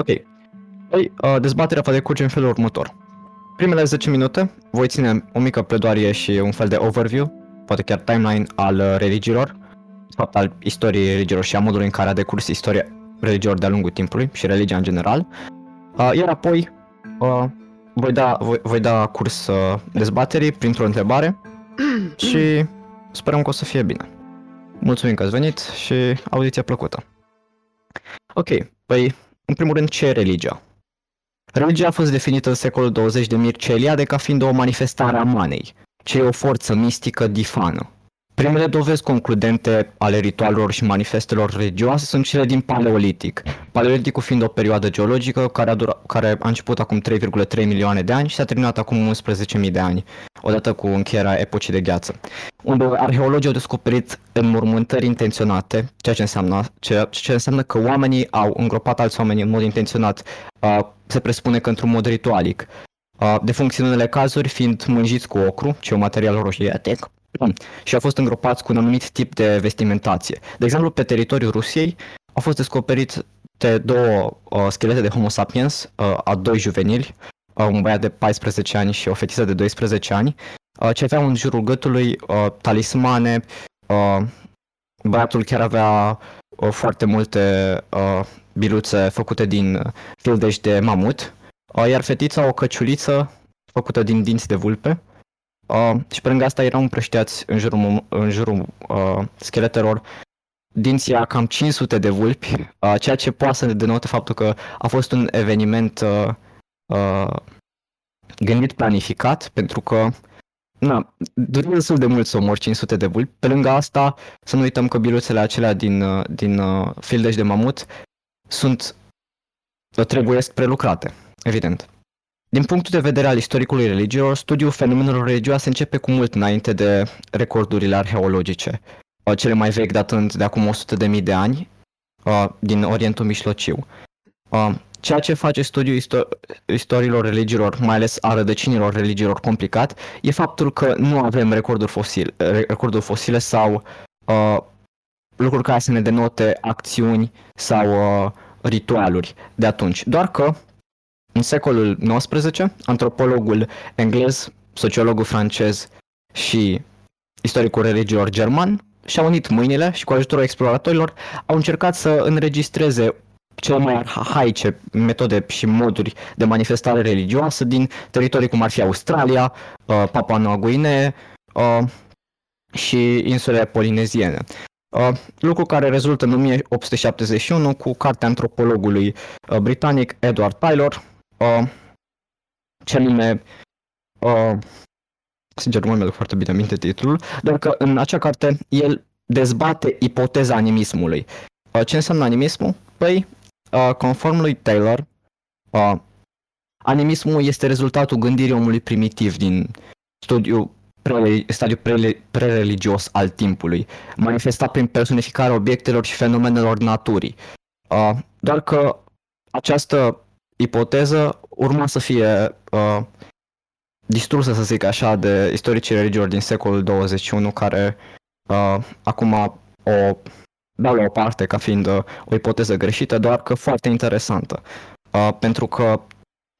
Ok. Păi, uh, dezbaterea va decurge în felul următor. Primele 10 minute voi ține o mică pledoarie și un fel de overview, poate chiar timeline al uh, religiilor, de fapt al istoriei religiilor și a modului în care a decurs istoria religiilor de-a lungul timpului și religia în general. Uh, iar apoi uh, voi, da, voi, voi da curs uh, dezbaterii printr-o întrebare și sperăm că o să fie bine. Mulțumim că ați venit și audiția plăcută. Ok, păi, în primul rând, ce e religia? Religia a fost definită în secolul 20 de Mircea Eliade ca fiind o manifestare a manei, ce e o forță mistică difană. Primele dovezi concludente ale ritualelor și manifestelor religioase sunt cele din Paleolitic. Paleoliticul fiind o perioadă geologică care a, dura, care a început acum 3,3 milioane de ani și s-a terminat acum 11.000 de ani, odată cu încheierea epocii de gheață. Unde arheologii au descoperit înmormântări intenționate, ceea ce înseamnă, ceea ce înseamnă că oamenii au îngropat alți oameni în mod intenționat, uh, se presupune că într-un mod ritualic. Uh, de funcție în unele cazuri fiind mânjiți cu ocru, ce e un material roșietic, și au fost îngropați cu un anumit tip de vestimentație. De exemplu, pe teritoriul Rusiei au fost descoperite două uh, schelete de Homo sapiens, uh, a doi juvenili, uh, un băiat de 14 ani și o fetiță de 12 ani, uh, ce aveau în jurul gâtului uh, talismane, uh, băiatul chiar avea uh, foarte multe uh, biluțe făcute din fildeș de mamut, uh, iar fetița o căciuliță făcută din dinți de vulpe, Uh, și pe lângă asta erau împrășteați în jurul, în jurul uh, scheletelor dinții a cam 500 de vulpi, uh, ceea ce poate să denote faptul că a fost un eveniment uh, uh, gândit, planificat, pentru că na, durează destul de mult să omori 500 de vulpi. Pe lângă asta, să nu uităm că biluțele acelea din, uh, din uh, fildeș de mamut sunt, uh, trebuie prelucrate, evident. Din punctul de vedere al istoricului religiilor, studiul fenomenelor religioase începe cu mult înainte de recordurile arheologice, uh, cele mai vechi datând de acum 100.000 de ani, uh, din Orientul Mijlociu. Uh, ceea ce face studiul istor- istoriilor religiilor, mai ales a rădăcinilor religiilor complicat, e faptul că nu avem recorduri fosile, recorduri fosile sau uh, lucruri care să ne denote acțiuni sau uh, ritualuri de atunci. Doar că în secolul XIX, antropologul englez, sociologul francez și istoricul religiilor german și-au unit mâinile și cu ajutorul exploratorilor au încercat să înregistreze cele mai arhaice metode și moduri de manifestare religioasă din teritorii cum ar fi Australia, uh, Papua Noua Guinee uh, și insulele polineziene. Uh, lucru care rezultă în 1871 cu cartea antropologului britanic Edward Taylor, uh, ce anume, uh, sincer nu mi-aduc foarte bine aminte titlul, doar că în acea carte el dezbate ipoteza animismului. Uh, ce înseamnă animismul? Păi, uh, conform lui Taylor, uh, animismul este rezultatul gândirii omului primitiv din studiu pre, stadiu pre, pre-religios al timpului, manifestat prin personificarea obiectelor și fenomenelor naturii. Uh, doar că această ipoteză urma să fie uh, distrusă, să zic așa, de istoricii religiilor din secolul 21 care uh, acum o dau la o parte ca fiind uh, o ipoteză greșită, doar că foarte interesantă. Uh, pentru că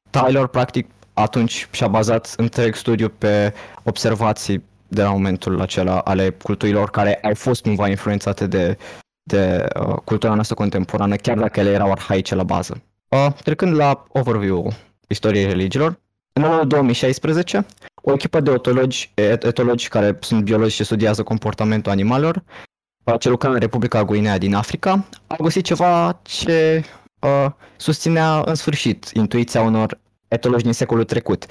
Tyler, practic, atunci și-a bazat întreg studiu pe observații de la momentul acela ale culturilor care au fost cumva influențate de, de uh, cultura noastră contemporană, chiar dacă ele erau arhaice la bază. Uh, trecând la overview istoriei religiilor, în anul 2016, o echipă de etologi, etologi care sunt biologi și studiază comportamentul animalelor, uh, ce lucra în Republica Guinea din Africa, au găsit ceva ce uh, susținea în sfârșit intuiția unor etologi din secolul trecut,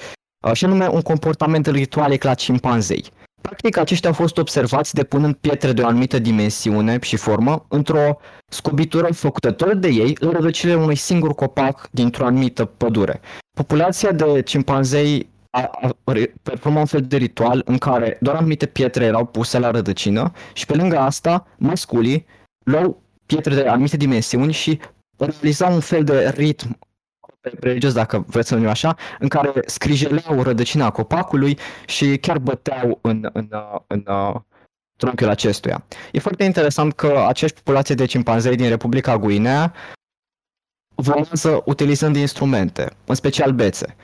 uh, și anume un comportament ritualic la cimpanzei. Practic, aceștia au fost observați depunând pietre de o anumită dimensiune și formă într-o scubitură făcută tot de ei în rădăcinile unui singur copac dintr-o anumită pădure. Populația de cimpanzei a, a performa un fel de ritual în care doar anumite pietre erau puse la rădăcină și pe lângă asta masculii luau pietre de anumite dimensiuni și realizau un fel de ritm religios, dacă vreți să numim așa, în care scrijeleau rădăcina copacului și chiar băteau în, în, în, în trunchiul acestuia. E foarte interesant că aceeași populație de cimpanzei din Republica Guinea volează utilizând instrumente, în special bețe.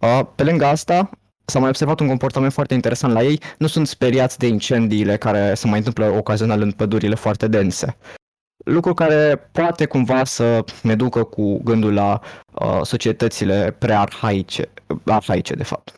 Uh, pe lângă asta, s-a mai observat un comportament foarte interesant la ei, nu sunt speriați de incendiile care se mai întâmplă ocazional în pădurile foarte dense. Lucru care poate cumva să ne ducă cu gândul la uh, societățile prearhaice, arhaice de fapt.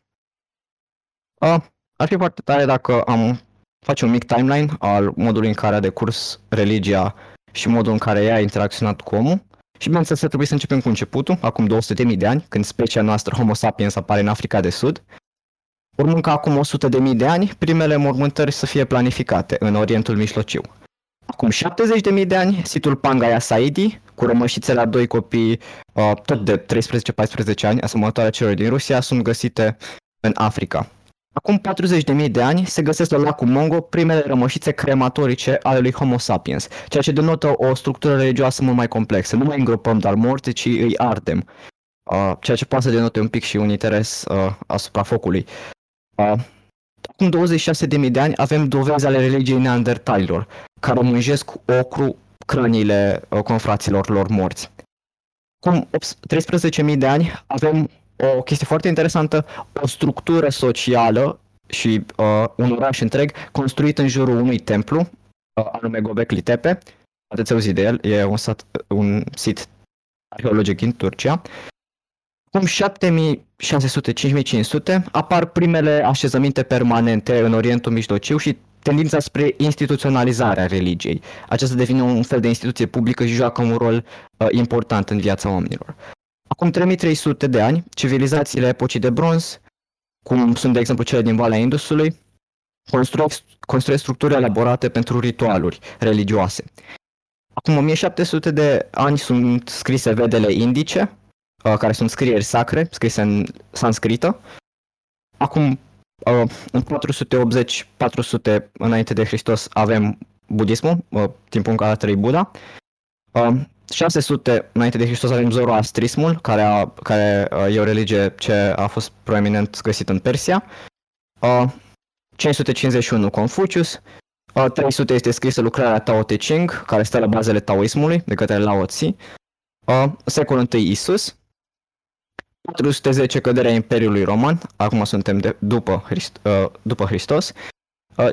Uh, ar fi foarte tare dacă am face un mic timeline al modului în care a decurs religia și modul în care ea a interacționat cu omul. Și bineînțeles, trebuie să începem cu începutul, acum 200.000 de ani, când specia noastră Homo sapiens apare în Africa de Sud. Urmând ca acum 100.000 de ani, primele mormântări să fie planificate în Orientul Mijlociu. Acum 70.000 de ani, situl Pangaya Saidi, cu rămășițe la doi copii, uh, tot de 13-14 ani, asemănătoare celor din Rusia, sunt găsite în Africa. Acum 40.000 de ani se găsesc la lacul Mongo primele rămășițe crematorice ale lui Homo sapiens, ceea ce denotă o structură religioasă mult mai complexă. Nu mai îngropăm doar morți, ci îi ardem, uh, ceea ce poate să denote un pic și un interes uh, asupra focului. Uh, acum 26.000 de ani avem dovezi ale religiei neandertalilor, care mânjesc ocru crâniile uh, confraților lor morți. Acum 13.000 de ani avem o chestie foarte interesantă, o structură socială și uh, un oraș întreg construit în jurul unui templu, uh, anume Gobekli Tepe. Ați auzit de el, e un, sat, un sit arheologic în Turcia. Cum 7600-5500 apar primele așezăminte permanente în Orientul Mijlociu și tendința spre instituționalizarea religiei. Aceasta devine un fel de instituție publică și joacă un rol uh, important în viața oamenilor. Acum 3300 de ani, civilizațiile epocii de bronz, cum sunt de exemplu cele din Valea Indusului, construiesc, construiesc structuri elaborate pentru ritualuri religioase. Acum 1700 de ani sunt scrise vedele indice, uh, care sunt scrieri sacre, scrise în sanscrită. Acum, uh, în 480-400 înainte de Hristos avem budismul, uh, timpul în care a trăit Buddha. 600 înainte de Hristos avem Zoroastrismul, care, a, care uh, e o religie ce a fost proeminent găsit în Persia. 551 uh, Confucius. 300 uh, este scrisă lucrarea Tao Te Ching, care stă la bazele taoismului, de către Lao Tzu. Secolul I Isus. 410 căderea Imperiului Roman, acum suntem de, după, Christ, după Hristos.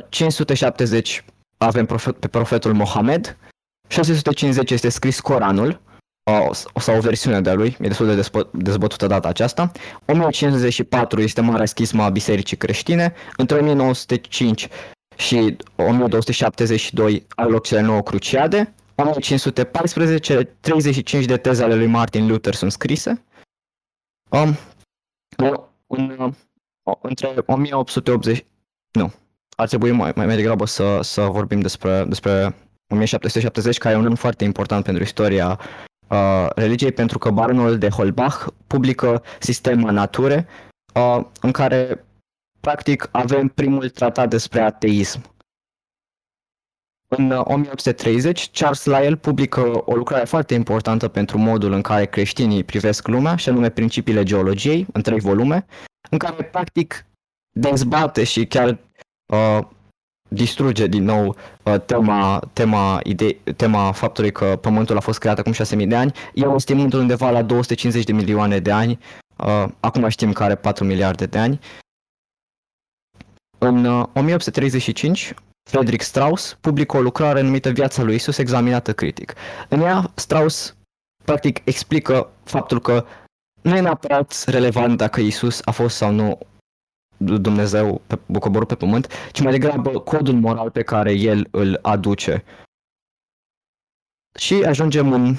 570 avem profet, pe profetul Mohamed, 650 este scris Coranul, o, sau o versiune de-a lui, e destul de dezbătută data aceasta. 1054 este Marea Schisma a Bisericii Creștine. Între 1905 și 1272 au loc cele nouă cruciade. 1514, 35 de teze ale lui Martin Luther sunt scrise. Um, în, uh, între 1880, nu, ar trebui mai, mai degrabă să, să vorbim despre, despre 1770, care e un an foarte important pentru istoria uh, religiei, pentru că baronul de Holbach publică Sistema Nature, uh, în care practic avem primul tratat despre ateism. În 1830, uh, Charles Lyell publică o lucrare foarte importantă pentru modul în care creștinii privesc lumea, și anume Principiile Geologiei, în trei volume, în care practic dezbate și chiar uh, distruge din nou uh, tema, tema, ide- tema faptului că Pământul a fost creat acum 6.000 de ani. El estimând undeva la 250 de milioane de ani. Uh, acum știm că are 4 miliarde de ani. În uh, 1835, Frederick Strauss publică o lucrare numită Viața lui Isus examinată critic. În ea, Strauss practic explică faptul că nu e neapărat relevant dacă Isus a fost sau nu Dumnezeu pe, coborât pe pământ, ci mai degrabă codul moral pe care el îl aduce. Și ajungem în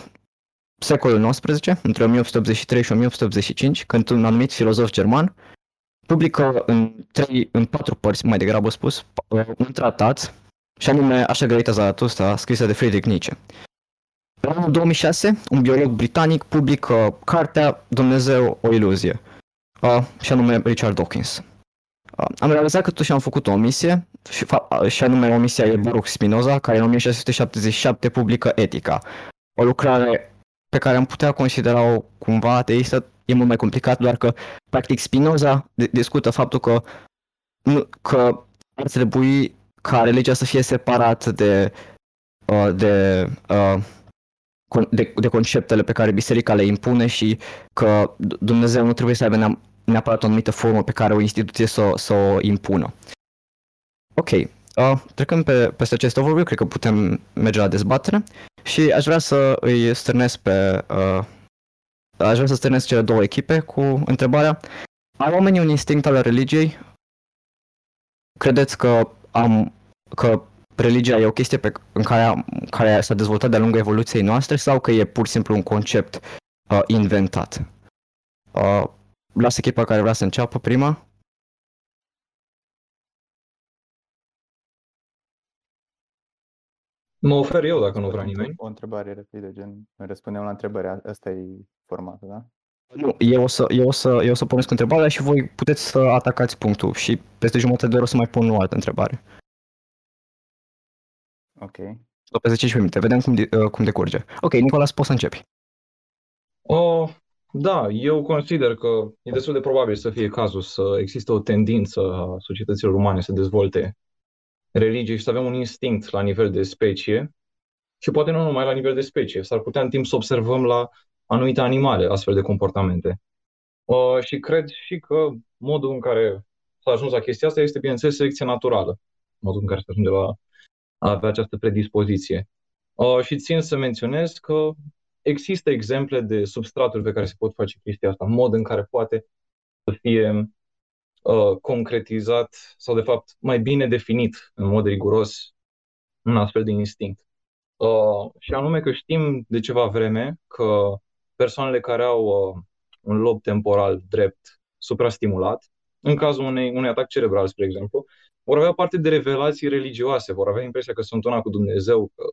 secolul XIX, între 1883 și 1885, când un anumit filozof german publică în, trei, în patru părți, mai degrabă spus, un tratat, și anume Așa grăită Zaratustra, scrisă de Friedrich Nietzsche. În anul 2006, un biolog britanic publică cartea Dumnezeu o iluzie, și anume Richard Dawkins. Am realizat că totuși am făcut o omisie, și, și anume omisia e Baruch Spinoza, care în 1677 publică Etica. O lucrare pe care am putea considera-o cumva ateistă, e mult mai complicat, doar că, practic, Spinoza discută faptul că, că ar trebui ca religia să fie separată de, uh, de uh, de, de conceptele pe care biserica le impune și că Dumnezeu nu trebuie să aibă neapărat o anumită formă pe care o instituție să, să o impună. Ok, uh, trecând pe, peste acest overview, cred că putem merge la dezbatere și aș vrea să îi strânesc pe... Uh, aș vrea să strânesc cele două echipe cu întrebarea Au oamenii un instinct al religiei? Credeți că am că religia e o chestie pe, în care, care s-a dezvoltat de-a lungul evoluției noastre sau că e pur și simplu un concept uh, inventat? Uh, las echipa care vrea să înceapă prima. Mă ofer eu dacă nu vrea nimeni. O întrebare rapidă, gen, răspundeam la întrebare, asta e formatul, da? Nu, eu o să, eu o să, eu o să punesc întrebarea și voi puteți să atacați punctul și peste jumătate de oră o să mai pun o altă întrebare. Ok. Sau peste 15 minute, vedem cum, de, uh, cum decurge. Ok, Nicolas, poți să începi. Oh, da, eu consider că e destul de probabil să fie cazul să existe o tendință a societăților umane să dezvolte religie și să avem un instinct la nivel de specie și poate nu numai la nivel de specie. S-ar putea în timp să observăm la anumite animale astfel de comportamente. Uh, și cred și că modul în care s-a ajuns la chestia asta este, bineînțeles, selecția naturală. Modul în care se ajunge la a avea această predispoziție. Uh, și țin să menționez că există exemple de substraturi pe care se pot face chestia asta, mod în care poate să fie uh, concretizat sau, de fapt, mai bine definit în mod riguros un astfel de instinct. Uh, și anume că știm de ceva vreme că persoanele care au uh, un lob temporal drept suprastimulat, în cazul unei, unui atac cerebral, spre exemplu, vor avea parte de revelații religioase, vor avea impresia că sunt una cu Dumnezeu, că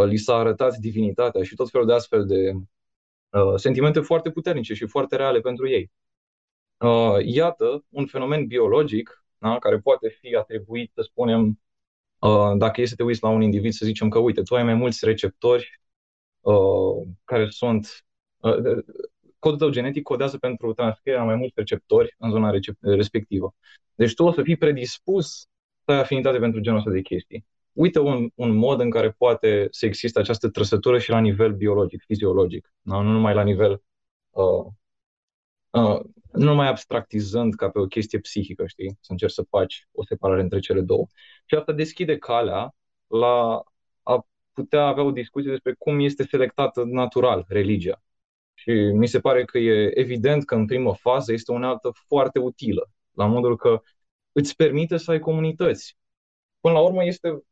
uh, li s-a arătat divinitatea și tot felul de astfel de uh, sentimente foarte puternice și foarte reale pentru ei. Uh, iată un fenomen biologic da, care poate fi atribuit, să spunem, uh, dacă este să te uiți la un individ, să zicem că, uite, tu ai mai mulți receptori uh, care sunt uh, codul tău genetic codează pentru transcrierea mai mulți receptori în zona recep- respectivă. Deci tu o să fii predispus să ai afinitate pentru genul ăsta de chestii. Uite un, un mod în care poate să existe această trăsătură și la nivel biologic, fiziologic, da? nu numai la nivel uh, uh, nu numai abstractizând ca pe o chestie psihică, știi? Să încerci să faci o separare între cele două. Și asta deschide calea la a putea avea o discuție despre cum este selectată natural religia. Și mi se pare că e evident că în primă fază este o altă foarte utilă, la modul că îți permite să ai comunități. Până la urmă este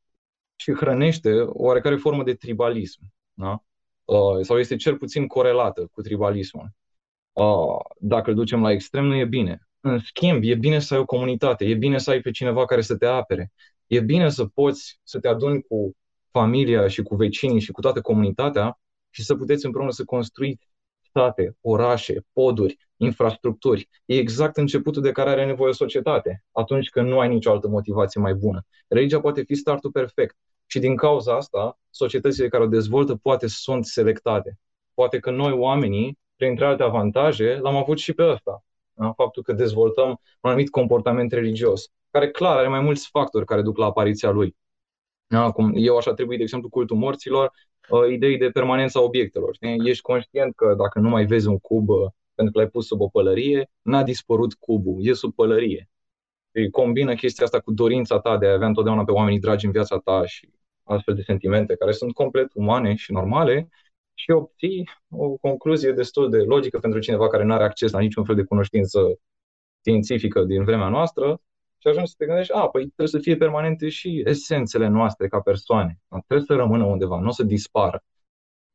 și hrănește oarecare formă de tribalism. Da? Uh, sau este cel puțin corelată cu tribalismul. Uh, dacă îl ducem la extrem, nu e bine. În schimb, e bine să ai o comunitate, e bine să ai pe cineva care să te apere, e bine să poți să te aduni cu familia și cu vecinii și cu toată comunitatea și să puteți împreună să construiți state, orașe, poduri, infrastructuri. E exact începutul de care are nevoie o societate, atunci când nu ai nicio altă motivație mai bună. Religia poate fi startul perfect și din cauza asta, societățile care o dezvoltă poate sunt selectate. Poate că noi, oamenii, printre alte avantaje, l-am avut și pe ăsta. Da? Faptul că dezvoltăm un anumit comportament religios, care clar are mai mulți factori care duc la apariția lui. Da? Cum eu aș atribui, de exemplu, cultul morților uh, idei de permanența obiectelor. Știi? Ești conștient că dacă nu mai vezi un cub uh, pentru că l-ai pus sub o pălărie, n-a dispărut cubul, e sub pălărie. Și combină chestia asta cu dorința ta de a avea întotdeauna pe oamenii dragi în viața ta și astfel de sentimente care sunt complet umane și normale și obții o concluzie destul de logică pentru cineva care nu are acces la niciun fel de cunoștință științifică din vremea noastră și ajungi să te gândești, a, păi trebuie să fie permanente și esențele noastre ca persoane. Trebuie să rămână undeva, nu o să dispară.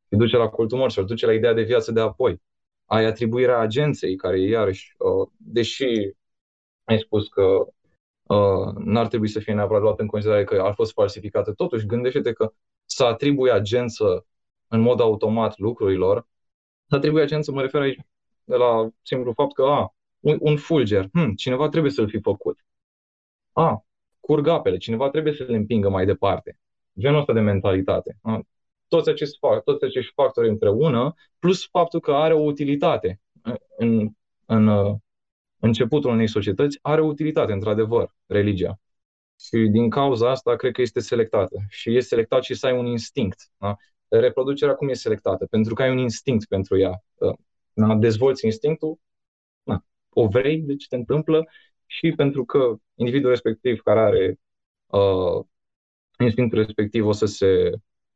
Și duce la cultul morților, duce la ideea de viață de apoi. Ai atribuirea agenței, care iarăși, uh, deși ai spus că uh, n-ar trebui să fie neapărat luat în considerare că a fost falsificată, totuși gândește-te că să atribui agență în mod automat lucrurilor, să atribui agență, mă refer aici de la simplu fapt că, a, un, un fulger, hm, cineva trebuie să-l fi făcut. A, curg apele, cineva trebuie să le împingă mai departe. Genul ăsta de mentalitate. A, toți, acești, toți acești factori împreună, plus faptul că are o utilitate în, în uh, începutul unei societăți, are o utilitate, într-adevăr, religia. Și din cauza asta, cred că este selectată. Și este selectat și să ai un instinct. Da? Reproducerea cum e selectată, pentru că ai un instinct pentru ea. Na, dezvolți instinctul, na, o vrei, deci te întâmplă, și pentru că individul respectiv care are uh, instinctul respectiv o să se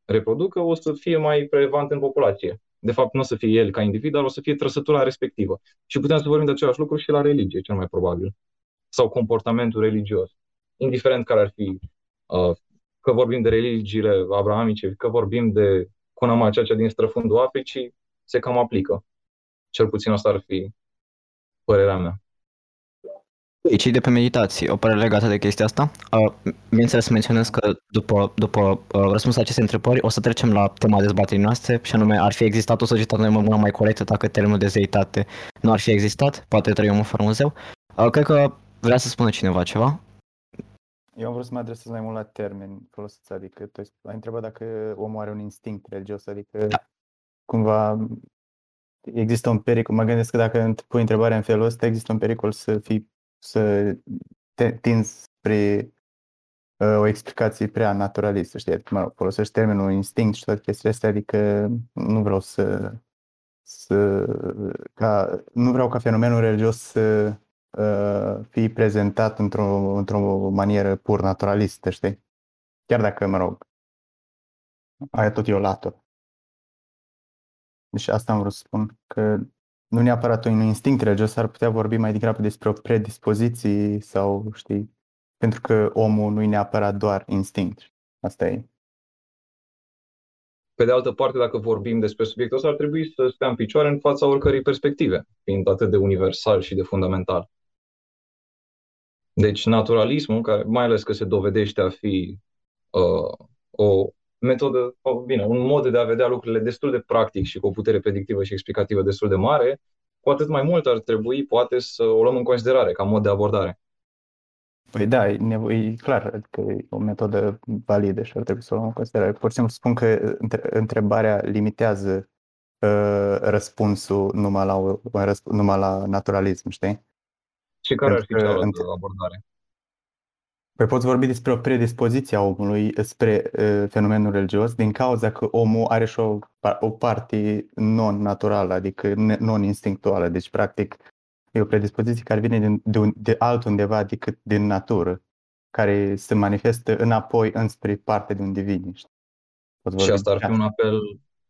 reproducă, o să fie mai relevant în populație. De fapt, nu o să fie el ca individ, dar o să fie trăsătura respectivă. Și putem să vorbim de același lucru și la religie, cel mai probabil. Sau comportamentul religios. Indiferent care ar fi, uh, că vorbim de religiile abrahamice, că vorbim de Cunama, ceea ce din străfundul Africii, se cam aplică. Cel puțin asta ar fi părerea mea. Aici de pe meditații, o părere legată de chestia asta. Uh, bineînțeles, menționez că după, după uh, răspunsul la aceste întrebări o să trecem la tema dezbaterii noastre și anume ar fi existat o societate mai mai corectă dacă termenul de zeitate nu ar fi existat, poate trăim în fără un zeu. Uh, cred că vrea să spună cineva ceva. Eu am vrut să mă adresez mai mult la termeni folosiți, adică tu ai întrebat dacă omul are un instinct religios, adică da. cumva există un pericol, mă gândesc că dacă pui întrebarea în felul ăsta, există un pericol să fii să te tinzi spre uh, o explicație prea naturalistă, știi? Adică, mă rog, folosești termenul instinct și toate chestiile astea, adică nu vreau să, să ca, nu vreau ca fenomenul religios să uh, fie prezentat într-o, într-o manieră pur naturalistă, știi? Chiar dacă, mă rog, aia tot e o latură. Deci asta am vrut să spun, că nu neapărat un instinct religios, ar putea vorbi mai degrabă despre o predispoziție sau, știi, pentru că omul nu e neapărat doar instinct. Asta e. Pe de altă parte, dacă vorbim despre subiectul ăsta, ar trebui să stea în picioare în fața oricărei perspective, fiind atât de universal și de fundamental. Deci naturalismul, care mai ales că se dovedește a fi uh, o metodă, bine, un mod de a vedea lucrurile destul de practic și cu o putere predictivă și explicativă destul de mare, cu atât mai mult ar trebui, poate, să o luăm în considerare ca mod de abordare. Păi da, e, nevo- e clar, că e o metodă validă și ar trebui să o luăm în considerare. Pur și simplu spun că întrebarea limitează uh, răspunsul numai la, un răsp- numai la naturalism, știi? Și care Pentru ar fi cealaltă abordare? Păi poți vorbi despre o predispoziție a omului spre uh, fenomenul religios din cauza că omul are și o, o parte non-naturală, adică non-instinctuală. Deci, practic, e o predispoziție care vine din, de, un, de altundeva decât din natură, care se manifestă înapoi înspre parte de un divin. Și asta ar fi un apel,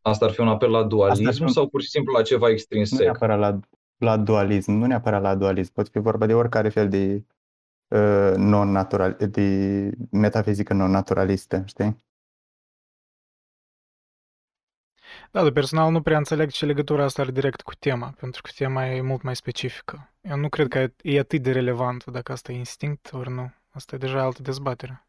asta ar fi un apel la dualism un... sau pur și simplu la ceva extrinsec? Nu neapărat la, la dualism, nu neapărat la dualism. Poate fi vorba de oricare fel de Uh, non-natural, de metafizică non-naturalistă, știi? Da, de personal nu prea înțeleg ce legătură asta are direct cu tema, pentru că tema e mult mai specifică. Eu nu cred că e atât de relevant dacă asta e instinct ori nu. Asta e deja altă dezbatere.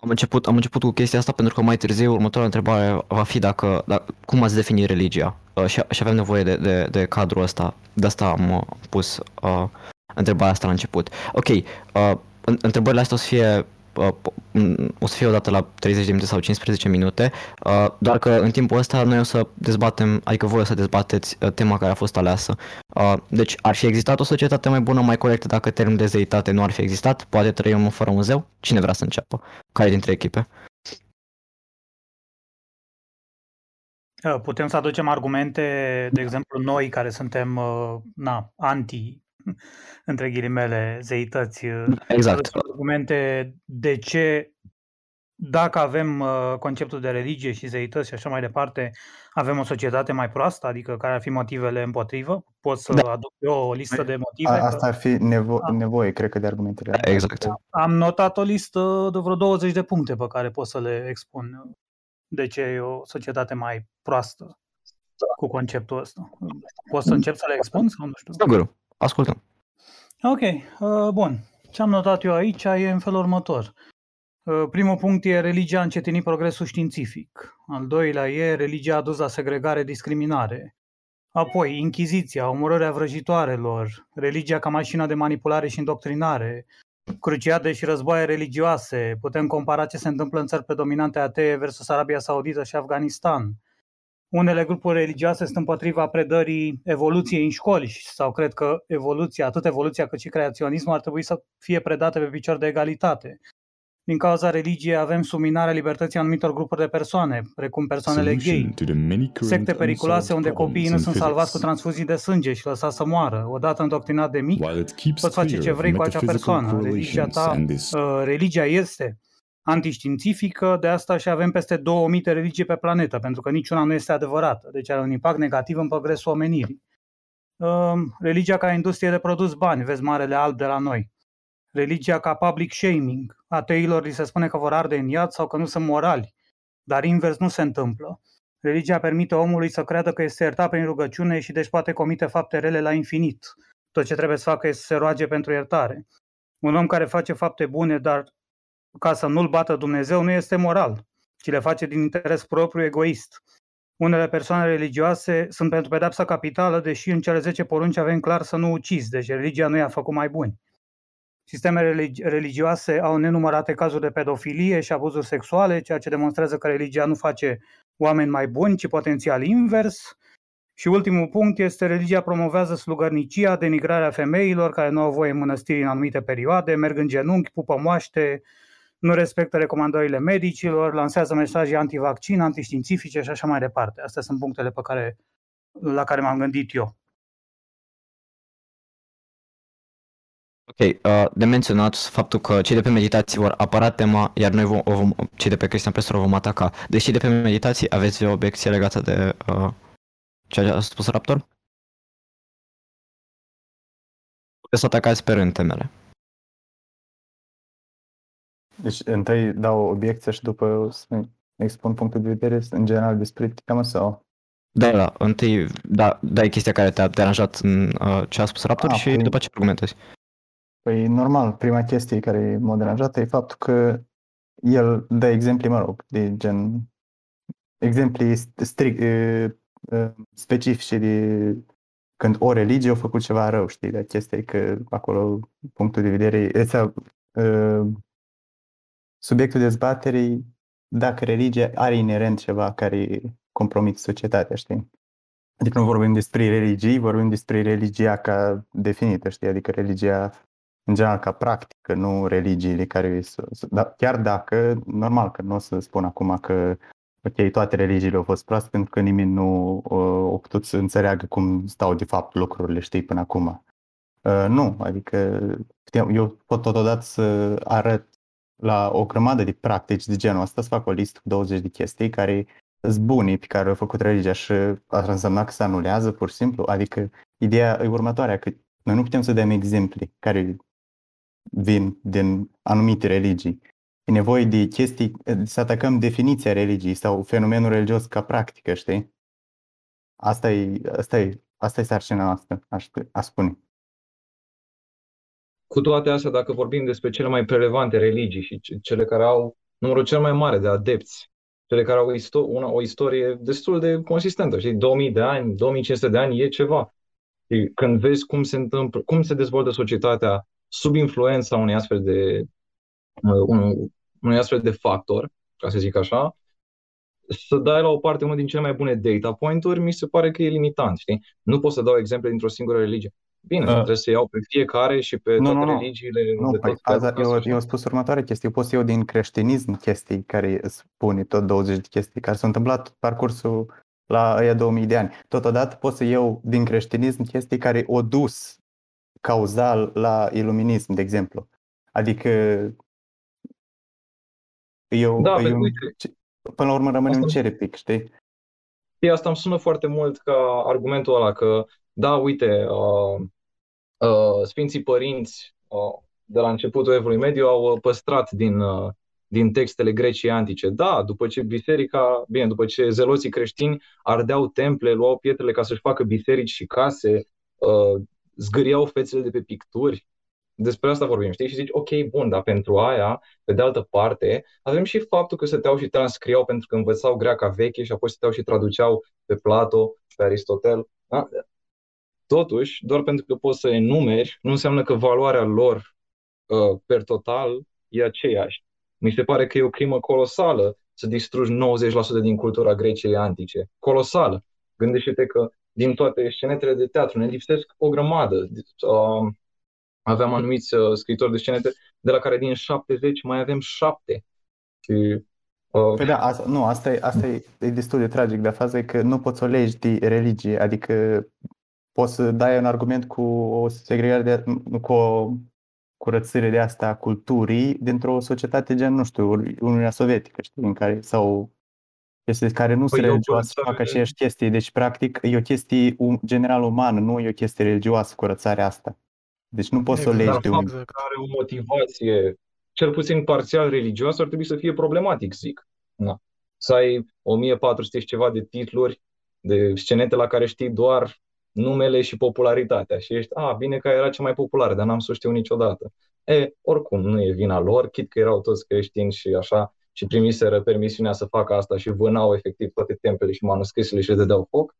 Am început, am început cu chestia asta pentru că mai târziu următoarea întrebare va fi dacă, dacă cum ați defini religia uh, și, și avem nevoie de, de, de cadrul ăsta. De asta am uh, pus uh, întrebarea asta la început. Ok, uh, întrebările astea o să fie uh, o să fie odată la 30 de minute sau 15 minute, uh, doar că în timpul ăsta noi o să dezbatem, adică voi o să dezbateți uh, tema care a fost aleasă. Uh, deci ar fi existat o societate mai bună, mai corectă dacă termenul de zeitate nu ar fi existat? Poate trăim fără muzeu? Cine vrea să înceapă? Care dintre echipe? Uh, putem să aducem argumente, de exemplu, noi care suntem uh, na, anti între ghilimele, zeități. Exact. Argumente de ce, dacă avem uh, conceptul de religie și zeități și așa mai departe, avem o societate mai proastă, adică care ar fi motivele împotrivă? Pot să da. aduc eu o listă de motive? A, asta ar fi nevo- da. nevoie, cred că, de argumentele. Exact. Am notat o listă de vreo 20 de puncte pe care pot să le expun de ce e o societate mai proastă cu conceptul ăsta. Poți să încep să le expun sau nu știu? Sigur. Ascultăm. Ok, uh, bun. Ce am notat eu aici e în felul următor. Uh, primul punct e religia a încetinit progresul științific. Al doilea e religia a dus la segregare, discriminare. Apoi, Inchiziția, omorârea vrăjitoarelor, religia ca mașină de manipulare și indoctrinare, cruciade și războaie religioase, putem compara ce se întâmplă în țări predominante atee versus Arabia Saudită și Afganistan, unele grupuri religioase sunt împotriva predării evoluției în școli sau cred că evoluția, atât evoluția cât și creaționismul ar trebui să fie predate pe picior de egalitate. Din cauza religiei avem subminarea libertății anumitor grupuri de persoane, precum persoanele gay, secte periculoase unde copiii nu sunt salvați cu transfuzii de sânge și lăsați să moară. Odată îndoctrinat de mic, poți face ce vrei cu acea persoană. Religia ta, uh, religia este antiștiințifică, de asta și avem peste 2000 de religii pe planetă, pentru că niciuna nu este adevărată, deci are un impact negativ în progresul omenirii. Uh, religia ca industrie de produs bani, vezi Marele Alb de la noi religia ca public shaming. Ateilor li se spune că vor arde în iad sau că nu sunt morali, dar invers nu se întâmplă. Religia permite omului să creadă că este iertat prin rugăciune și deci poate comite fapte rele la infinit. Tot ce trebuie să facă este să se roage pentru iertare. Un om care face fapte bune, dar ca să nu-l bată Dumnezeu, nu este moral, ci le face din interes propriu egoist. Unele persoane religioase sunt pentru pedepsa capitală, deși în cele 10 porunci avem clar să nu ucizi, deci religia nu i-a făcut mai buni. Sistemele religioase au nenumărate cazuri de pedofilie și abuzuri sexuale, ceea ce demonstrează că religia nu face oameni mai buni, ci potențial invers. Și ultimul punct este religia promovează slugărnicia, denigrarea femeilor care nu au voie în mănăstiri în anumite perioade, merg în genunchi, pupă moaște, nu respectă recomandările medicilor, lansează mesaje antivaccin, antiștiințifice și așa mai departe. Astea sunt punctele pe care, la care m-am gândit eu. Ok, uh, de menționat faptul că cei de pe meditații vor apăra tema, iar noi vom, vom cei de pe Cristian Pestor vom ataca. Deși de pe meditații aveți o obiecție legată de uh, ce a spus Raptor? Puteți să atacați pe rând temele. Deci întâi dau o obiecție și după să expun punctul de vedere în general despre temă sau? Da, da, întâi da, dai chestia care te-a deranjat în uh, ce a spus Raptor ah, și păi... după ce argumentezi. Păi normal, prima chestie care m-a deranjat e faptul că el dă exemple, mă rog, de gen exemple strict, specifice de când o religie a făcut ceva rău, știi, dar chestia e că acolo punctul de vedere, sau, subiectul dezbaterii dacă religia are inerent ceva care compromite societatea, știi? Adică nu vorbim despre religii, vorbim despre religia ca definită, știi? Adică religia în general ca practică, nu religiile care da, chiar dacă, normal că nu o să spun acum că ok, toate religiile au fost proaste pentru că nimeni nu uh, a putut să înțeleagă cum stau de fapt lucrurile, știi, până acum. Uh, nu, adică eu pot totodată să arăt la o grămadă de practici de genul ăsta, să fac o listă cu 20 de chestii care sunt bune pe care au făcut religia și asta înseamnă că se anulează pur și simplu. Adică ideea e următoarea, că noi nu putem să dăm exemple care vin din anumite religii. E nevoie de chestii, să atacăm definiția religiei sau fenomenul religios ca practică, știi? Asta e, asta e, asta e sarcina noastră, aș, aș spune. Cu toate astea, dacă vorbim despre cele mai relevante religii și cele care au numărul cel mai mare de adepți, cele care au o, isto- una, o istorie destul de consistentă, știi, 2000 de ani, 2500 de ani e ceva. Și când vezi cum se întâmplă, cum se dezvoltă societatea sub influența unui astfel de, uh, un, unui astfel de factor, ca să zic așa, să dai la o parte unul din cele mai bune data point-uri, mi se pare că e limitant, știi? Nu pot să dau exemple dintr-o singură religie. Bine, uh. trebuie să iau pe fiecare și pe nu, toate nu, religiile. Nu, de păi, aza, eu, eu am spus următoare chestie. Eu pot să iau din creștinism chestii care spune tot 20 de chestii care s-au întâmplat parcursul la aia 2000 de ani. Totodată pot să iau din creștinism chestii care o dus cauzal la iluminism, de exemplu. Adică eu, da, eu uite, până la urmă rămâne asta, un cerepic, știi? Știi, asta îmi sună foarte mult ca argumentul ăla că, da, uite, uh, uh, Sfinții Părinți uh, de la începutul Evului Mediu au uh, păstrat din, uh, din textele Greciei antice. Da, după ce biserica, bine, după ce zeloții creștini ardeau temple, luau pietrele ca să-și facă biserici și case, uh, zgâriau fețele de pe picturi. Despre asta vorbim, știi? Și zici, ok, bun, dar pentru aia, pe de altă parte, avem și faptul că stăteau și transcriau pentru că învățau greaca veche și apoi stăteau și traduceau pe Plato, pe Aristotel. Da? Totuși, doar pentru că poți să enumeri, nu înseamnă că valoarea lor uh, per total e aceeași. Mi se pare că e o crimă colosală să distrugi 90% din cultura Greciei antice. Colosală. Gândește-te că din toate scenetele de teatru. Ne lipsesc o grămadă. aveam anumiți uh, scritori de scenete, de la care din 70 mai avem 7. Și, uh, Păi da, asta, nu, asta e, asta e, e destul de tragic, dar faza e că nu poți să o legi de religie, adică poți să dai un argument cu o segregare de, cu o curățire de asta a culturii dintr-o societate gen, nu știu, Uniunea Sovietică, știi, în care, sau chestii care nu Păi sunt eu religioase și fac curățare- aceeași chestii, deci practic e o chestie um, general umană, nu e o chestie religioasă curățarea asta. Deci nu poți să o Exact, legi de un... exact. care are o motivație, cel puțin parțial religioasă, ar trebui să fie problematic, zic. Na. Să ai 1400 și ceva de titluri, de scenete la care știi doar numele și popularitatea și ești, a, bine că era cea mai populară, dar n-am să o știu niciodată. E, oricum, nu e vina lor, chit că erau toți creștini și așa, și primiseră permisiunea să facă asta și vânau efectiv toate templele și manuscrisele și le dădeau foc.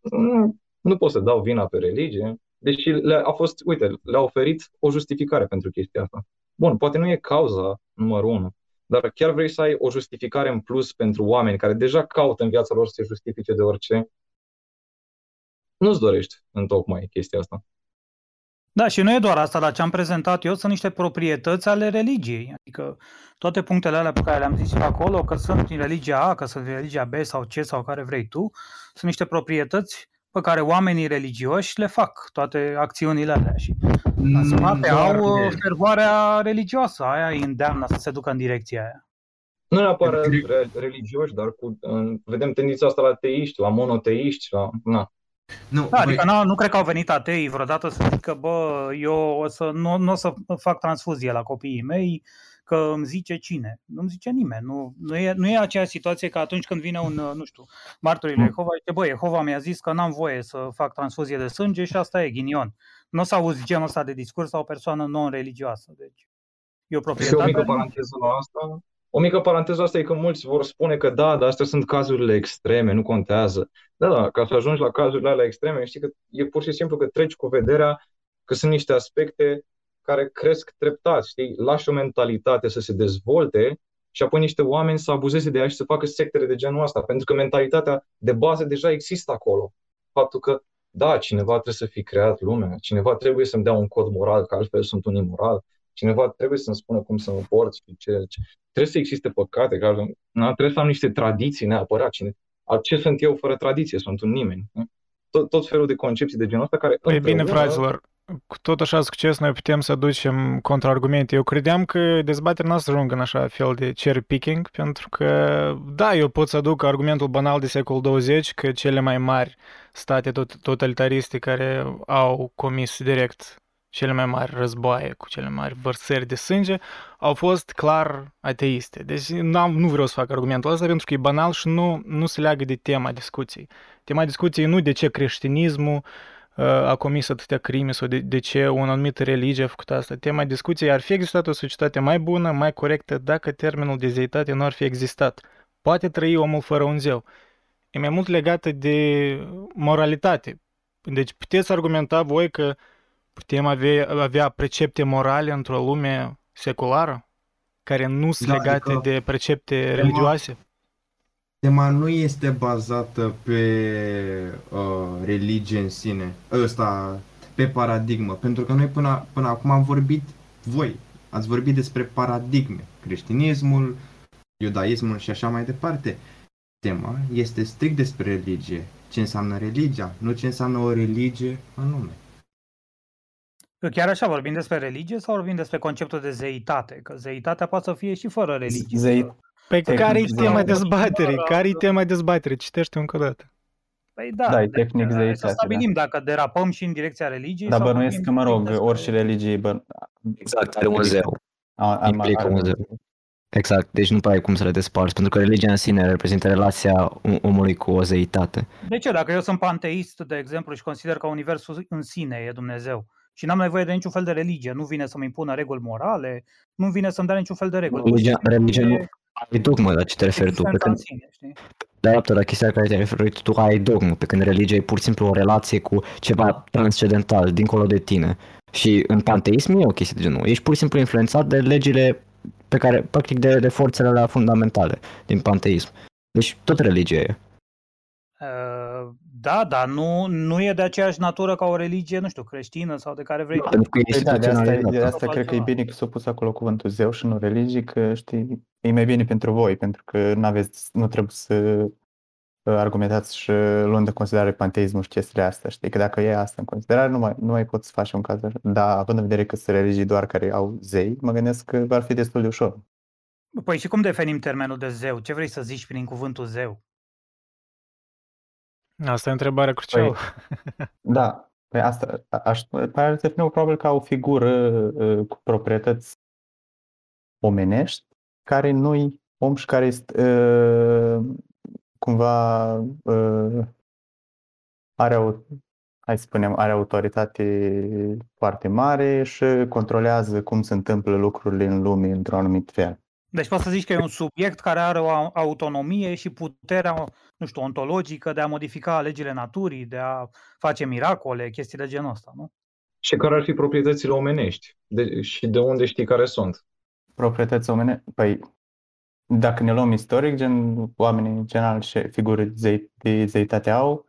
Mm, Nu pot să dau vina pe religie. Deși le a fost, uite, le-a oferit o justificare pentru chestia asta. Bun, poate nu e cauza numărul unu, dar chiar vrei să ai o justificare în plus pentru oameni care deja caută în viața lor să se justifice de orice, nu-ți dorești în tocmai chestia asta. Da, și nu e doar asta, dar ce am prezentat eu sunt niște proprietăți ale religiei. Adică toate punctele alea pe care le-am zis și acolo, că sunt din religia A, că sunt din religia B sau C sau care vrei tu, sunt niște proprietăți pe care oamenii religioși le fac, toate acțiunile alea. Și în spate doar au uh, de- fervoarea religioasă, aia îi îndeamnă să se ducă în direcția aia. Nu neapărat Cred- re- religioși, dar cu, în, vedem tendința asta la teiști, la monoteiști, la... Na. Nu, Da, voi- adică nu, nu cred că au venit atei vreodată să zică, bă, eu o să, nu, nu o să fac transfuzie la copiii mei, că îmi zice cine. Nu îmi zice nimeni. Nu, nu, e, nu e aceeași situație ca atunci când vine un, nu știu, martorii lui Jehova, zice, bă, Jehova mi-a zis că n-am voie să fac transfuzie de sânge și asta e ghinion. Nu o să auzi genul ăsta de discurs la o persoană non-religioasă. Deci e o Și o proprietate. mică paranteză la asta. O mică paranteză la asta e că mulți vor spune că da, dar astea sunt cazurile extreme, nu contează. Da, da, ca să ajungi la cazurile alea extreme, știi că e pur și simplu că treci cu vederea că sunt niște aspecte care cresc treptat, știi? Lași o mentalitate să se dezvolte și apoi niște oameni să abuzeze de ea și să facă sectere de genul ăsta, pentru că mentalitatea de bază deja există acolo. Faptul că, da, cineva trebuie să fi creat lumea, cineva trebuie să-mi dea un cod moral, că altfel sunt un imoral, cineva trebuie să-mi spună cum să mă port și ce, ce. Trebuie să existe păcate, că na, trebuie să am niște tradiții neapărat. Cine, al- ce sunt eu fără tradiție? Sunt un nimeni. nu? Tot, tot felul de concepții de genul ăsta care Păi bine, împreună- fraților, cu tot așa succes noi putem să aducem contraargumente. Eu credeam că dezbaterea noastră ajung în așa fel de cherry picking, pentru că, da, eu pot să aduc argumentul banal de secolul 20 că cele mai mari state tot- totalitariste care au comis direct cele mai mari războaie cu cele mai mari vărsări de sânge au fost clar ateiste. Deci n-am, nu vreau să fac argumentul ăsta pentru că e banal și nu, nu se leagă de tema discuției. Tema discuției nu de ce creștinismul uh, a comis atâtea crime sau de, de ce o anumită religie a făcut asta. Tema discuției ar fi existat o societate mai bună, mai corectă, dacă termenul de zeitate nu ar fi existat. Poate trăi omul fără un zeu. E mai mult legată de moralitate. Deci puteți argumenta voi că putem avea, avea precepte morale într-o lume seculară care nu sunt Da, legate adică- de precepte religioase? Tema nu este bazată pe uh, religie în sine, ăsta, pe paradigmă, pentru că noi până, până acum am vorbit, voi, ați vorbit despre paradigme, creștinismul, iudaismul și așa mai departe. Tema este strict despre religie, ce înseamnă religia, nu ce înseamnă o religie anume. Că chiar așa vorbim despre religie sau vorbim despre conceptul de zeitate? Că zeitatea poate să fie și fără religie. Zei- Păi Tehnic, care e zei- tema dezbaterii? Care e tema dezbaterii? Citește încă o dată. Păi da, Da, e deci, tehnic hai zeitate, Să stabilim dacă derapăm și în direcția religiei. Dar sau bănuiesc vorbim că, mă rog, strict despre- orice religie bă, Exact, are un zeu. a, a, Implică are un zeu. Exact, deci nu prea ai cum să le desparți, pentru că religia în sine reprezintă relația om- omului cu o zeitate. De ce? Dacă eu sunt panteist, de exemplu, și consider că universul în sine e Dumnezeu și n-am nevoie de niciun fel de religie, nu vine să-mi impună reguli morale, nu vine să-mi dea niciun fel de reguli. Religia, Pur și simplu religia nu e ai dogmă la ce te referi tu, pe existența în când, sine, știi? de fapt, la chestia la care te referi tu, tu ai dogmă, pe când religia e pur și simplu o relație cu ceva transcendental, dincolo de tine. Și în panteism nu e o chestie de genul, ești pur și simplu influențat de legile pe care, practic, de, de forțele alea fundamentale din panteism. Deci tot religia e. Uh, Da, dar nu, nu e de aceeași natură ca o religie, nu știu, creștină sau de care vrei. Da, pentru că e Păi da, de asta, de instituționalizată. asta Sau cred că e altceva. bine că s-a pus acolo cuvântul zeu și nu religii, că știi, e mai bine pentru voi, pentru că nu aveți, nu trebuie să uh, argumentați și luând în considerare panteismul și chestiile astea, știi, că dacă e asta în considerare, nu mai, nu mai poți să faci un caz așa. Dar având în vedere că sunt religii doar care au zei, mă gândesc că ar fi destul de ușor. Păi și cum definim termenul de zeu? Ce vrei să zici prin cuvântul zeu? Asta e întrebarea crucială. Da, păi asta, a- aș, pare să fie probabil ca o figură uh, cu proprietăți omenești, care nu-i om și care este uh, cumva uh, are o, hai să spunem, are autoritate foarte mare și controlează cum se întâmplă lucrurile în lume într-un anumit fel. Deci poți să zici că e un subiect care are o au- autonomie și puterea, nu știu, ontologică de a modifica legile naturii, de a face miracole, chestii de genul ăsta, nu? Și care ar fi proprietățile omenești? De, și de unde știi care sunt? Proprietăți omene, păi dacă ne luăm istoric, gen oamenii în general și figuri zei, de zeitate au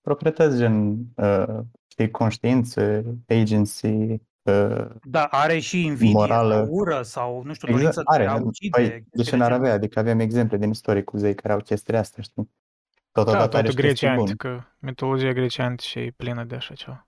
proprietăți gen uh, știi, conștiință, agency, uh, Da, are și invidie Morală. sau ură sau, nu știu, dorință exact, de are. a nu? ucide. Păi, de chestii ce n-ar genul avea? Adică avem exemple din istorie cu zei care au chestiile astea, știi? Da, Totodată are toată și chestii Grecia bune. antică, mitologia grece antică e plină de așa ceva.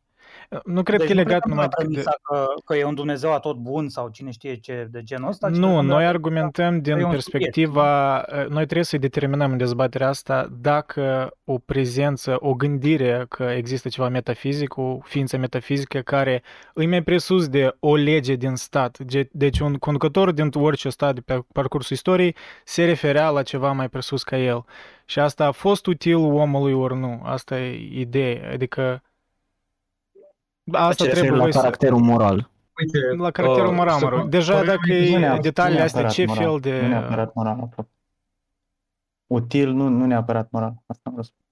Nu cred Deci că e nu legat plecăm numai de la de... premisa că, că e un Dumnezeu atot bun sau cine știe ce de genul ăsta. ci Nu, plecăm de la noi premisa argumentăm că din e un perspectiva, noi trebuie să determinăm în dezbaterea asta dacă o prezență, o gândire că există ceva metafizic, o ființă metafizică care îi mai presus de o lege din stat. Ge- Deci un conducător din orice stat de pe parcursul istoriei se referea la ceva mai presus ca el. Și asta a fost util omului ori nu. Asta e ideea. Adică asta Se referă trebuie la voi să... caracterul moral. Uite, La caracterul uh, moral, să- mă rog. Deja părerea dacă mea Nu e neapărat- detaliile nu astea, ce neapărat fel moral, de... Nu neapărat moral, apropo. Util, nu, nu neapărat moral. Asta am vrut să spun.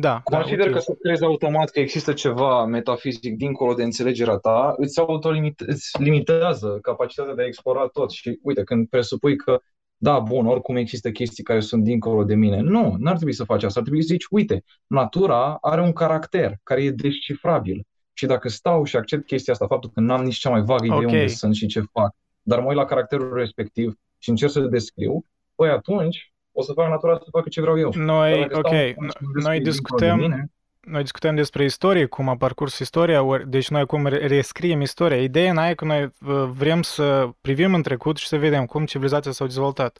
Da, da, Consider util. că să crezi automat că există ceva metafizic dincolo de înțelegerea ta, îți autolimit- îți limitează capacitatea de a explora tot. Și uite, când presupui că, da, bun, oricum există chestii care sunt dincolo de mine. Nu, n-ar trebui să faci asta. Ar trebui să zici, uite, natura are un caracter care e descifrabil. Și dacă stau și accept chestia asta, faptul că n-am nici cea mai vagă idee Ok. unde sunt și ce fac, dar mă uit la caracterul respectiv și încerc să-l descriu, păi atunci o să fac natura să facă ce vreau eu. Dar Noi, dacă ok, stau no- și mă descriu noi dincolo de discutăm, mine, noi discutăm despre istorie, cum a parcurs istoria, ori, deci noi acum re- rescriem istoria. Ideea în aia e că noi uh, vrem să privim în trecut și să vedem cum civilizația s-a dezvoltat.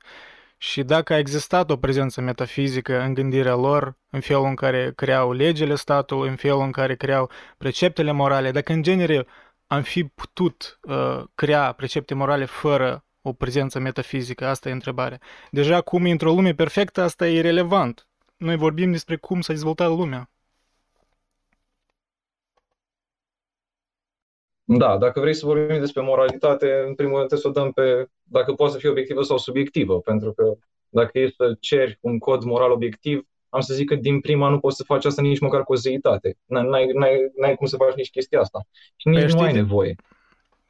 Și dacă a existat o prezență metafizică în gândirea lor, în felul în care creau legile statului, în felul în care creau preceptele morale, dacă în genere am fi putut uh, crea precepte morale fără o prezență metafizică, asta e întrebarea. Deja cum e într-o lume perfectă, asta e irrelevant. Noi vorbim despre cum s-a dezvoltat lumea. Da, dacă vrei să vorbim despre moralitate, în primul rând trebuie să o dăm pe dacă poate să fie obiectivă sau subiectivă, pentru că dacă e să ceri un cod moral obiectiv, am să zic că din prima nu poți să faci asta nici măcar cu o zeitate. N-ai, n-ai, n-ai cum să faci nici chestia asta. Și nici Păi nu ai știi, nevoie.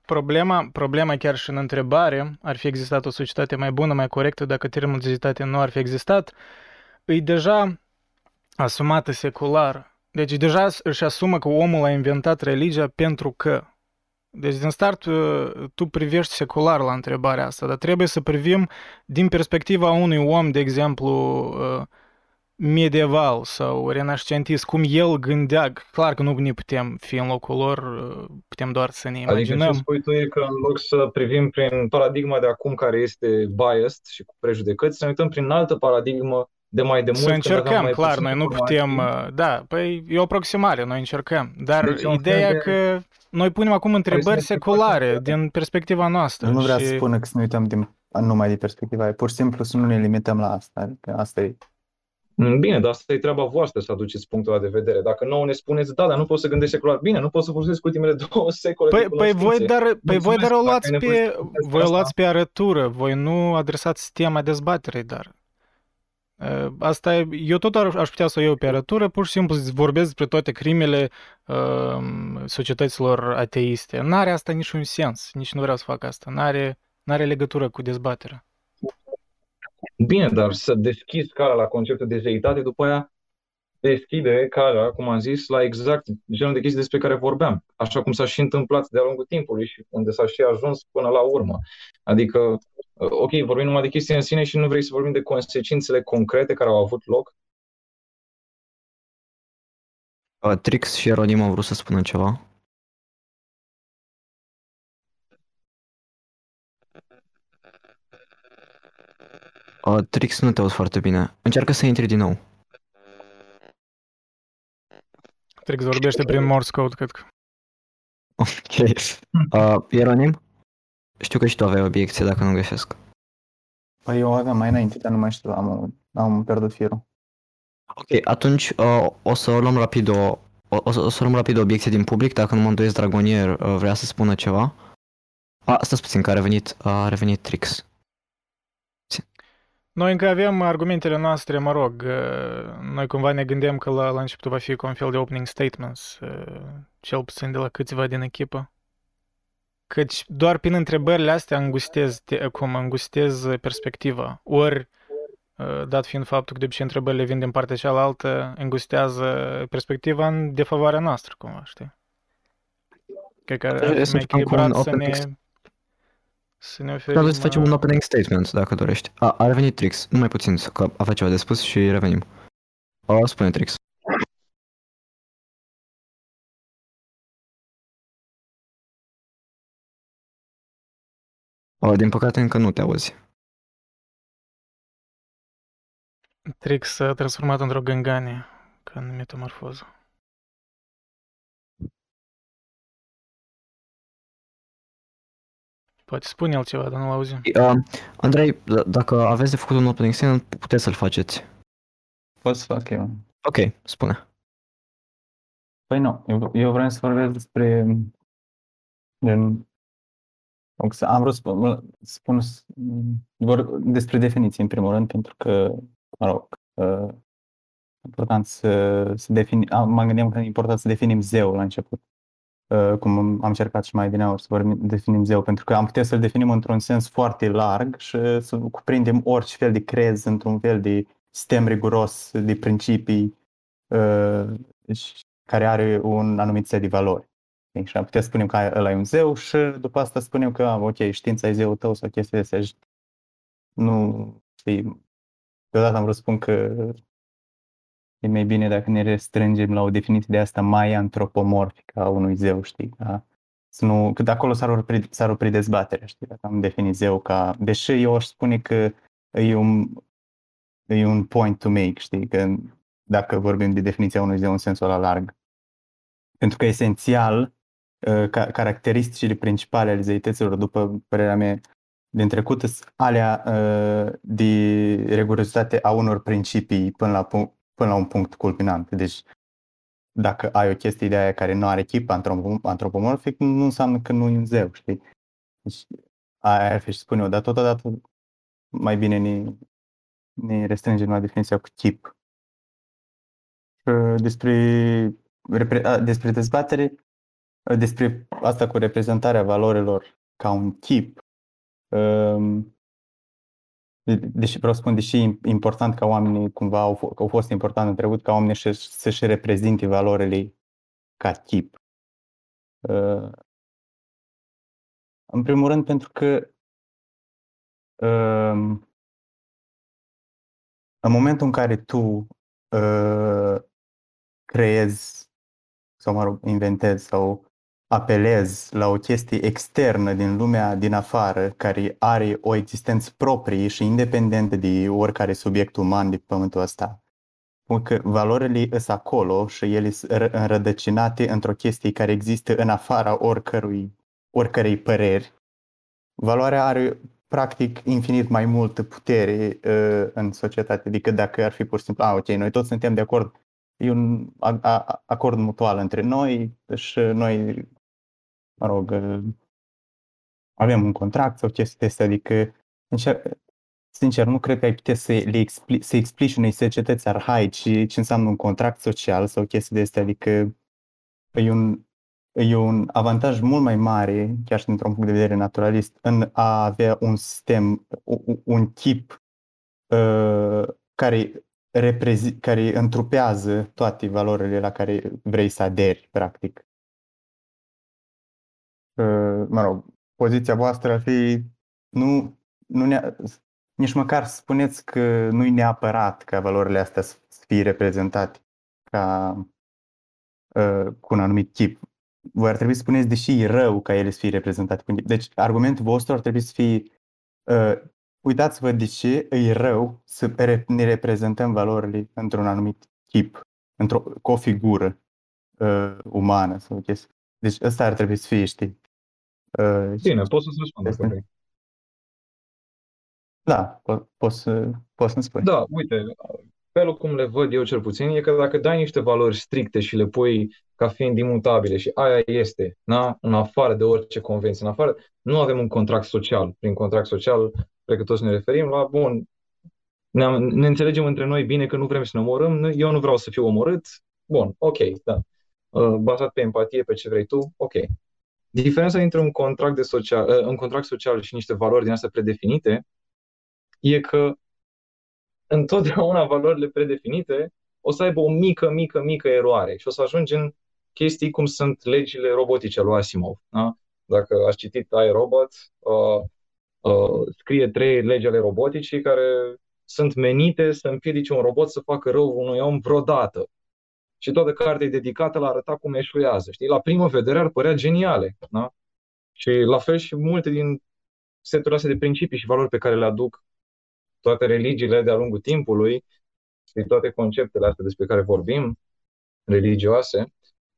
Problema, problema chiar și în întrebare, ar fi existat o societate mai bună, mai corectă, dacă termenul de zeitate nu ar fi existat, e deja asumată secular. Deci deja își asumă că omul a inventat religia pentru că. Deci din start uh, tu privești secular la întrebarea asta, dar trebuie să privim din perspectiva unui om, de exemplu, uh, medieval sau renascentist, cum el gândea, clar că nu ne putem fi în locul lor, uh, putem doar să ne Adică ce imaginăm. spui tu e că în loc să privim prin paradigma de acum care este biased și cu prejudecăți, să ne uităm prin altă paradigmă de mai de mult Să când aveam încercăm, mai clar, puține noi nu informații. putem, uh, da, păi e o aproximare, noi încercăm, dar Deci e un ideea fel e de- că noi punem acum întrebări să ne seculare facem- din perspectiva noastră Nu vreau și să spună că să ne uităm din, numai din perspectiva aia. Pur și simplu să nu ne limităm la asta. Adică asta e. Mm, Bine, dar asta e treaba voastră să aduceți punctul ăla de vedere. Dacă nouă ne spuneți, da, dar nu poți să gândești secular. Bine, nu poți să folosesc ultimele două secole Păi, de păi voi, cunoștințe. dar, păi voi dar o Mulțumesc, luați dacă ai nevoie pe, să discutăm voi o asta. luați pe arătură, voi nu adresați tema dezbaterei, dar uh, asta e, eu tot ar, aș putea să o iau pe arătură, pur și simplu să vorbesc despre toate crimele uh, societăților ateiste. N-are asta niciun sens, nici nu vreau să fac asta, n-are, n-are legătură cu dezbaterea. Bine, dar să deschizi calea la conceptul de zeitate, după aia deschide calea, cum am zis, la exact genul de chestii despre care vorbeam, așa cum s-a și întâmplat de-a lungul timpului și unde s-a și ajuns până la urmă. Adică, ok, vorbim numai de chestii în sine și nu vrei să vorbim de consecințele concrete care au avut loc? Uh, Trix și Eronim au vrut să spună ceva. Uh, Trix, nu te aud foarte bine. Încearcă să intri din nou. Trix vorbește prin Morse Code, cred că. Ok. Uh, Ieronim? Știu că și tu aveai obiecție, dacă nu greșesc. Păi eu aveam mai înainte, dar nu mai știu, am, am pierdut firul. Ok, atunci uh, o să luăm rapid o, o, o, să, o să luăm rapid o obiecție din public, dacă nu mă îndoiesc, Dragonier uh, vrea să spună ceva. A, stați puțin, că a revenit, a revenit Trix. Noi încă avem argumentele noastre, mă rog, uh, noi cumva ne gândeam că la, la început va fi ca un fel de opening statements, uh, cel puțin de la câțiva din echipă. Căci doar prin întrebările astea îngustez, te, cum îngustez perspectiva. Ori, uh, dat fiind faptul că de obicei întrebările vin din partea cealaltă, îngustează perspectiva în defavoarea noastră, cumva, știi? Cred că ar Trebuie fi să mai facem echilibrat un să open ne, text. Să ne oferim... Trebuie să facem un uh, opening statement, dacă dorești. A, a revenit Trix, numai puțin, că avea ceva de spus și revenim. A, spune Trix. A, din păcate încă nu te auzi. Trix s-a transformat într-o gânganie, ca în metamorfoză. Poate spune el ceva, dar nu-l auzim. Uh, Andrei, d- dacă aveți de făcut un opening statement, puteți să-l faceți. Pot să fac eu. Ok, spune. Păi nu, eu, eu vreau să vorbesc despre... Gen, am vrut să spun, spun vor, despre definiții, în primul rând, pentru că, mă rog, uh, important să, să defini, am- mă gândeam că e important să definim zeu la început. Uh, cum am încercat și mai bine ori să vorbim, definim zeu, pentru că am putea să-l definim într-un sens foarte larg și să cuprindem orice fel de crez într-un fel de sistem riguros de principii uh, și- care are un anumit set de valori. Știi? Și am putea să spunem că ăla e un zeu și după asta spunem că, ah, ok, știința e zeul tău sau chestii de astea. Și Nu, știi, deodată am vrut să spun că e mai bine dacă ne restrângem la o definiție de asta mai antropomorfică a unui zeu, știi? Ca să nu, că de acolo s-ar opri, s-ar opri dezbaterea, știi? Dacă am definit zeu ca... Deși eu aș spune că e un, e un point to make, știi? Că dacă vorbim de definiția unui zeu în sensul ăla larg. Pentru că esențial, uh, ca, caracteristicile principale ale zeităților, după părerea mea, din trecut, sunt alea uh, de rigurozitate a unor principii până la, pu- până la un punct culminant. Deci, dacă ai o chestie de aia care nu are chip antropom- antropomorfic, nu înseamnă că nu e un zeu, știi? Deci, aia ar fi și spun eu, dar totodată mai bine ne, ne restrângem la definiția cu chip. Uh, Despre, repre- a, despre dezbatere, uh, despre asta cu reprezentarea valorilor ca un chip, um, de- deși vreau să spun, deși e important ca oamenii cumva au, f- au fost important în trecut ca oamenii să- să-și reprezinte valorile ca tip. Uh, În primul rând pentru că um, în momentul în care tu uh, creezi sau, mă rog, inventezi sau apelezi la o chestie externă din lumea din afară care are o existență proprie și independentă de oricare subiect uman de pe pământul ăsta, pentru că valorile sunt acolo și ele sunt ră- înrădăcinate într-o chestie care există în afara oricărui, oricărei păreri, valoarea are practic infinit mai multă putere uh, în societate decât dacă ar fi pur și simplu, a, ok, noi toți suntem de acord, e un a, a, acord mutual între noi și noi, mă rog, uh, avem un contract sau chestii de astea, adică, sincer, sincer, nu cred că ai putea să le expli- să explici unei societăți arhaici ce înseamnă un contract social sau chestii de astea, adică e un, e un avantaj mult mai mare, chiar și dintr-un punct de vedere naturalist, în a avea un sistem, u- u- un tip uh, care reprezi- care întrupează toate valorile la care vrei să aderi, practic. Uh, mă rog, poziția voastră ar fi nu, nu ne, nici măcar spuneți că nu-i neapărat ca valorile astea să fie reprezentate ca uh, cu un anumit chip. Voi ar trebui să spuneți, deși e rău ca ele să fie reprezentate cu un chip. Deci argumentul vostru ar trebui să fie uh, uitați-vă de ce e rău să ne reprezentăm valorile într-un anumit chip, într-o, cu o figură uh, umană sau chestii. Deci ăsta ar trebui să fie, știi? Uh, Bine, pot să-ți răspund dacă Da, po- poți să, poți să-mi spui. Da, uite, felul cum le văd eu cel puțin e că dacă dai niște valori stricte și le pui ca fiind imutabile și aia este, na? în afară de orice convenție, în afară, nu avem un contract social. Prin contract social, cred că toți ne referim la, bun, ne, ne înțelegem între noi bine că nu vrem să ne omorâm, eu nu vreau să fiu omorât, bun, ok, da. Uh, bazat pe empatie, pe ce vrei tu, ok. Diferența dintre un contract, de social, uh, un contract social și niște valori din astea predefinite e că întotdeauna valorile predefinite o să aibă o mică, mică, mică eroare și o să ajungi în chestii cum sunt legile robotice lui Asimov. Da? Dacă ați citit iRobot, uh, uh, scrie trei legi ale roboticii care sunt menite să împiedice un robot să facă rău unui om vreodată. Și toată cartea e dedicată la arăta cum eșuează. Știi? La primă vedere ar părea geniale. Da? Și la fel și multe din seturile astea de principii și valori pe care le aduc toate religiile de-a lungul timpului și toate conceptele astea despre care vorbim, religioase,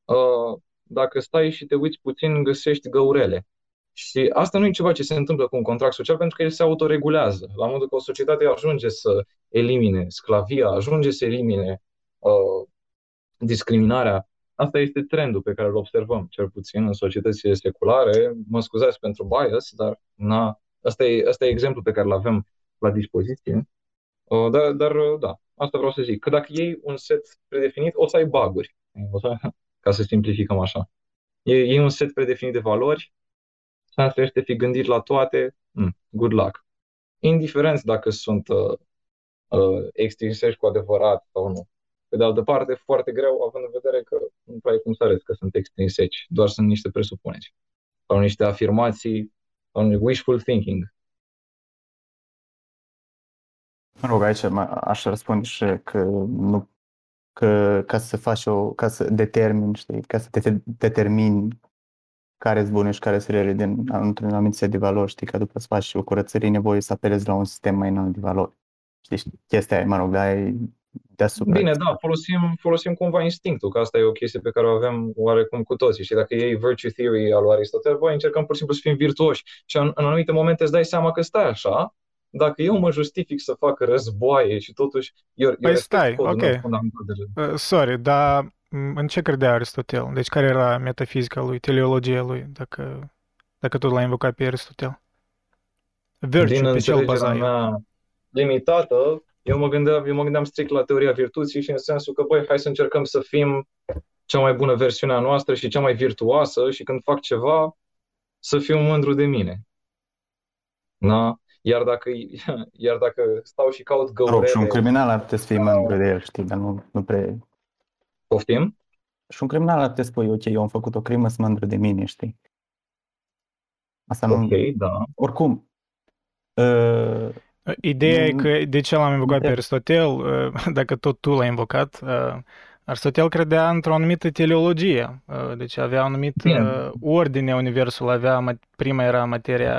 uh, dacă stai și te uiți puțin, găsești găurele. Și asta nu e ceva ce se întâmplă cu un contract social, pentru că el se autoregulează. La modul că o societate ajunge să elimine sclavia, ajunge să elimine uh, discriminarea. Asta este trendul pe care îl observăm, cel puțin în societățile seculare. Mă scuzați pentru bias, dar na, asta, e, asta e exemplul pe care îl avem la dispoziție. Uh, dar, dar, uh, da, asta vreau să zic. Că dacă iei un set predefinit, o să ai baguri. Ca să simplificăm așa. E, un set predefinit de valori, asta este fi gândit la toate, mm, good luck. Indiferent dacă sunt uh, uh, extinsești cu adevărat sau nu. Pe de altă parte, foarte greu, având în vedere că nu prea ai cum să arăți că sunt extrinseci, doar sunt niște presupuneri sau niște afirmații, sau wishful thinking. Mă rog, aici aș răspunde și că nu că ca să faci o, ca să determini, știi, ca să te determini care sunt bune și care sunt rele din, într-un anumit set de valori, știi, că după să faci o curățărie nevoie să apelezi la un sistem mai înalt de valori. Știi, chestia aia, mă rog, dar e deasupra. Bine, da, folosim, folosim cumva instinctul, că asta e o chestie pe care o avem oarecum cu toții. Și dacă iei virtue theory al lui Aristotel, voi încercăm pur și simplu să fim virtuoși. Și în, în anumite momente îți dai seama că stai așa, dacă eu mă justific să fac războaie și totuși... Eu, păi eu stai, ok. Uh, sorry, dar în ce credea Aristotel? Deci care era metafizica lui, teleologia lui, dacă, dacă tot l-a invocat pe Aristotel? Virtue, Din pe ce mea limitată, eu mă, gândeam, eu mă gândeam strict la teoria virtuții și în sensul că, băi, hai să încercăm să fim cea mai bună versiune a noastră și cea mai virtuoasă și când fac ceva, să fiu mândru de mine. Da? Iar dacă, iar dacă stau și caut găurele... Rog, și un criminal ar putea să fie mândru de el, știi, dar nu, nu pre... Poftim? Și un criminal ar putea să spui, ok, eu am făcut o crimă, să mândru de mine, știi? Asta nu... Ok, da. Oricum, uh, Ideea e că de ce l-am invocat pe Aristotel, uh, dacă tot tu l-ai invocat, uh, Aristotel credea într-o anumită teleologie, uh, deci avea o anumită yeah. ordine universul, avea, prima era materia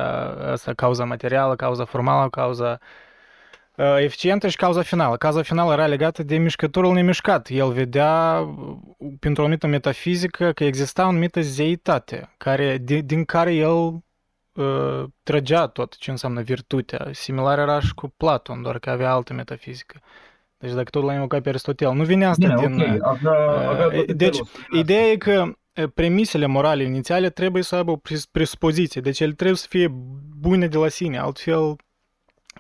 asta, cauza materială, cauza formală, cauza uh, eficientă și cauza finală. Cauza finală era legată de mișcătorul nemișcat. El vedea, uh, pentru o anumită metafizică, că exista o anumită zeitate, care, din, din care el uh, trăgea tot ce înseamnă virtutea. Similar era și cu Platon, doar că avea altă metafizică. Deci dacă tot l-ai invocat pe Aristotel, nu vine asta Bine, din... Okay. Avea, avea deci, ideea e că premisele morale inițiale trebuie să aibă o presuppoziție, deci ele trebuie să fie bune de la sine, altfel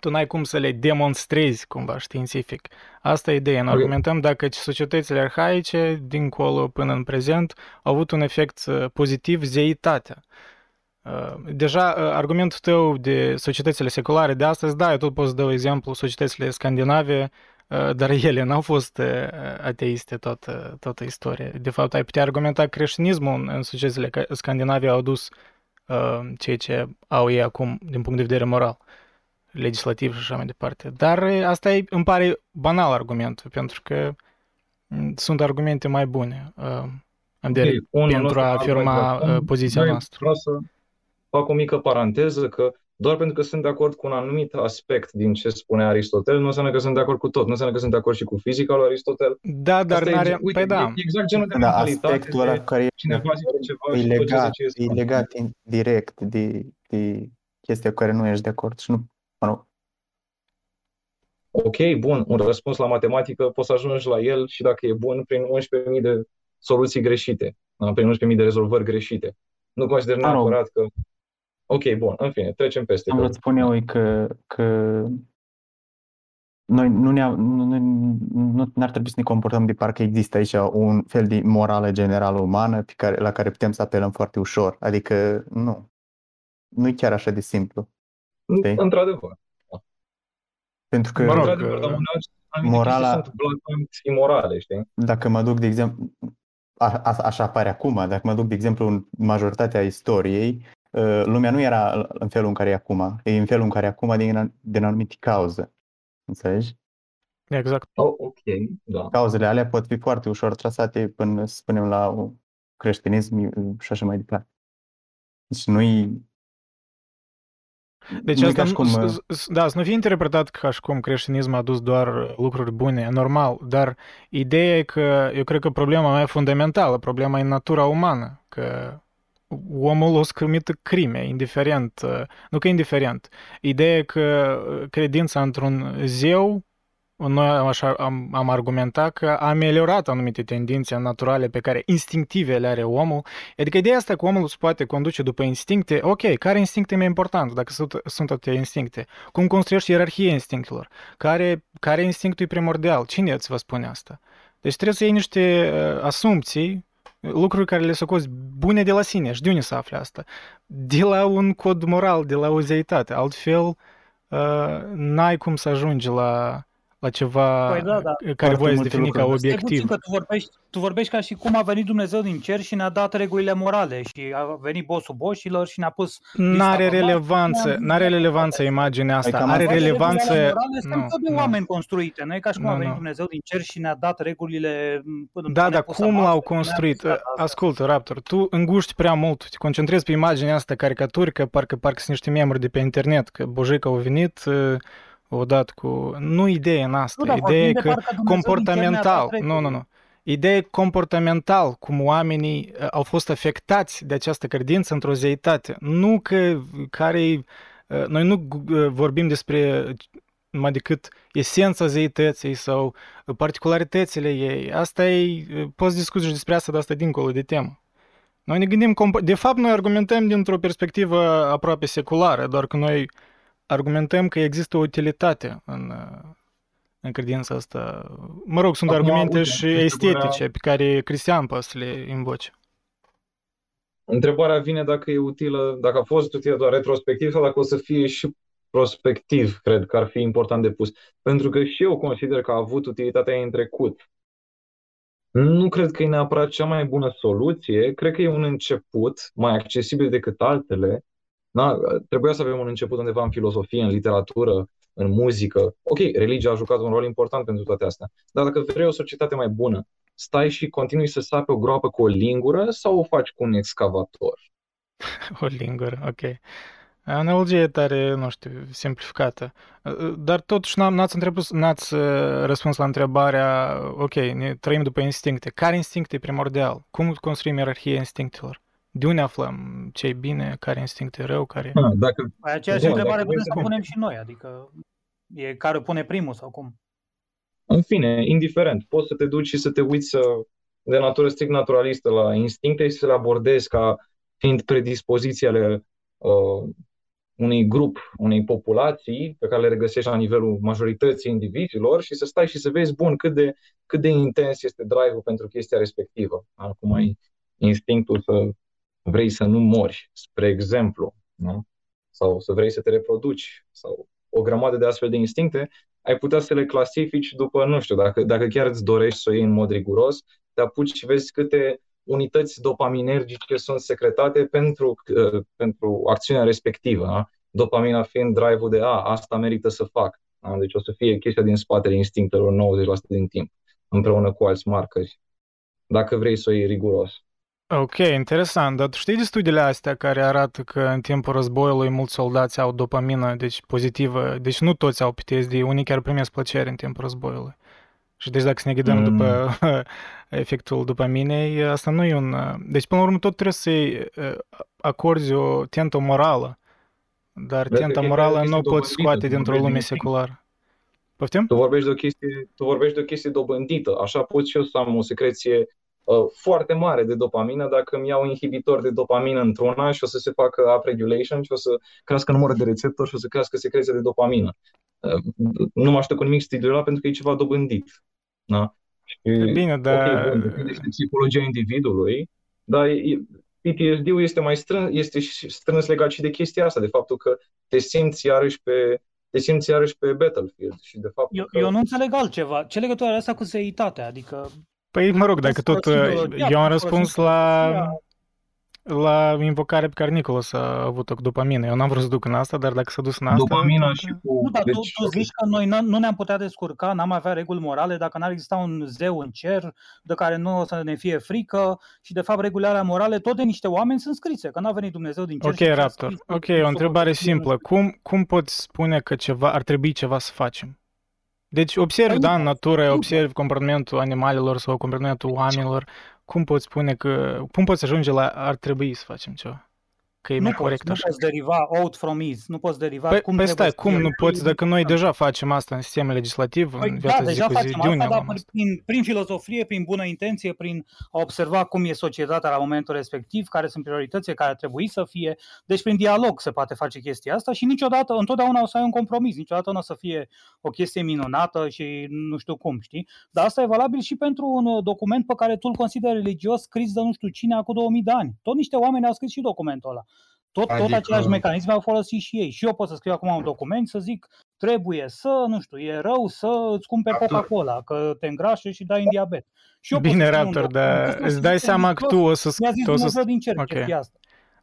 tu n-ai cum să le demonstrezi cumva științific. Asta e ideea. Noi argumentăm dacă societățile arhaice, dincolo până în prezent, au avut un efect pozitiv zeitatea. Deja argumentul tău de societățile seculare de astăzi, da, eu tot pot să dau exemplu societățile scandinave, uh, dar ele n-au fost uh, ateiste toată, toată istoria. De fapt, ai putea argumenta că creștinismul în, în societățile scandinave au adus uh, ceea ce au ei acum din punct de vedere moral, legislativ și așa mai departe. Dar asta e, îmi pare banal argumentul, pentru că mm, sunt argumente mai bune uh, okay, pentru a afirma poziția noastră. Vreau să fac o mică paranteză că doar pentru că sunt de acord cu un anumit aspect din ce spune Aristotel, nu înseamnă că sunt de acord cu tot. Nu înseamnă că sunt de acord și cu fizica lui Aristotel. Da, dar Asta n-are... E, uite, păi da. E exact genul de da, aspectul ăla care cineva zice ceva e legat, și e legat direct de, de chestia cu care nu ești de acord și nu, mă rog. Ok, bun, un răspuns la matematică poți să ajungi la el și dacă e bun, prin 11.000 de soluții greșite, da? prin 11.000 de rezolvări greșite. Nu consider neapărat că Ok, bun, în fine, trecem peste. Am vrut să spun eu că, că noi nu, ne nu, nu, nu ar trebui să ne comportăm de parcă există aici un fel de morală generală umană pe care, la care putem să apelăm foarte ușor. Adică nu. Nu e chiar așa de simplu. Știi? Într-adevăr. Pentru că mă rog, într-adevăr, dar morala sunt imorale, știi? Dacă mă duc, de exemplu, a, a, așa apare acum, dacă mă duc, de exemplu, în majoritatea istoriei, Uh, lumea nu era în felul în care e acum, e în felul în care e acum din, din anumite cauze. Înțelegi? Exact. Oh, ok, da. Cauzele alea pot fi foarte ușor trasate până, să spunem, la creștinism și așa mai departe. Deci nu-i deci nu asta, cum... da, să nu fie interpretat ca și cum creștinismul a adus doar lucruri bune, normal, dar ideea e că eu cred că problema mai fundamentală, problema e natura umană, că omul o să comită crime, indiferent, nu că indiferent. Ideea e că credința într-un zeu, noi așa am, am argumentat că a ameliorat anumite tendințe naturale pe care instinctive le are omul. Adică ideea asta că omul se poate conduce după instincte, ok, care instinct e mai important dacă sunt, sunt atâtea instincte? Cum construiești ierarhia instinctelor? Care, care instinctul e primordial? Cine îți va spune asta? Deci trebuie să iei niște asumții lucruri care le socoți bune de la sine. Și de unde să afle asta? De la un cod moral, de la o zeitate. Altfel, uh, n-ai cum să ajungi la la ceva păi da, da. care voi să defini ca obiectiv. Că tu, vorbești, tu vorbești ca și cum a venit Dumnezeu din cer și ne-a dat regulile morale și a venit bossul boșilor și ne-a pus... N-are relevanță, n-are relevanță imaginea asta, are relevanță... Morale sunt tot de oameni construite, nu e ca și cum nu, a venit nu. Dumnezeu din cer și ne-a dat regulile... Da, dar cum l-au construit? Ascultă, Raptor, tu înguști prea mult, te concentrezi pe imaginea asta caricaturi, că parcă, parcă sunt niște membri de pe internet, că Bojica au venit odată cu... Nu ideea noastră, nu, ideea că comportamental, nu, nu, nu. Ideea comportamental, cum oamenii uh, au fost afectați de această credință într-o zeitate. Nu că care uh, noi nu uh, vorbim despre mai decât esența zeității sau particularitățile ei. Asta e, poți discuți despre asta, dar asta dincolo de temă. Noi ne gândim, de fapt noi argumentăm dintr-o perspectivă aproape seculară, doar că noi argumentăm că există o utilitate în, în credința asta. Mă rog, sunt Acum, argumente uite, și estetice pe care Cristian poate să le invoce. Întrebarea vine dacă e utilă, dacă a fost utilă doar retrospectiv sau dacă o să fie și prospectiv, cred că ar fi important de pus. Pentru că și eu consider că a avut utilitatea în trecut. Nu cred că e neapărat cea mai bună soluție, cred că e un început mai accesibil decât altele, da? Trebuia să avem un început undeva în filosofie, în literatură, în muzică. Ok, religia a jucat un rol important pentru toate astea. Dar dacă vrei o societate mai bună, stai și continui să sapi o groapă cu o lingură sau o faci cu un excavator? o lingură, ok. Analogie tare, nu știu, simplificată. Dar totuși n-ați, întrebat, n-ați uh, răspuns la întrebarea, ok, ne trăim după instincte. Care instinct e primordial? Cum construim ierarhia instinctelor? De unde aflăm ce e bine, care instinct e rău, care... Ha, dacă... Păi aceeași da, întrebare putem să punem și noi, adică e care pune primul sau cum? În fine, indiferent, poți să te duci și să te uiți de natură strict naturalistă la instincte și să le abordezi ca fiind predispoziții ale uh, unui grup, unei populații pe care le regăsești la nivelul majorității indivizilor și să stai și să vezi, bun, cât de, cât de intens este drive-ul pentru chestia respectivă. Acum ai instinctul să vrei să nu mori, spre exemplu, nu? sau să vrei să te reproduci, sau o grămadă de astfel de instincte, ai putea să le clasifici după, nu știu, dacă, dacă chiar îți dorești să o iei în mod riguros, te apuci și vezi câte unități dopaminergice sunt secretate pentru, uh, pentru acțiunea respectivă. Da? Dopamina fiind drive-ul de, a, asta merită să fac. Da? Deci o să fie chestia din spatele instinctelor 90% din timp, împreună cu alți marcări, dacă vrei să o iei riguros. Ok, interesant. Dar tu știi de studiile astea care arată că în timpul războiului mulți soldați au dopamină, deci pozitivă, deci nu toți au PTSD, unii chiar primesc plăcere în timpul războiului. Și deci dacă să ne ghidăm mm. după efectul dopaminei, asta nu e un... Deci până la urmă tot trebuie să-i acorzi o tentă morală, dar Vezi tenta morală nu o poți scoate dintr-o lume seculară. Poftim? Tu vorbești de o chestie, tu vorbești de o chestie dobândită, așa pot și eu să am o secreție Uh, foarte mare de dopamină dacă îmi iau inhibitor de dopamină într-una și o să se facă upregulation și o să crească numărul de receptori și o să crească secreția de dopamină. Uh, nu mă aștept cu nimic studiul pentru că e ceva dobândit. Da? Și, Bine, dar... Okay, bun, depinde de psihologia individului, dar PTSD-ul este mai strâns, este strâns legat și de chestia asta, de faptul că te simți iarăși pe, te simți iarăși pe battlefield și de fapt eu, că... eu nu înțeleg altceva. Ce legătură are asta cu zeitatea? Adică Păi, mă rog, dacă tot... Eu am răspuns la la invocarea pe care Nicolas a avut-o cu dopamină. Eu n-am vrut să duc în asta, dar dacă s-a dus în asta... Dopamina și cu... Nu, dar deci... tu, tu zici că noi nu ne-am putea descurca, n-am avea reguli morale dacă n-ar exista un zeu în cer de care nu o să ne fie frică și de fapt regulile alea morale tot de niște oameni sunt scrise, că n-a venit Dumnezeu din cer. Ok, Raptor. Ok, o întrebare simplă. Cum, cum poți spune că ceva ar trebui ceva să facem? Deci observi, păi da, în natură, observi comportamentul animalelor sau comportamentul oamenilor. Cum poți spune că, cum poți ajunge la ar trebui să facem ceva? Că e nu mai poți, corect nu așa. Nu poți deriva out from is, nu poți deriva păi, cum păi stai, cum nu poți, dacă noi deja facem asta în sistemul legislativ, păi, în viața da, zi deja cu zi, facem asta, dar prin, prin filozofie, prin bună intenție, prin a observa cum e societatea la momentul respectiv, care sunt prioritățile care ar trebui să fie, deci prin dialog se poate face chestia asta și niciodată, întotdeauna o să ai un compromis, niciodată nu o să fie o chestie minunată și nu știu cum, știi? Dar asta e valabil și pentru un document pe care tu îl consideri religios scris de nu știu cine acum 2000 de ani. Tot niște oameni au scris și documentul ăla. Tot, adică... tot același mecanisme au folosit și ei. Și eu pot să scriu acum un document să zic trebuie să, nu știu, e rău să îți cumperi Coca-Cola, că te îngrașă și dai în diabet. Și eu Bine, Raptor, dar îți dai seama că tu o să... Mi-a zis Dumnezeu din cer okay. asta.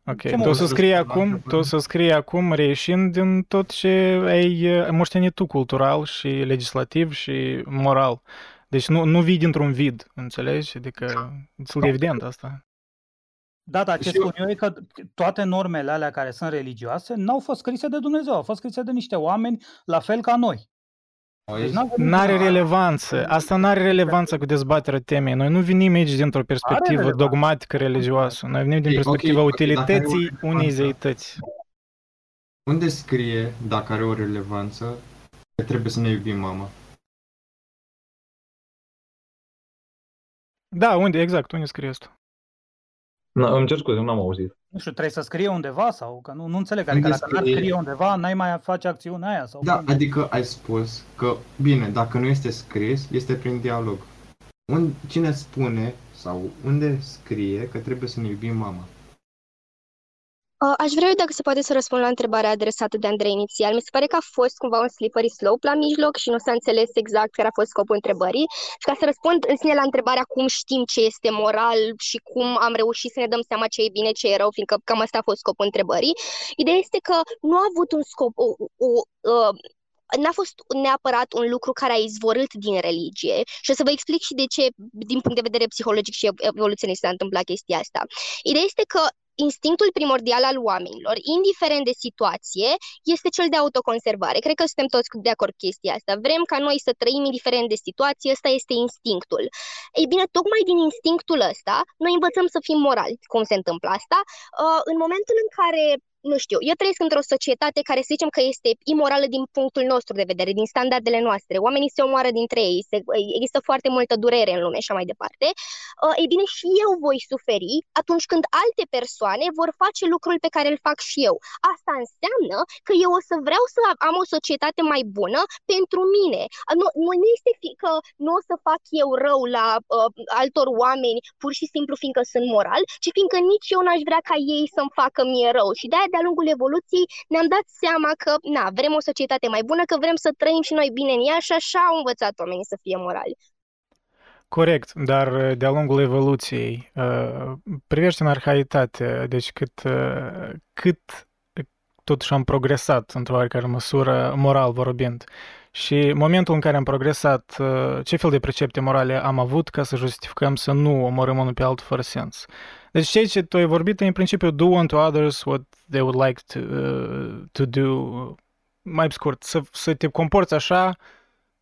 Ok, tu o să scrii acum, tu o să scrii acum reieșind din tot ce ai moștenit tu cultural și legislativ și moral. Deci nu, nu vii dintr-un vid, înțelegi? Adică e evident asta. Da, dar ce spun eu e că toate normele alea care sunt religioase n-au fost scrise de Dumnezeu, au fost scrise de niște oameni la fel ca noi. Deci n-are relevanță. Asta n-are relevanță cu dezbaterea temei. Noi nu venim aici dintr-o perspectivă dogmatică religioasă. Noi venim din perspectiva okay, utilității unei zeități. Unde scrie, dacă are o relevanță, că trebuie să ne iubim mama? Da, unde, exact, unde scrie asta? Na, îmi cer scuze, nu am auzit. Nu știu, trebuie să scrie undeva sau că nu, nu înțeleg. Adică dacă n-ar scrie undeva, n-ai mai face acțiunea aia. Sau da, cum? adică ai spus că, bine, dacă nu este scris, este prin dialog. Un, cine spune sau unde scrie că trebuie să ne iubim mama? Uh, aș vrea, dacă se poate, să răspund la întrebarea adresată de Andrei inițial. Mi se pare că a fost cumva un slippery slope la mijloc și nu s-a înțeles exact care a fost scopul întrebării. Și ca să răspund în sine la întrebarea cum știm ce este moral și cum am reușit să ne dăm seama ce e bine, ce e rău, fiindcă cam asta a fost scopul întrebării, ideea este că nu a avut un scop, o, o, o uh, n-a fost neapărat un lucru care a izvorât din religie și o să vă explic și de ce, din punct de vedere psihologic și evoluționist, s-a întâmplat chestia asta. Ideea este că instinctul primordial al oamenilor, indiferent de situație, este cel de autoconservare. Cred că suntem toți de acord cu chestia asta. Vrem ca noi să trăim indiferent de situație, ăsta este instinctul. Ei bine, tocmai din instinctul ăsta, noi învățăm să fim morali. Cum se întâmplă asta? Uh, în momentul în care nu știu, eu trăiesc într-o societate care să zicem că este imorală din punctul nostru de vedere, din standardele noastre. Oamenii se omoară dintre ei, se, există foarte multă durere în lume și așa mai departe. Uh, ei bine, și eu voi suferi atunci când alte persoane vor face lucrul pe care îl fac și eu. Asta înseamnă că eu o să vreau să am o societate mai bună pentru mine. Nu, nu este fi, că nu o să fac eu rău la uh, altor oameni pur și simplu fiindcă sunt moral, ci fiindcă nici eu n-aș vrea ca ei să-mi facă mie rău. Și de de-a lungul evoluției ne-am dat seama că, na, vrem o societate mai bună, că vrem să trăim și noi bine în ea și așa au învățat oamenii să fie morali. Corect, dar uh, de-a lungul evoluției, uh, privește în arhaitate, deci cât, uh, cât totuși am progresat într-o oarecare măsură, moral vorbind. Și momentul în care am progresat, ce fel de precepte morale am avut ca să justificăm să nu omorâm unul pe altul fără sens? Deci ceea ce tu ai vorbit în principiu do unto others what they would like to, uh, to do, mai scurt, să, să te comporți așa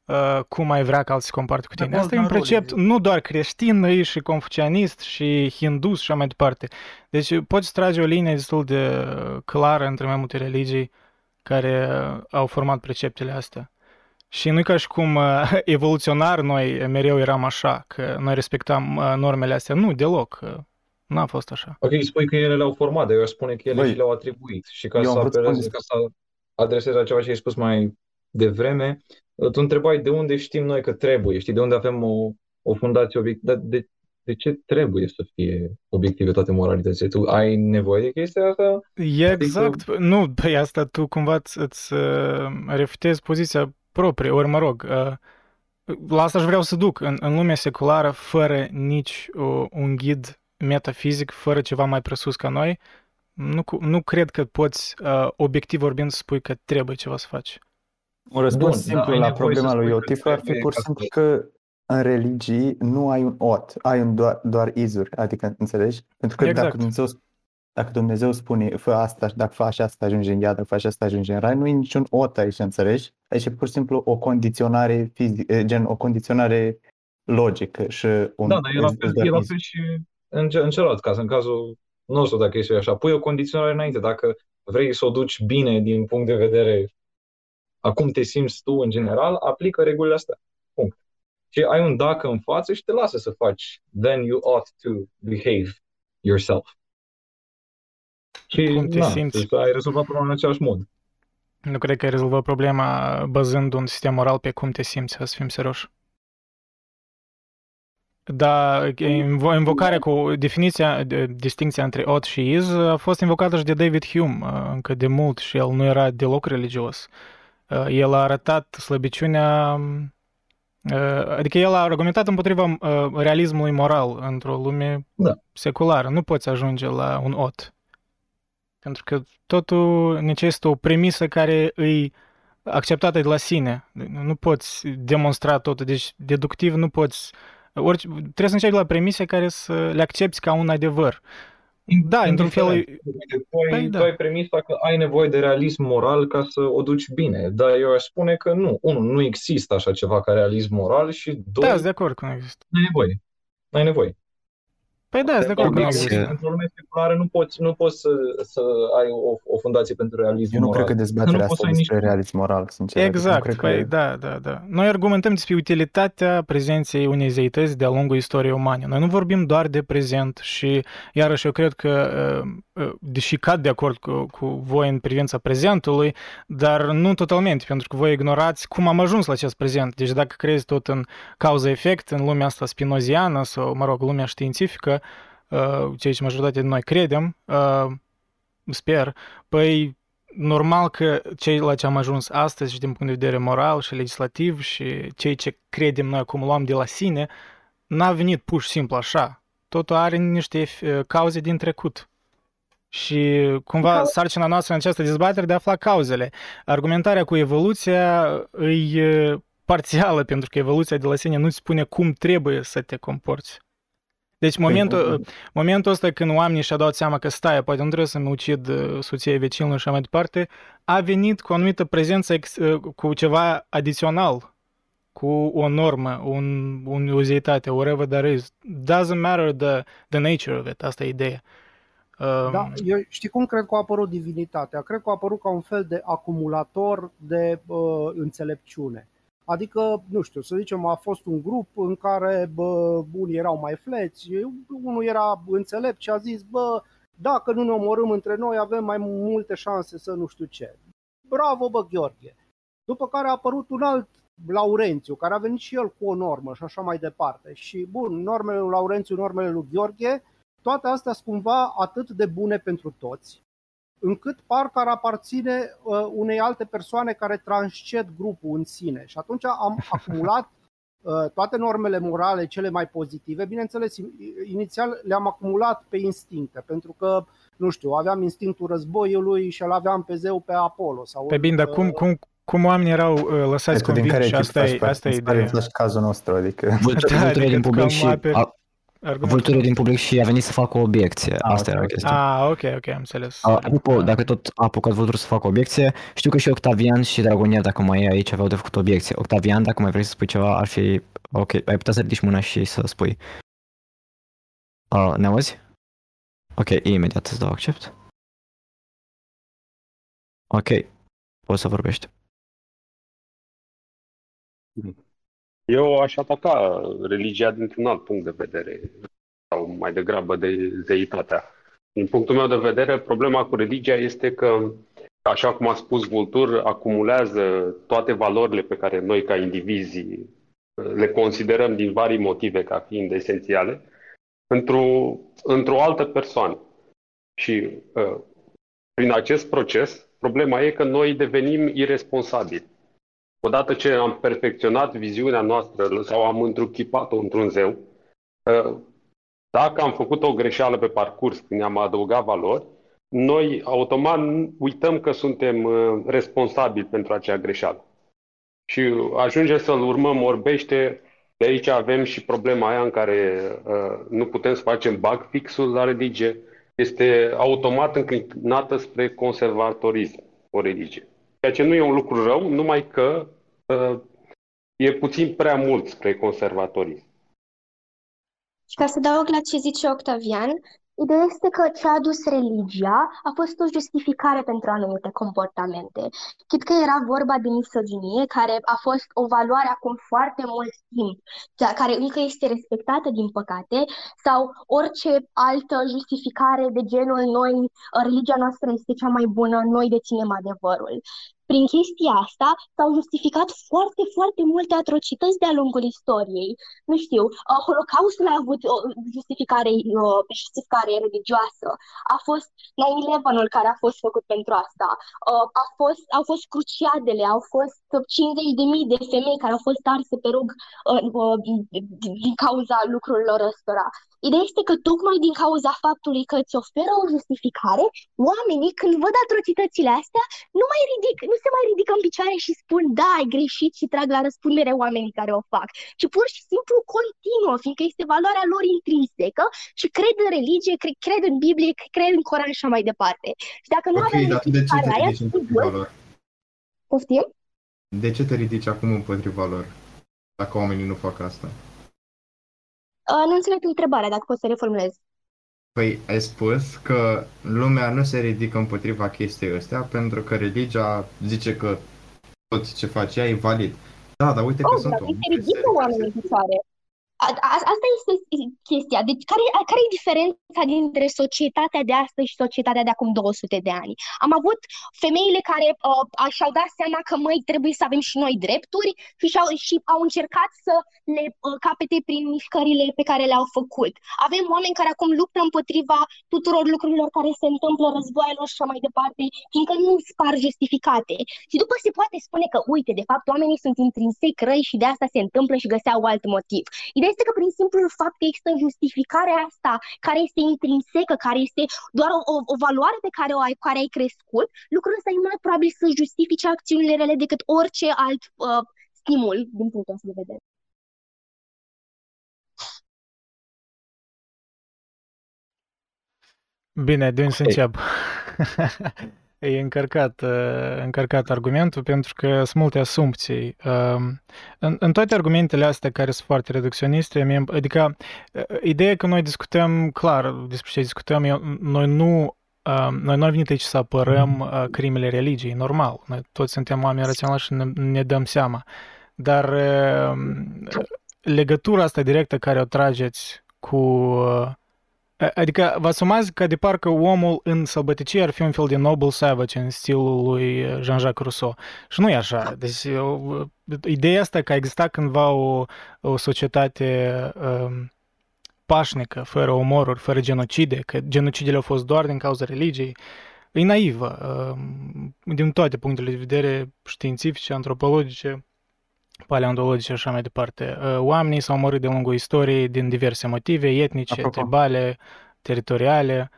uh, cum ai vrea ca alții să comporte cu tine. Asta e un precept nu doar creștin, și confucianist, și hindus și așa mai departe. Deci poți trage o linie destul de clară între mai multe religii care au format preceptele astea. Și nu ca și cum uh, evoluționar noi mereu eram așa, că noi respectam uh, normele astea. Nu, deloc. N-a fost așa. Ok, spui că ele le-au format, dar eu spune că ele Băi, și le-au atribuit. Și ca să, apelez, ca să adresez la ceva ce ai spus mai devreme, tu întrebai de unde știm noi că trebuie, știi, de unde avem o, o fundație obiectivă, dar de, de ce trebuie să fie obiective toate moralitățile? Tu ai nevoie de chestia asta? Exact. Adică... Nu, pe asta tu cumva îți, îți uh, refutezi poziția proprie, ori mă rog, uh, la asta aș vreau să duc. În, în lumea seculară, fără nici uh, un ghid metafizic, fără ceva mai presus ca noi, nu, nu cred că poți, uh, obiectiv vorbind, să spui că trebuie ceva să faci. Un răspuns Bun, simplu da, la problema lui Otif ar fi pur și simplu că în religii nu ai un ot, ai un doar, doar izuri, adică înțelegi? Pentru că exact. dacă, Dumnezeu, dacă Dumnezeu spune fă asta și dacă faci asta ajungi în iad, dacă faci asta ajungi în rai, nu e niciun ot aici, înțelegi? Aici e pur și simplu o condiționare fizică, gen o condiționare logică și un Da, dar e la fel, e la fel și în, în celălalt caz, în cazul nostru, dacă este așa, pui o condiționare înainte. Dacă vrei să o duci bine din punct de vedere a cum te simți tu în general, aplică regulile astea. Punct. Și ai un dacă în față și te lasă să faci. Then you ought to behave yourself. Și cum te na, simți? ai rezolvat problema în același mod. Nu cred că ai rezolvat problema bazând un sistem moral pe cum te simți, să fim serioși. Da, invocarea cu definiția, distinția între od și iz a fost invocată și de David Hume încă de mult și el nu era deloc religios. El a arătat slăbiciunea, adică el a argumentat împotriva realismului moral într-o lume da. seculară. Nu poți ajunge la un od. Pentru că totul necesită o premisă care îi acceptată de la sine. Nu poți demonstra totul. Deci, deductiv nu poți Orice, trebuie să începi la premise care să le accepti ca un adevăr. Da, într-un fel... Tu ai, păi, da. tu ai premisa că ai nevoie de realism moral ca să o duci bine, dar eu aș spune că nu. Unu, nu există așa ceva ca realism moral și doi... Da, de acord că nu există. Nu ai nevoie. Nu ai nevoie. Păi da, de acord. Într-o lume seculară nu poți, nu poți să, să ai o, o fundație pentru realism Eu nu moral. cred că dezbaterea asta despre nici... realism moral, sincer. Exact, cred păi că... da, da, da. Noi argumentăm despre utilitatea prezenței unei zeități de-a lungul istoriei umane. Noi nu vorbim doar de prezent și, iarăși, eu cred că, uh, uh, deși cad de acord cu, cu voi în privința prezentului, dar nu totalmente, pentru că voi ignorați cum am ajuns la acest prezent. Deci dacă crezi tot în cauza-efect, în lumea asta spinoziană sau, mă rog, lumea științifică, Uh, ceea ce majoritatea de noi credem, uh, sper, păi normal că cei la ce am ajuns astăzi și din punct de vedere moral și legislativ și cei ce credem noi acum luăm de la sine, n-a venit pur și simplu așa. Totul are niște uh, cauze din trecut. Și cumva sarcina noastră în această dezbatere de a afla cauzele. Argumentarea cu evoluția e parțială, pentru că evoluția de la sine nu spune cum trebuie să te comporți. Deci păi, momentul, momentul ăsta când oamenii și-au dat seama că stai, poate nu trebuie să-mi ucid uh, soția vecinului și așa mai departe, a venit cu o anumită prezență, uh, cu ceva adițional, cu o normă, un, un uzeitate, whatever that is. Doesn't matter the, the nature of it, asta e ideea. Um... Da, eu știi cum cred că a apărut divinitatea? Cred că a apărut ca un fel de acumulator de uh, înțelepciune. Adică, nu știu, să zicem, a fost un grup în care bă, unii erau mai fleți, unul era înțelept și a zis, bă, dacă nu ne omorâm între noi, avem mai multe șanse să nu știu ce. Bravo, bă, Gheorghe! După care a apărut un alt Laurențiu, care a venit și el cu o normă și așa mai departe. Și, bun, normele lui Laurențiu, normele lui Gheorghe, toate astea sunt cumva atât de bune pentru toți, încât parcă ar aparține uh, unei alte persoane care transced grupul în sine. Și atunci am acumulat uh, toate normele morale cele mai pozitive. Bineînțeles, inițial le-am acumulat pe instincte, pentru că, nu știu, aveam instinctul războiului și îl aveam pe zeu pe Apollo. Sau, pe bine, dar cum, uh, cum, cum oamenii erau uh, lăsați Depinde din care convinși, asta e, echipaj asta e faci. Mi se pare ideea. și cazul nostru, adică... Vultur- Da, vulturile adică din public cam și... aperi A, argumentul. vulturile din public și a venit să facă o obiecție. Ah, Asta ok, era ok. chestia. Ah, ok, ok, am înțeles. A, Apropo, dacă tot a apucat vulturul să facă obiecție, știu că și Octavian și Dragonier, dacă mai e aici, aveau de făcut obiecție. Octavian, dacă mai vrei să spui ceva, ar fi... Ok, ai putea să ridici mâna și să spui. Uh, ne auzi? Ok, imediat îți dau accept. Ok, poți să vorbești. Eu aș ataca religia dintr-un alt punct de vedere, sau mai degrabă de zeitatea. Din punctul meu de vedere, problema cu religia este că, așa cum a spus Vultur, acumulează toate valorile pe care noi, ca indivizi, le considerăm din vari motive ca fiind esențiale, într-o, într-o altă persoană. Și uh, prin acest proces, problema e că noi devenim irresponsabili. Odată ce am perfecționat viziunea noastră sau am întruchipat-o într-un zeu, uh, dacă am făcut o greșeală pe parcurs când am adăugat valori, noi automat uităm că suntem uh, responsabili pentru acea greșeală. Și ajunge să-l urmăm orbește. De aici avem și problema aia în care uh, nu putem să facem bug fixul la religie. Este automat înclinată spre conservatorism, o religie. Ceea ce nu e un lucru rău, numai că uh, e puțin prea mult spre conservatorism. Și ca să adaug la ce zice Octavian, ideea este că ce a adus religia a fost o justificare pentru anumite comportamente. Chit că era vorba de misoginie, care a fost o valoare acum foarte mult timp, dar care încă este respectată, din păcate, sau orice altă justificare de genul noi, religia noastră este cea mai bună, noi deținem adevărul. Prin chestia asta s-au justificat foarte, foarte multe atrocități de-a lungul istoriei. Nu știu, uh, Holocaustul a avut o justificare, o justificare religioasă. A fost 9-11-ul care a fost făcut pentru asta. Uh, a fost, au fost cruciadele, au fost 50.000 de femei care au fost arse pe rug uh, uh, din cauza lucrurilor ăstora. Ideea este că tocmai din cauza faptului că îți oferă o justificare, oamenii când văd atrocitățile astea nu mai ridic, nu se mai ridică în picioare și spun da, ai greșit și trag la răspundere oamenii care o fac, ci pur și simplu continuă, fiindcă este valoarea lor intrinsecă și cred în religie, cred, cred în Biblie, cred în Coran și așa mai departe. Și dacă nu Ok, avem dar tu de ce te justificarea aia, ridici împotriva sigur, lor? poftim? De ce te ridici acum împotriva lor? Dacă oamenii nu fac asta. Uh, nu înțeleg întrebarea, dacă poți să reformulez. Păi ai spus că lumea nu se ridică împotriva chestiei astea pentru că religia zice că tot ce face ea e valid. Da, dar uite că Oh, sunt dar se oameni care se ridică ridică oamenii în picioare. A- a- Asta este chestia. Deci, care, a- care e diferența dintre societatea de astăzi și societatea de acum 200 de ani? Am avut femeile care uh, a- și-au dat seama că, măi, trebuie să avem și noi drepturi și, și-au, și au încercat să le uh, capete prin mișcările pe care le-au făcut. Avem oameni care acum luptă împotriva tuturor lucrurilor care se întâmplă, războaielor și așa mai departe, fiindcă nu spar justificate. Și după se poate spune că, uite, de fapt, oamenii sunt intrinsec răi și de asta se întâmplă și găseau alt motiv. Ideea este că prin simplul fapt că există justificarea asta, care este intrinsecă, care este doar o, o, o valoare pe care o ai, care ai crescut, lucrul ăsta e mai probabil să justifice acțiunile rele decât orice alt uh, stimul din punctul ăsta de vedere. Bine, de unde să Ok. încep? E încărcat, uh, încărcat argumentul pentru că sunt multe asumpții. Um, În, în toate argumentele astea care sunt foarte reducționiste, mie- adică uh, ideea că noi discutăm clar despre ce discutăm, eu, noi nu um, noi nu am venit aici să apărăm uh, crimele religiei, normal. Noi toți suntem oameni raționali și ne, ne dăm seama. Dar um, legătura asta directă care o trageți cu uh, Adică vă asumați că de parcă omul în sălbăticie ar fi un fel de noble savage în stilul lui Jean-Jacques Rousseau. Și nu e așa. Deci o- ideea asta că a existat cândva o, o societate um, pașnică, fără omoruri, fără genocide, că genocidele au fost doar din cauza religiei, e naivă uh, din toate punctele de vedere științifice, antropologice, paleontologice și așa mai departe. Uh, oamenii s-au omorât de lungul istoriei din diverse motive etnice, Apropo. tribale, teritoriale.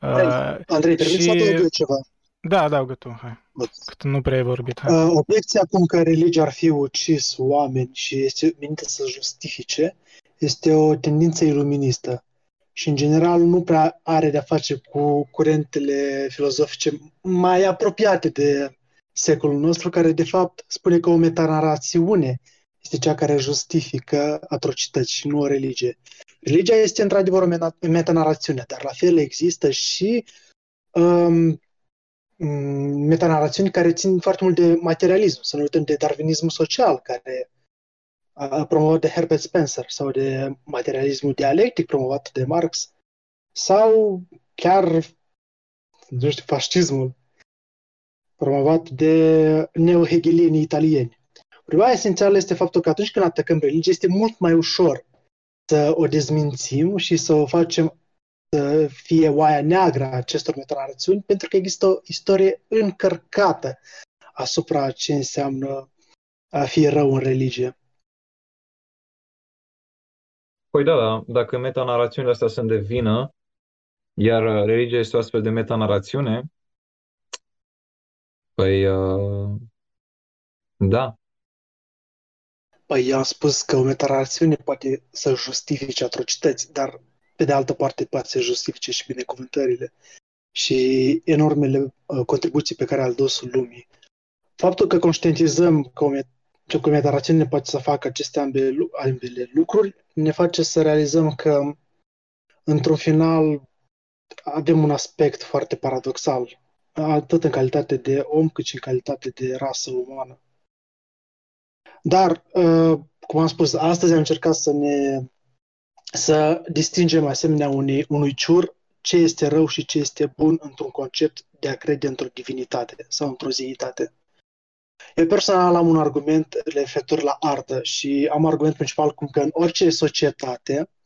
Uh, Andrei, și... să ceva? Da, adaugă tu, hai. Cât nu prea ai vorbit. Hai. Uh, obiecția cum că religia ar fi ucis oameni și este menită să justifice este o tendință iluministă și în general nu prea are de-a face cu curentele filozofice mai apropiate de secolul nostru, care de fapt spune că o metanarațiune este cea care justifică atrocități și nu o religie. Religia este într-adevăr o metanarațiune, dar la fel există și um, metanarațiuni care țin foarte mult de materialism. Să nu uităm de darwinismul social, care promovat de Herbert Spencer sau de materialismul dialectic promovat de Marx sau chiar, nu știu, fascismul promovat de neohegelienii italieni. Problema esențială este faptul că atunci când atacăm religia, este mult mai ușor să o dezmințim și să o facem să fie oaia neagră a acestor metanarațiuni, pentru că există o istorie încărcată asupra ce înseamnă a fi rău în religie. Păi da, da, dacă metanarațiunile astea sunt de vină, iar religia este o astfel de metanarațiune, păi uh, da. Păi eu am spus că o metanarațiune poate să justifice atrocități, dar pe de altă parte poate să justifice și binecuvântările și enormele uh, contribuții pe care a adus lumii. Faptul că conștientizăm că o ce cu ne poate să facă aceste ambele, ambele lucruri, ne face să realizăm că, într-un final, avem un aspect foarte paradoxal, atât în calitate de om, cât și în calitate de rasă umană. Dar, uh, cum am spus, astăzi am încercat să ne să distingem asemenea unui, unui ciur ce este rău și ce este bun într-un concept de a crede într-o divinitate sau într-o zeitate. Eu personal am un argument referitor la artă și am argument principal cum că în orice societate uh,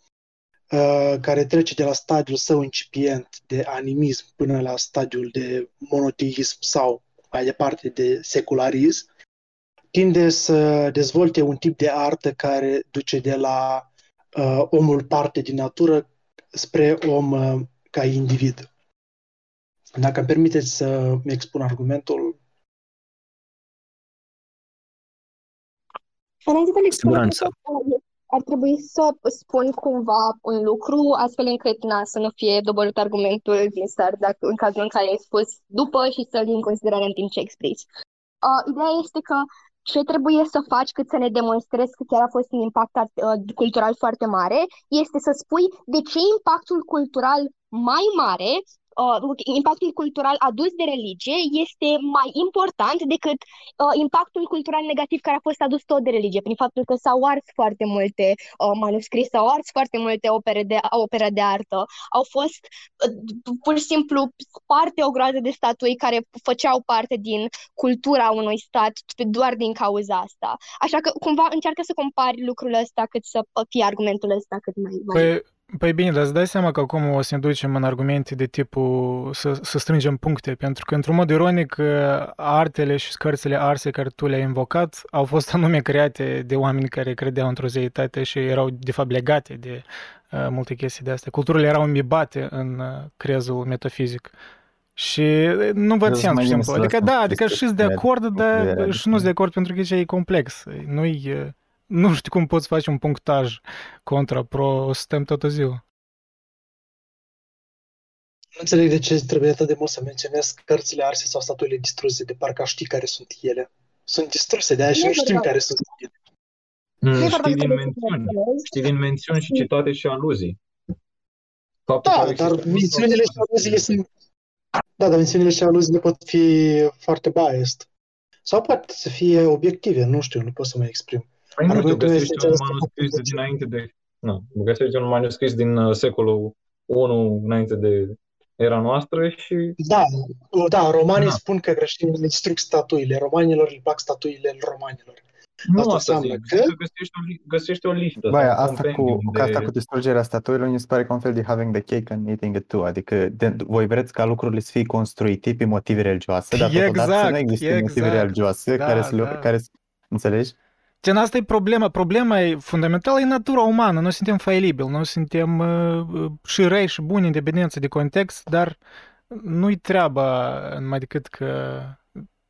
care trece de la stadiul său incipient de animism până la stadiul de monoteism sau mai departe de secularism, tinde să dezvolte un tip de artă care duce de la uh, omul parte din natură spre om uh, ca individ. Dacă îmi permiteți să-mi expun argumentul, Înainte de Siguranță. Ar trebui să spun cumva un lucru, astfel încât na, să nu fie doborât argumentul din start, dacă, în cazul în care ai spus după și să-l iei în considerare în timp ce explici. Uh, ideea este că ce trebuie să faci cât să ne demonstrezi că chiar a fost un impact uh, cultural foarte mare, este să spui de ce impactul cultural mai mare uh, impactul cultural adus de religie este mai important decât uh, impactul cultural negativ care a fost adus tot de religie, prin faptul că s-au ars foarte multe uh, manuscrise, s-au ars foarte multe opere de, opere de artă, au fost uh, pur și simplu sparte o groază de statui care făceau parte din cultura unui stat doar din cauza asta. Așa că cumva încearcă să compari lucrul ăsta cât să fie argumentul ăsta cât mai... mai... Păi, Păi bine, dar îți dai seama că acum o să ne ducem în argumente de tipul să, să strângem puncte, pentru că într-un mod ironic artele și scărțile arse care tu le-ai invocat au fost anume create de oameni care credeau într-o zeitate și erau de fapt legate de uh, multe chestii de astea. Culturile erau imbibate în uh, crezul metafizic. Și nu văd sens, simplu. Adică da, adică și de acord, dar și nu de acord pentru că e complex. Nu-i nu știu cum poți face un punctaj contra pro, stăm toată ziua. Nu înțeleg de ce trebuie atât de mult să menționez cărțile arse sau statuile distruse, de parcă știi care sunt ele. Sunt distruse de aia și nu știm care sunt ele. Mm, știi, din mențiuni, știi din mențiuni și citate și aluzii. Faptul da, dar mențiunile și aluziile sunt... Da, dar mențiunile și aluziile pot fi foarte biased. Sau poate să fie obiective, nu știu, nu pot să mă exprim. Păi nu, tu găsești un manuscris de dinainte de... Nu, găsești un manuscris din uh, secolul 1 înainte de era noastră și... Da, da, romanii da. spun că creștinii distrug statuile, romanilor îl plac statuile romanilor. Nu Asta asta înseamnă zic, că- că găsești o, li- găsești o listă. Băia, sau un asta cu, compendium cu asta de... cu distrugerea statuilor mi se pare ca un fel de having the cake and eating it too, adică de, voi vreți ca lucrurile să fie construite pe motive religioase, dar totodată să Exact, nu existe motive exact. religioase Da, care să, le- da. care să, înțelegi? Gen, asta e problema. Problema e fundamentală, e natura umană. Noi suntem failibili, noi suntem uh, uh, și răi și buni, independență de context, dar nu-i treaba numai decât că...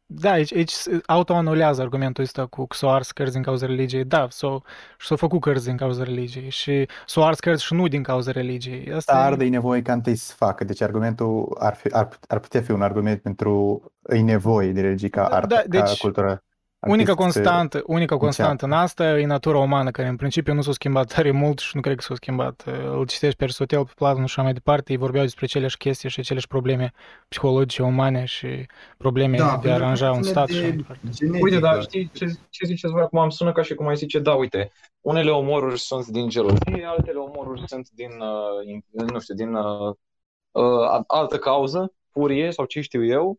Da, aici, aici se autoanulează argumentul ăsta cu că s-o ars cărți din cauza religiei. Da, s-o, și s-o făcut cărți din cauza religiei și s-o ars cărți și nu din cauza religiei. Asta Dar e- arde e nevoie ca întâi să facă, deci argumentul ar, fi, ar, ar putea fi un argument pentru e nevoie de religie ca Da, artă, da, ca deci cultură Unica artistică să constantă, unica constantă în înceapă. asta e natura umană, care în principiu nu s-a schimbat tare mult și nu cred că s-a schimbat. Îl citești pe Aristotel, pe Platon și așa mai departe, ei vorbeau despre aceleași chestii și aceleași probleme psihologice umane și probleme Da, de pentru a că aranja un ține stat de și așa mai departe. genetică. Uite, dar știi ce, ce ziceți voi acum? Îmi sună ca și cum ai zice, da, uite, unele omoruri sunt din gelozie, altele omoruri sunt din, uh, in- nu știu, din uh, uh, altă cauză, furie sau ce știu eu, uh,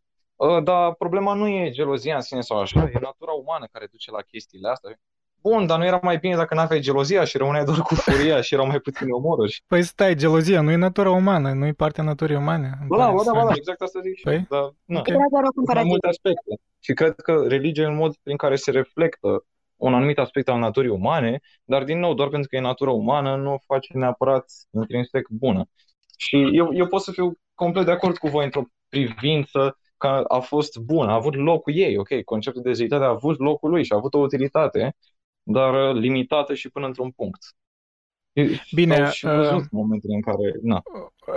dar problema nu e gelozia în sine sau așa, e natura umană care duce la chestiile astea. Bun, dar nu era mai bine dacă n-aveai gelozia și rămâneai doar cu furia și erau mai puține omoruri. Păi stai, gelozia nu e natura umană, nu e partea naturii umane. îmi Bă, da, pare bă, da, bă, straniu. da, exact asta zic și eu, Păi? dar, na. Ok. Era doar o Sunt mai comparație. multe aspecte. Și cred că religia e un mod prin care se reflectă un anumit aspect al naturii umane, dar din nou, doar pentru că e natura umană, nu o face neapărat intrinsec bună. Și eu, eu pot să fiu complet de acord cu voi într-o privință că a fost bună, a avut locul ei, ok, conceptul de zeitate a avut locul lui și a avut o utilitate, dar uh, limitată și până într-un punct. E- Bine, s-au și văzut uh, momentele în care, na,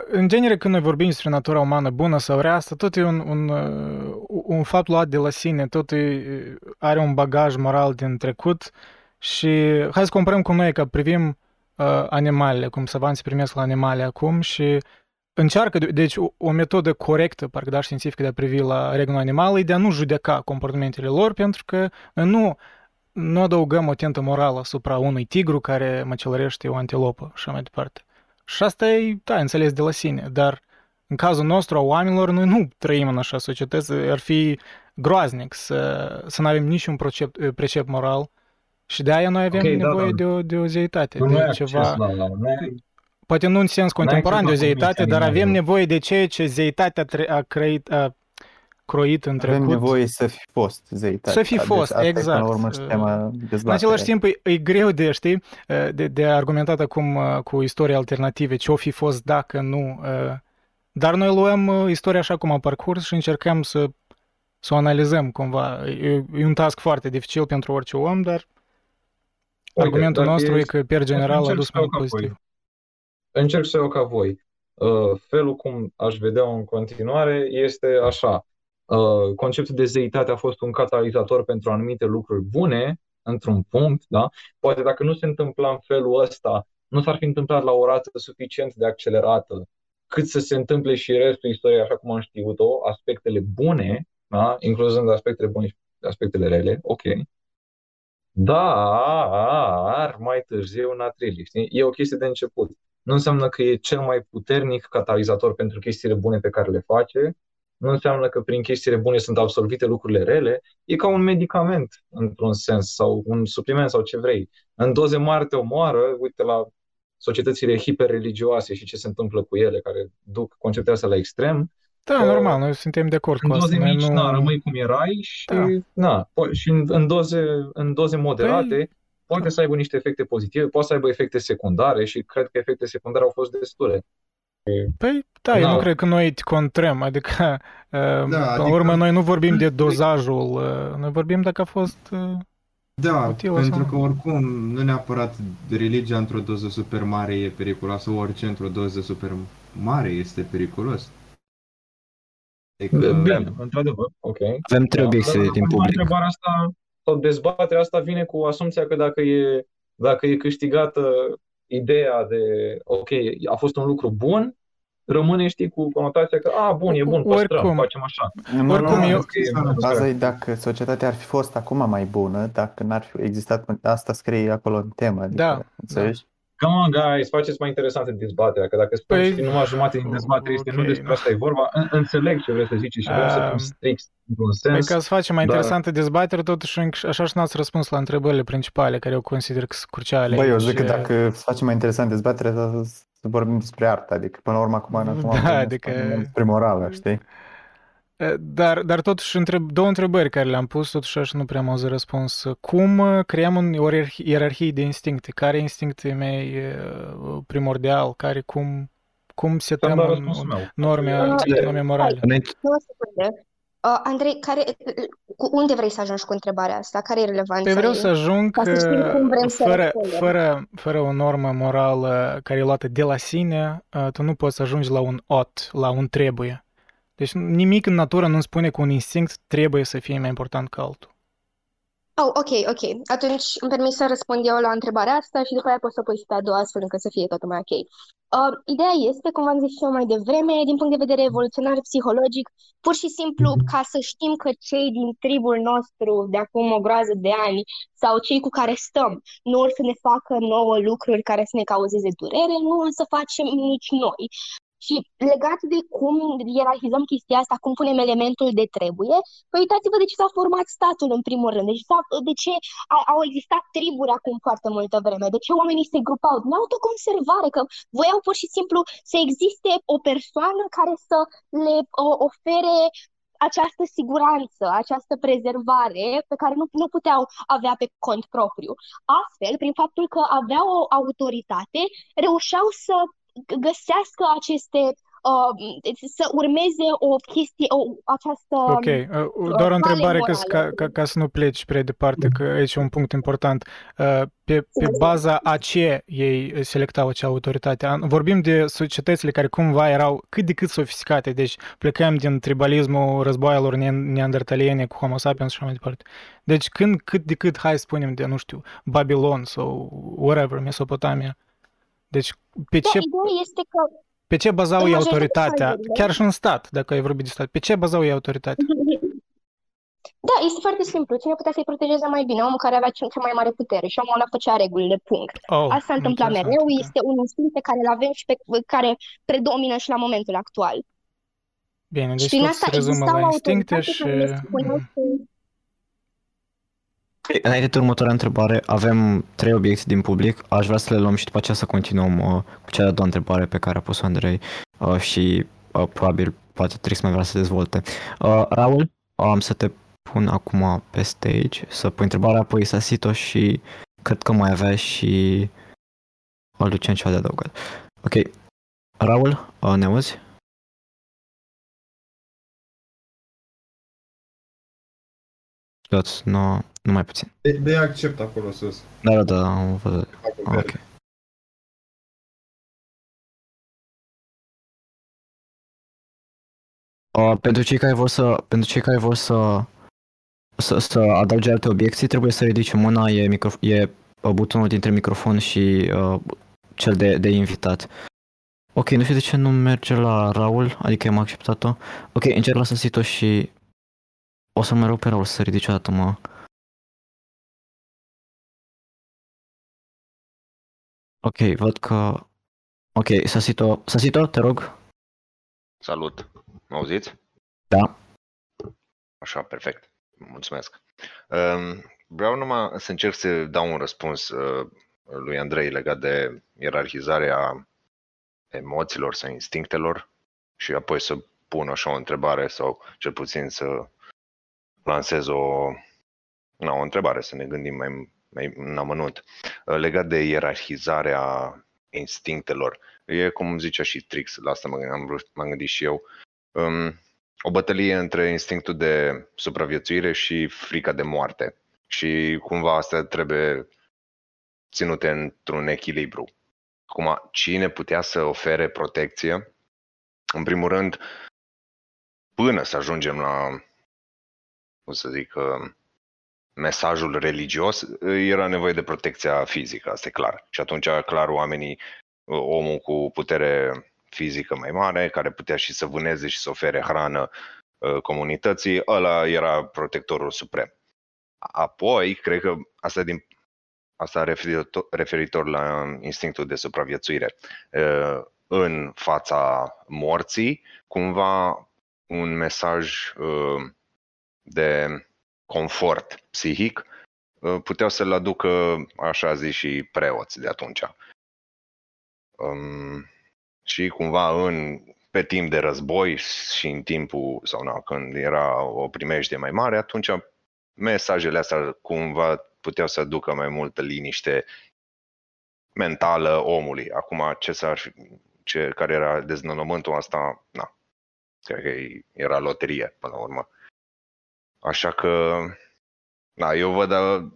În genere, când noi vorbim despre natura umană bună sau rea, asta tot e un, un, uh, un fapt luat de la sine, tot e, are un bagaj moral din trecut și hai să comparăm cu noi că privim uh, animalele, cum savanții primesc la animale acum și încearcă, de- deci o, o metodă corectă, parcă da, științifică de a privi la regnul animal e de a nu judeca comportamentele lor, pentru că noi nu, nu adăugăm o tentă morală asupra unui tigru care măcelărește o antilopă și așa mai departe. Și asta e, da, înțeles de la sine, dar în cazul nostru a oamenilor, noi nu trăim în așa societăți, ar fi groaznic să, să nu avem niciun precept, precept moral și de aia noi avem Ok, da, nevoie da. de o, de o zeitate, tu nu ai de acces ceva, la, la nu ai, poate nu în sens contemporan de o acces la zeitate, convinția dar avem animalelor. nevoie de ceea ce zeitatea tre- a, creit, a croit în Avem trecut. nevoie să fi fost zeitate. Să fi Deci fost, asta e până exact. la urmă și tema În dezbaterii. același timp, e, e greu de, știi, de, de argumentat acum uh, cu istorii alternative, ce-o fi fost dacă nu. uh, Dar noi luăm uh, istoria așa cum a parcurs și încercăm să, să o analizăm cumva. E, e un task foarte dificil pentru orice om, dar Uite, argumentul dacă nostru e- e că per general a încerc dus să mai iau ca pozitiv. Voi. Încerc să iau ca voi. Uh, felul cum aș vedea în continuare este așa. Uh, conceptul de zeitate a fost un catalizator pentru anumite lucruri bune, într-un punct, da? Poate dacă nu se întâmpla în felul ăsta, nu s-ar fi întâmplat la o rată suficient de accelerată, cât să se întâmple și restul istoriei așa cum am știut-o, aspectele bune, da? Incluzând aspectele bune și aspectele rele, ok. Dar mai târziu n-a trebui, știi? E o chestie de început. Nu înseamnă că e cel mai puternic catalizator pentru chestiile bune pe care le face, nu înseamnă că prin chestiile bune sunt absolvite lucrurile rele, e ca un medicament, într-un sens, sau un supliment sau ce vrei. În doze mari te omoară, uite la societățile hiperreligioase și ce se întâmplă cu ele, care duc conceptul astea la extrem, Da, că normal, noi suntem de acord în cu asta. doze Noi mici, nu... na, rămâi cum erai și, Da. na, po- și în, în, doze, în doze moderate Păi, poate să aibă niște efecte pozitive, poate să aibă efecte secundare și cred că efecte secundare au fost destule. Păi, da, eu Da. nu cred că noi te contrăm, adică, uh, până la adică- urmă, noi nu vorbim de dozajul, uh, noi vorbim dacă a fost... uh, Da, utilă pentru sau că oricum nu neapărat religia într-o doză super mare e periculoasă, orice într-o doză super mare este periculos. Adică, Bine, într-adevăr, ok. Avem trei Da, obiecte dar din acum public. Întrebarea asta, sau dezbaterea asta vine cu asumția că dacă e, dacă e câștigată ideea de, ok, a fost un lucru bun, rămâne, știi, cu conotația că, a, bun, e bun, păstrăm, Oricum. facem așa. Nu, Oricum, nu, eu- nu, Baza e dacă societatea ar fi fost acum mai bună, dacă n-ar fi existat, asta scrie acolo în temă, adică, Da, înțelegi? Come on, guys, faceți mai interesante dezbaterea, că dacă spui Păi- păi, numai jumate din dezbatere este, nu ok, despre da. asta e vorba, în, înțeleg ce vreți să ziceți și vrem să Um, fim strict într-un Păi sens. ca să facem mai dar- interesantă dezbatere, totuși înc- așa și n-ați răspuns la întrebările principale care eu consider că sunt cruciale. Băi, eu aici. zic că dacă să facem mai interesant dezbatere, să, să vorbim despre artă, adică până la urmă acum, acum Da, vorbim adică- despre morală, știi? Eh, Dar, dar totuși, întreb, două întrebări care le-am pus, totuși așa nu prea am auzit răspuns. Cum eh, creăm un o ierarhie- ierarhie de instincte? Care instinct e mai eh, primordial? Care, cum, cum setăm Ți-am dat un, răspunsul un meu. norme, Uh, norme morale? Înainte, Două secunde. Uh, Andrei, care, cu unde vrei să ajungi cu întrebarea asta? Care e relevanța Păi vreau ei? să ajung Ca să știm eh, cum vrem să fără, răspundem. fără, fără o normă morală care e luată de la sine, eh, tu nu poți să ajungi la un ot, la un trebuie. Deci nimic în natură nu spune că un instinct trebuie să fie mai important ca altul. Oh, ok, ok. Atunci îmi permis să răspund eu la întrebarea asta și după aia pot să pui și pe a doua astfel încât să fie totul mai ok. Uh, ideea este, cum v-am zis și eu mai devreme, din punct de vedere evoluționar psihologic, pur și simplu ca să știm că cei din tribul nostru de acum o groază de ani sau cei cu care stăm nu or să ne facă nouă lucruri care să ne cauzeze durere, nu o să facem nici noi. Și legat de cum ierarhizăm chestia asta, cum punem elementul de trebuie, păi uitați-vă de ce s-a format statul în primul rând, deci s-a- de ce a- au existat triburi acum foarte multă vreme, de ce oamenii se grupau, din autoconservare, că voiau pur și simplu să existe o persoană care să le o, ofere această siguranță, această prezervare pe care nu, nu puteau avea pe cont propriu. Astfel, prin faptul că aveau o autoritate, reușeau să găsească aceste, uh, să urmeze o chestie, o, această... Ok, uh, doar o cale întrebare ca, să- morală. ca, ca, ca să nu pleci prea departe, că aici e un punct important. Uh, Pe, pe baza a ce ei selectau acea autoritate? An- Vorbim de societățile care cumva erau cât de cât sofisticate, deci plecăm din tribalismul războaielor ne- neandertaliene cu Homo sapiens și așa mai departe. Deci când cât de cât, hai să spunem de, nu știu, Babilon sau whatever, Mesopotamia. Deci pe Da, ce, ideea este că pe ce bazau în ei majoritatea autoritatea? cazurilor- Chiar și în stat, dacă ai vorbit de stat. Pe ce bazau ei autoritatea? Da, este foarte simplu. Cine putea să-i protejeze mai bine? Omul care avea cea cea mai mare putere și omul ăla făcea regulile, punct. Oh, Asta s-a întâmplat interesant, mereu, ok. este un instinct pe care îl avem și pe care predomină și la momentul actual. Bine, Și deci prin tot asta se rezumă existau la instincte autoritate și... care le spuneau că Înainte de următoarea întrebare, avem trei obiecte din public. Aș vrea să le luăm și după aceea să continuăm uh, cu cea de-a doua întrebare pe care a pus-o Andrei uh, și uh, probabil poate Trix mai vrea să dezvolte. Uh, Raul, am să te pun acum pe stage să pui întrebarea, apoi Sasito și cred că mai avea și uh, Lucian ceva de adăugat. Ok, Raul, uh, ne auzi? Tot, nu, nu mai puțin. De, de accept acolo sus. Da, da, da, am văzut. Acolo, Ok. Uh, pentru cei care vor să, pentru cei care vor să, să, să adauge alte obiecții, trebuie să ridice mâna, e, micro, e uh, butonul dintre microfon și uh, cel de, de invitat. Ok, nu știu de ce nu merge la Raul, adică am acceptat-o. Ok, încerc la Sasito și o să mă rog pe Raul să ridice o dată mă. Ok, văd că... Ok, Sasito, Sasito, te rog. Salut! Mă auziți? Da. Așa, perfect. Mulțumesc. Um, Vreau numai să încerc să dau un răspuns uh, lui Andrei legat de ierarhizarea emoțiilor sau instinctelor și apoi să pun așa o întrebare sau cel puțin să lansez o, na, o întrebare, să ne gândim mai, mai în amănunt. Uh, Legat de ierarhizarea instinctelor, e cum zicea și Trix, la asta mă gândeam, am vrut- m-am gândit și eu, um, o bătălie între instinctul de supraviețuire și frica de moarte. Și cumva astea trebuie ținute într-un echilibru. Acum, cine putea să ofere protecție? În primul rând, până să ajungem la, cum să zic, uh, mesajul religios, era nevoie de protecția fizică, asta e clar. Și atunci, clar, oamenii, uh, omul cu putere fizică mai mare, care putea și să vâneze și să ofere hrană uh, comunității, ăla era protectorul suprem. Apoi, cred că asta din asta referitor, referitor la instinctul de supraviețuire. Uh, în fața morții, cumva un mesaj uh, de confort psihic uh, puteau să-l aducă, așa zis, și preoți de atunci. Um, și cumva în, pe timp de război și în timpul, sau nu, când era o primejdie mai mare, atunci mesajele astea cumva puteau să aducă mai multă liniște mentală omului. Acum, ce s-ar fi, ce, care era deznodământul asta, na, cred că era loterie până la urmă. Așa că, da, eu văd uh,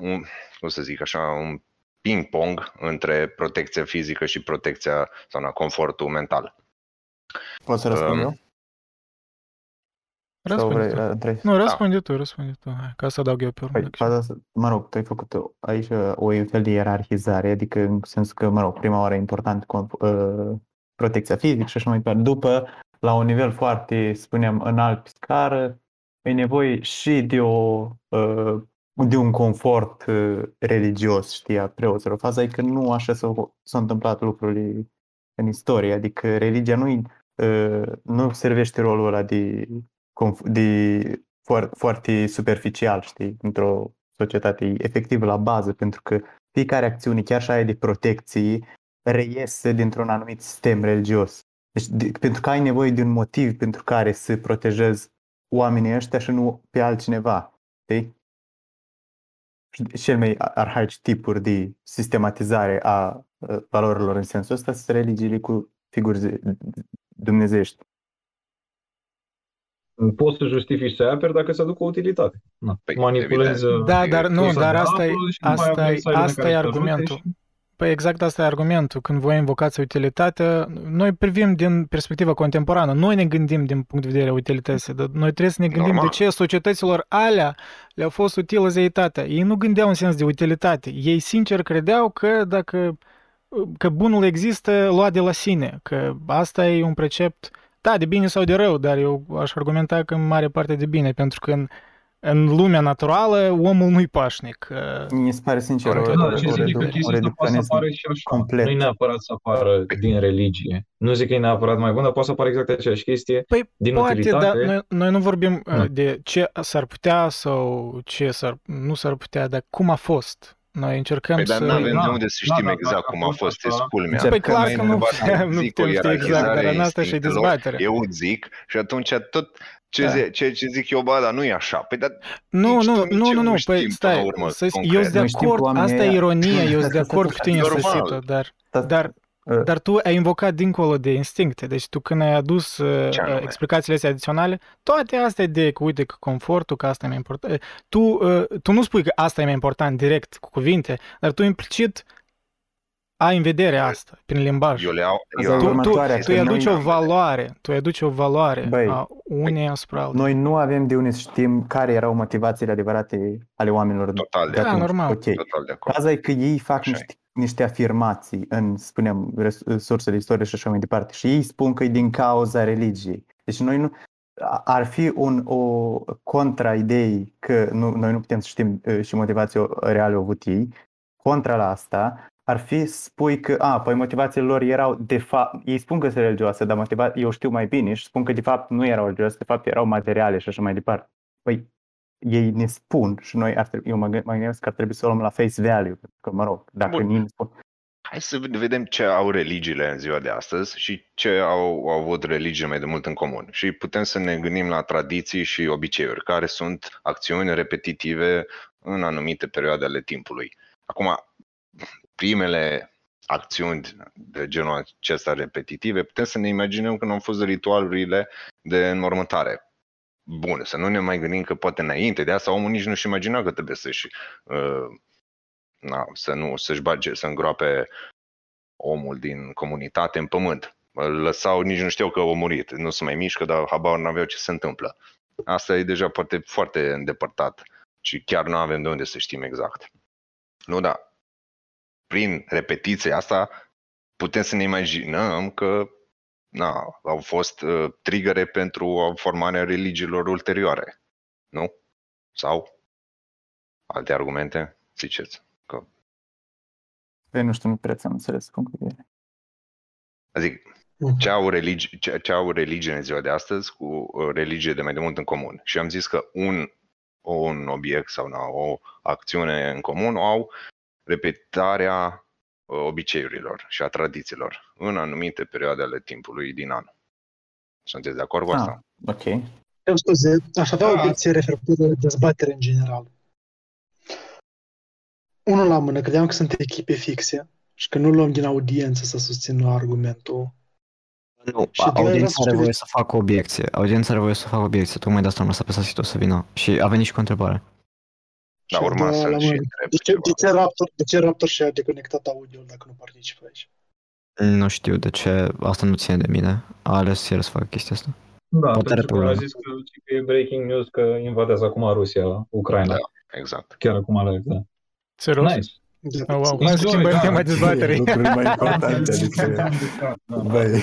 un, cum să zic așa, un ping-pong între protecția fizică și protecția sau na, confortul mental. Pot să răspund Um, eu? Sau Răspunde vrei, tu. vrei? Nu, răspunde tu, răspunde tu. Hai, ca să adaug eu pe urmă. Păi, dacă faza asta, mă rog, tu ai făcut o- aici uh, o un fel de ierarhizare, adică în sensul că, mă rog, prima oară e important conf- uh, protecția fizică și așa mai departe. După, la un nivel foarte, spuneam, înalt pe scară, e nevoie și de, o, uh, de un confort uh, religios, știi, a preoților. Faza e că nu așa s-au, s-au întâmplat lucrurile în istorie, adică religia nu, uh, nu servește rolul ăla de, conf- de foarte, foarte superficial, știi, într-o societate e efectiv la bază, pentru că fiecare acțiune, chiar și aia de protecție, reiese dintr-un anumit sistem religios. Deci, de, pentru că ai nevoie de un motiv pentru care să protejezi oamenii ăștia și nu pe altcineva, știi? Și cel mai arhaici tipuri de sistematizare a uh, valorilor în sensul ăsta sunt religiile cu figuri zi- dumnezeiești. Poți să justifici să aperi dacă se aduc o utilitate. Na. Păi, Manipulezi evident. Da, dar nu, sursa dar de asta e, apă și după aia asta e, mesajele asta care e să te ajute argumentul. și- Păi exact asta e argumentul. Când voi invocați utilitatea, noi privim din perspectiva contemporană. Noi ne gândim din punct de vedere a utilității, dar noi trebuie să ne gândim Normal. de ce societăților alea le-a fost utilă zeitatea. Ei nu gândeau în sens de utilitate. Ei sincer credeau că dacă că bunul există luat de la sine, că asta e un precept, da, de bine sau de rău, dar eu aș argumenta că în mare parte de bine, pentru că în, în lumea naturală omul nu-i pașnic. Uh, Mi se pare sincer o, Corect. o, Da, ce o, zic e redu- că o chestia asta poate să reducționism apară și așa. complet. Nu e neapărat să apară din religie. Nu zic că e neapărat mai bun, dar poate să apară exact aceeași chestie Păi din poate, utilitate. dar noi, noi nu vorbim uh, Nu. de ce s-ar putea sau ce s-ar, nu s-ar putea, dar cum a fost. Noi încercăm Păi, dar să... nu avem Da, de unde să da, știm da, exact dacă cum a a fost fost, așa- e culmea. Păi Păi Că clar mai că nu Vorba putem, de nu zic o putem ști exact, dar ierarhizare în a asta și instinctelor, dezbaterea. Eu zic și atunci tot ce, Da. zi, ce, ce zic eu, bă, dar nu e așa. Păi, dar Nu, nici nu, tu, nici nu, eu nu, nu nu, știm păi până stai, la urmă, să, eu concret. sunt de Noi știm că acord, oamenii asta e ăia- ironie, eu sunt de Stai, acord cu stai, tine, normal. Săsită, dar, Stai, dar, uh, dar tu ai invocat dincolo de instincte, deci tu când ai adus uh, Ce anume? explicațiile astea adiționale, toate astea de că uite că confortul, că asta e mai important, tu, uh, tu nu spui că asta e mai important direct cu cuvinte, dar tu implicit ai în vedere asta, prin limbaj. Eu le au, Asta eu e Tu, am, tu, următoarea, tu că îi aduci noi- o valoare, tu îi aduci o valoare Băi, a unei asupra altă. Noi nu avem de unde să știm care erau motivațiile adevărate ale oamenilor Total de de Da, atunci. normal. Ok. total de acord. Faza e că ei fac Așa e. niște, niște afirmații în, spunem, res- surse de istorie și așa mai departe. Și ei spun că e din cauza religiei. Deci noi nu... a- Ar fi un, o contra-idei că nu, noi nu putem să știm uh, și motivația reală au avut ei. Contra la asta ar fi să spui că, a, păi motivațiile lor erau de fapt, ei spun că sunt religioase, dar motiva- eu știu mai bine și spun că de fapt nu erau religioase, de fapt erau materiale și așa mai departe. Păi ei ne spun și noi ar trebui, eu mă, gând- mă gândesc că ar trebui să o luăm la face value, pentru că, mă rog, dacă Bun. ei ne spun, Hai să vedem ce au religiile în ziua de astăzi și ce au, au avut religiile mai de mult în comun. Și putem să ne gândim la tradiții și obiceiuri, care sunt acțiuni repetitive în anumite perioade ale timpului. Acum, primele acțiuni de genul acesta repetitive, putem să ne imaginăm când au fost ritualurile de înmormântare. Bun, să nu ne mai gândim că poate înainte de asta omul nici nu-și imagina că trebuie să-și uh, na, să nu să-și bage, să îngroape omul din comunitate în pământ. Îl lăsau, nici nu știau că a murit, nu se mai mișcă, dar habar n-aveau ce se întâmplă. Asta e deja poate foarte îndepărtat și chiar nu avem de unde să știm exact. Nu, da. Prin repetiția asta putem să ne imaginăm că na, au fost uh, trigăre pentru formarea religiilor ulterioare. Nu? Sau alte argumente? Ziceți că Păi nu știu, nu prea ți-am înțeles punctul de vedere. Adică, Mhm. ce au, religi- ce, ce au religie în ziua de astăzi cu uh, religie de mai de mult în comun. Și am zis că un, un obiect sau na, o acțiune în comun o au repetarea uh, obiceiurilor și a tradițiilor în anumite perioade ale timpului din an. Sunteți de acord cu asta? Ah, ok. Eu scuze, aș avea o Da. obiecție referitoare la dezbatere în general. Unul la mână, credeam că sunt echipe fixe și că nu luăm din audiență să susțină argumentul. Nu, Și doi, audiența vreau să are știu voie de- să facă obiecție. Audiența are voie să facă obiecție. Tocmai de asta am lăsat pe Sasito să vină. Și a venit și cu o întrebare. Da, Și urma a doua să-l la și mână. întreb De ce, ceva. de, ce Raptor, de ce Raptor și-a deconectat audio dacă nu participă aici? Nu știu de ce, asta nu ține de mine. A ales el să facă chestia asta. Da, Poate are pentru că a probleme. zis că, că e breaking news că invadează acum Rusia, Ucraina. Da. Exact. Chiar acum live, da. Serios? Nice. Da. Oh, wow. Enjoy, Hai să schimbăm da. tema dezbaterii. Lucruri mai importante, adică... Da. Băi,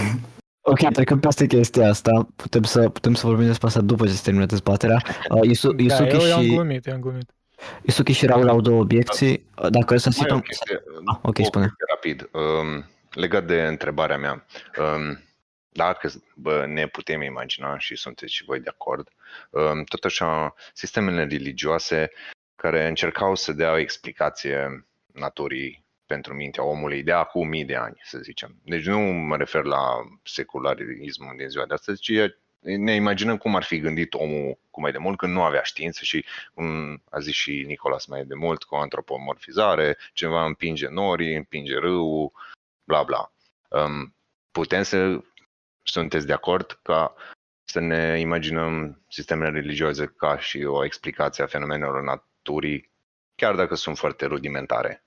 Ok, trecând peste chestia asta, putem să, putem să vorbim despre asta după ce se termină dezbaterea. Uh, Isu, Da, Isuki, eu i-am și, glumit, i-am glumit. Isuki și Raul au două obiecții. Uh, Dacă să Mai e o situăm... chestie, Ah, ok, o spune. chestie rapid. Um, legat de întrebarea mea. Um, dacă bă, ne putem imagina și sunteți și voi de acord, um, tot așa, sistemele religioase care încercau să dea o explicație naturii pentru mintea omului de acum mii de ani, să zicem. Deci nu mă refer la secularismul din ziua de astăzi, ci ne imaginăm cum ar fi gândit omul cu mai de mult când nu avea știință și, cum a zis și Nicolas mai de mult, cu o antropomorfizare, ceva împinge norii, împinge râul, bla bla. Um, putem să sunteți de acord ca să ne imaginăm sistemele religioase ca și o explicație a fenomenelor naturii, chiar dacă sunt foarte rudimentare.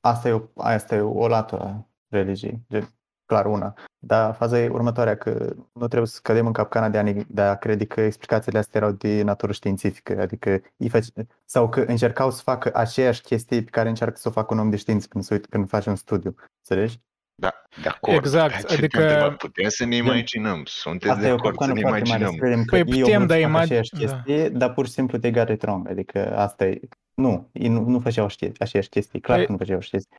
asta e o, asta e o lată a religiei, de, clar una. Dar faza e următoarea, că nu trebuie să cădem în capcana de a, ne- de a crede că explicațiile astea erau de natură științifică, adică îi face, sau că încercau să facă aceeași chestie pe care încearcă să o facă un om de știință când, se uit, când face un studiu. Înțelegi? Da, de acord. Exact, De aceea adică- te-am întrebat, Putem să ne imaginăm. Sunteți Asta de e o acord să capcană ne foarte mare, să imaginăm. credem că Păi ei putem, au dar vrut să facă imag- aceeași da. chestie, dar pur și simplu they got it wrong, adică asta e, nu, ei nu, nu făceau știe, aceeași chestii, clar Păi- că nu făceau chestii.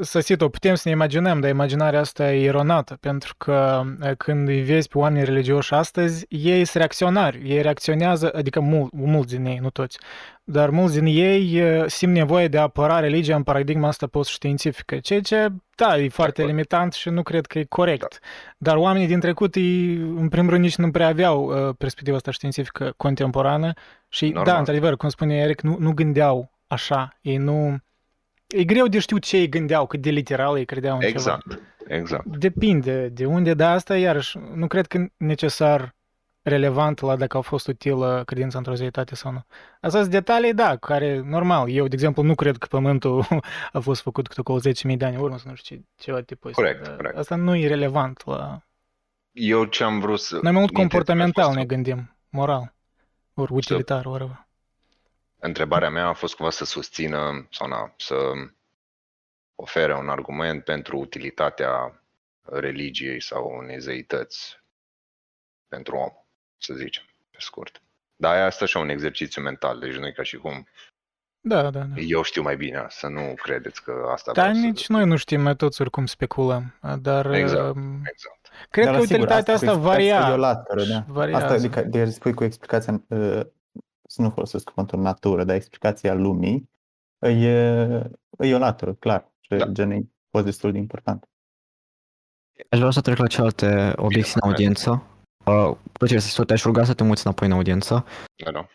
Săsito, putem să ne imaginăm, dar imaginarea asta e eronată, pentru că e, când îi vezi pe oamenii religioși astăzi, ei sunt reacționari, ei reacționează, adică mul, mulți din ei, nu toți, dar mulți din ei e, simt nevoie de a apăra religia în paradigma asta post-științifică, ceea ce, da, e foarte acord. limitant și nu cred că e corect. Dar oamenii din trecut, ei, în primul rând, nici nu prea aveau uh, perspectiva asta științifică contemporană și, Normal. da, într-adevăr, cum spune Eric, nu, nu gândeau așa, ei nu... E greu de știut ce ei gândeau, cât de literal ei credeau în ceva. Exact, exact. Depinde de unde, dar asta iarăși nu cred că necesar relevant la dacă a fost utilă credința într-o zeitate sau nu. Asta sunt detalii, da, care, normal, eu, de exemplu, nu cred că Pământul a fost făcut cu acolo 10.000 de ani în urmă sau nu știu ce, ceva tipul ăsta. Corect, dar corect. Asta nu e relevant la... Eu ce am vrut să... Noi mai mult mi-a comportamental fost- ne gândim, moral, ori utilitar, whatever. Întrebarea mea a fost cumva să susțină sau na, să ofere un argument pentru utilitatea religiei sau unei zeități pentru om, să zicem, pe scurt. Dar asta e așa un exercițiu mental, deci nu e ca și cum Da, da, da. eu știu mai bine, să nu credeți că asta Dar vreau să- nici noi nu știm, noi toți oricum speculăm, dar Exact, um, Exact. cred Dar că la sigur, utilitatea cu asta explicația varia. e o latură, da. variază. Asta adică de spui cu explicația, uh, să nu folosesc cuvântul natură, dar explicația lumii e, e o latură, clar. Și Da. gen e fost destul de important. Aș vrea să trec la celelalte obiecții în audiență. Uh, plăcere să te-aș ruga să te muți înapoi în audiență. Da, da.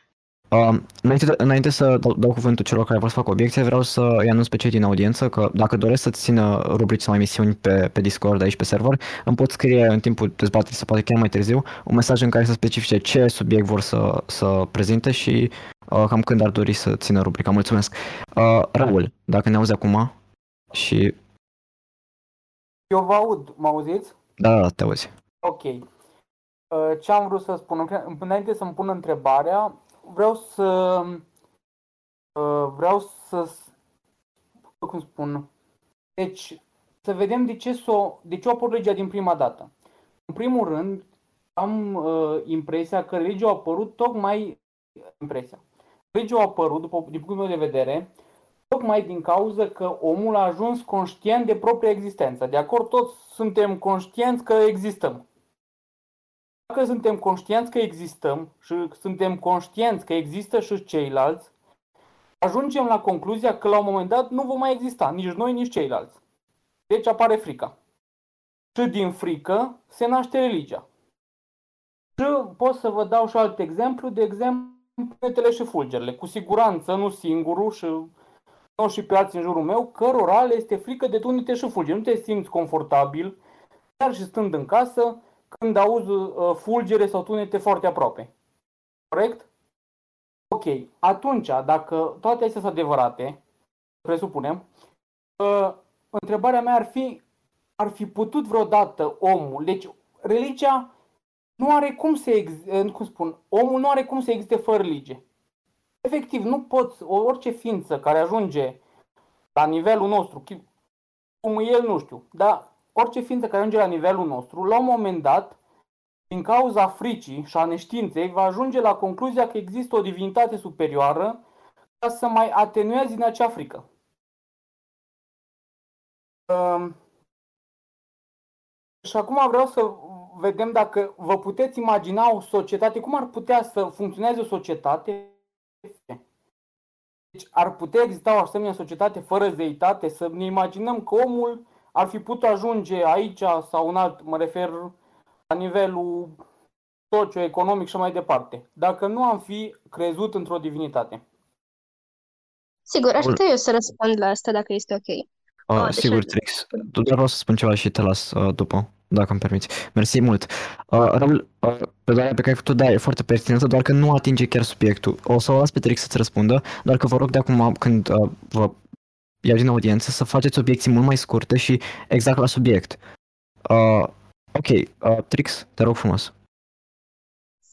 Uh, înainte, de, înainte să dau, dau cuvântul celor care vor să facă obiecție, vreau să îi anunț pe cei din audiență că dacă doresc să-ți țină rubrici sau emisiuni pe, pe Discord aici pe server, îmi pot scrie în timpul dezbaterii sau poate chiar mai târziu un mesaj în care să specifice ce subiect vor să, să prezinte și uh, cam când ar dori să țină rubrica. Mulțumesc. Uh, Raul, dacă ne auzi acum și... Eu vă aud, mă auziți? Da, da, te auzi. Ok. Uh, Ce am vrut să spun? Încă- Înainte să-mi pun întrebarea, vreau să uh, vreau să s- cum spun deci să vedem de ce s-o, de ce a apărut legea din prima dată. În primul rând, am uh, impresia că legea a apărut tocmai impresia. Legea a apărut, după, din punctul meu de vedere, tocmai din cauza că omul a ajuns conștient de propria existență. De acord, toți suntem conștienți că existăm. Dacă suntem conștienți că existăm și suntem conștienți că există și ceilalți, ajungem la concluzia că la un moment dat nu vom mai exista nici noi, nici ceilalți. Deci apare frica. Și din frică se naște religia. Și pot să vă dau și alt exemplu, de exemplu, planetele și fulgerile. Cu siguranță, nu singurul și nu și pe alții în jurul meu, cărora le este frică de tunete și fulgeri. Nu te simți confortabil, chiar și stând în casă, când auzi uh, fulgere sau tunete foarte aproape. Corect? Ok. Atunci, dacă toate astea sunt adevărate, presupunem, uh, întrebarea mea ar fi, ar fi putut vreodată omul, deci religia nu are cum să existe, cum spun, omul nu are cum să existe fără religie. Efectiv, nu poți, orice ființă care ajunge la nivelul nostru, cum el, nu știu, dar orice ființă care ajunge la nivelul nostru, la un moment dat, din cauza fricii și a neștiinței, va ajunge la concluzia că există o divinitate superioară ca să mai atenueze din acea frică. Um, și acum vreau să vedem dacă vă puteți imagina o societate, cum ar putea să funcționeze o societate. Deci ar putea exista o asemenea societate fără zeitate, să ne imaginăm că omul ar fi putut ajunge aici sau în alt, mă refer la nivelul socioeconomic și mai departe, dacă nu am fi crezut într-o divinitate. Sigur, aș putea eu să răspund la asta dacă este ok. Uh, uh, sigur, Trix. Doar vreau să spun ceva și te las uh, după dacă îmi permiți. Mersi mult. Uh, Raul, uh, predarea pe care ai făcut da, e foarte pertinentă, doar că nu atinge chiar subiectul. O să o las pe Trix să-ți răspundă, doar că vă rog de acum, când uh, vă iau din audiență, să faceți obiecții mult mai scurte și exact la subiect. Uh, ok, uh, Trix, te rog frumos.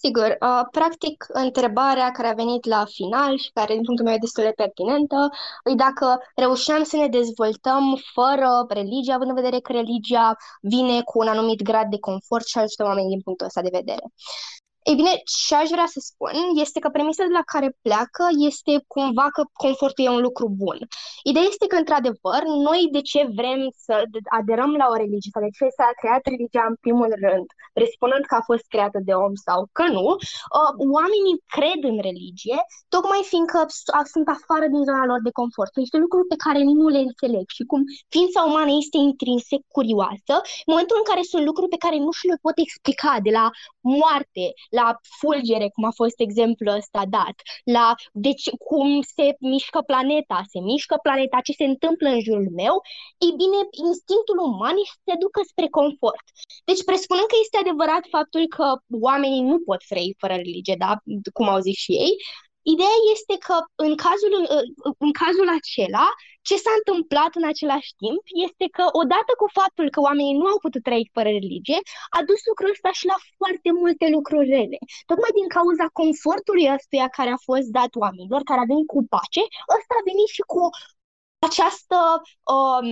Sigur, uh, practic întrebarea care a venit la final și care din punctul meu e destul de pertinentă e dacă reușeam să ne dezvoltăm fără religie, având în vedere că religia vine cu un anumit grad de confort și ajută oamenii din punctul ăsta de vedere. Ei bine, ce aș vrea să spun este că premisa de la care pleacă este cumva că confortul e un lucru bun. Ideea este că, într-adevăr, noi de ce vrem să aderăm la o religie sau de ce s-a creat religia în primul rând, presupunând că a fost creată de om sau că nu, uh, oamenii cred în religie tocmai fiindcă sunt afară din zona lor de confort. Sunt niște lucruri pe care nu le înțeleg și cum ființa umană este intrinsec curioasă, în momentul în care sunt lucruri pe care nu și le pot explica, de la moarte, la fulgere, cum a fost exemplul ăsta dat, la deci, cum se mișcă planeta, se mișcă planeta, ce se întâmplă în jurul meu, ei bine, instinctul uman se ducă spre confort. Deci, presupunând că este adevărat faptul că oamenii nu pot trăi fără religie, da? cum au zis și ei, Ideea este că în cazul, în cazul acela, ce s-a întâmplat în același timp este că odată cu faptul că oamenii nu au putut trăi fără religie, a dus lucrul ăsta și la foarte multe lucruri rele. Tocmai din cauza confortului ăstuia care a fost dat oamenilor, care a venit cu pace, ăsta a venit și cu această, um,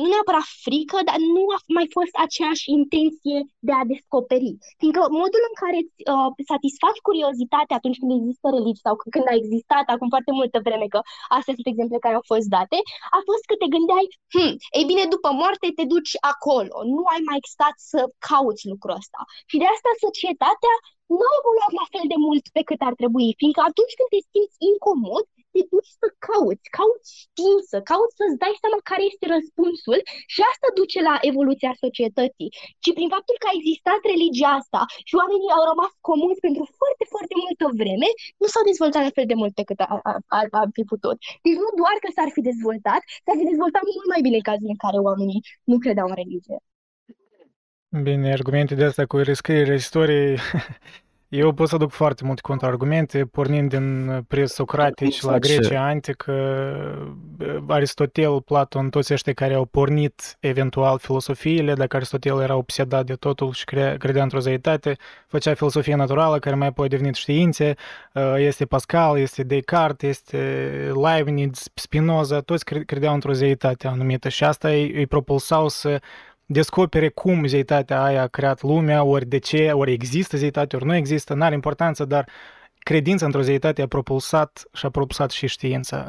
nu neapărat frică, dar nu a mai fost aceeași intenție de a descoperi. Fiindcă modul în care uh, satisfaci curiozitatea atunci când există religii sau când a existat acum foarte multă vreme, că astea sunt exemple care au fost date, a fost că te gândeai, hm, ei bine, după moarte te duci acolo, nu ai mai stat să cauți lucrul ăsta. Și de asta societatea nu a evoluat la fel de mult pe cât ar trebui, fiindcă atunci când te simți incomod, te duci să cauți, cauți știință, cauți să-ți dai seama care este răspunsul și asta duce la evoluția societății. Și prin faptul că a existat religia asta și oamenii au rămas comuns pentru foarte, foarte multă vreme, nu s-au dezvoltat la fel de mult pe cât ar, ar, ar fi putut. Deci nu doar că s-ar fi dezvoltat, s-ar fi dezvoltat mult mai bine în cazul în care oamenii nu credeau în religie. Bine, argumente de asta cu rescrierea istoriei Eu pot să aduc foarte multe contraargumente, pornind din presocratici la Grecia antică, Aristotel, Platon, toți ăștia care au pornit eventual filosofiile, dacă Aristotel era obsedat de totul și credea într-o zeitate, făcea filosofie naturală, care mai apoi a devenit științe, este Pascal, este Descartes, este Leibniz, Spinoza, toți credeau într-o zeitate anumită și asta îi, îi propulsau să descopere cum zeitatea aia a creat lumea, ori de ce, ori există zeitate, ori nu există, n-are importanță, dar credința într-o zeitate a propulsat și a propulsat și știința.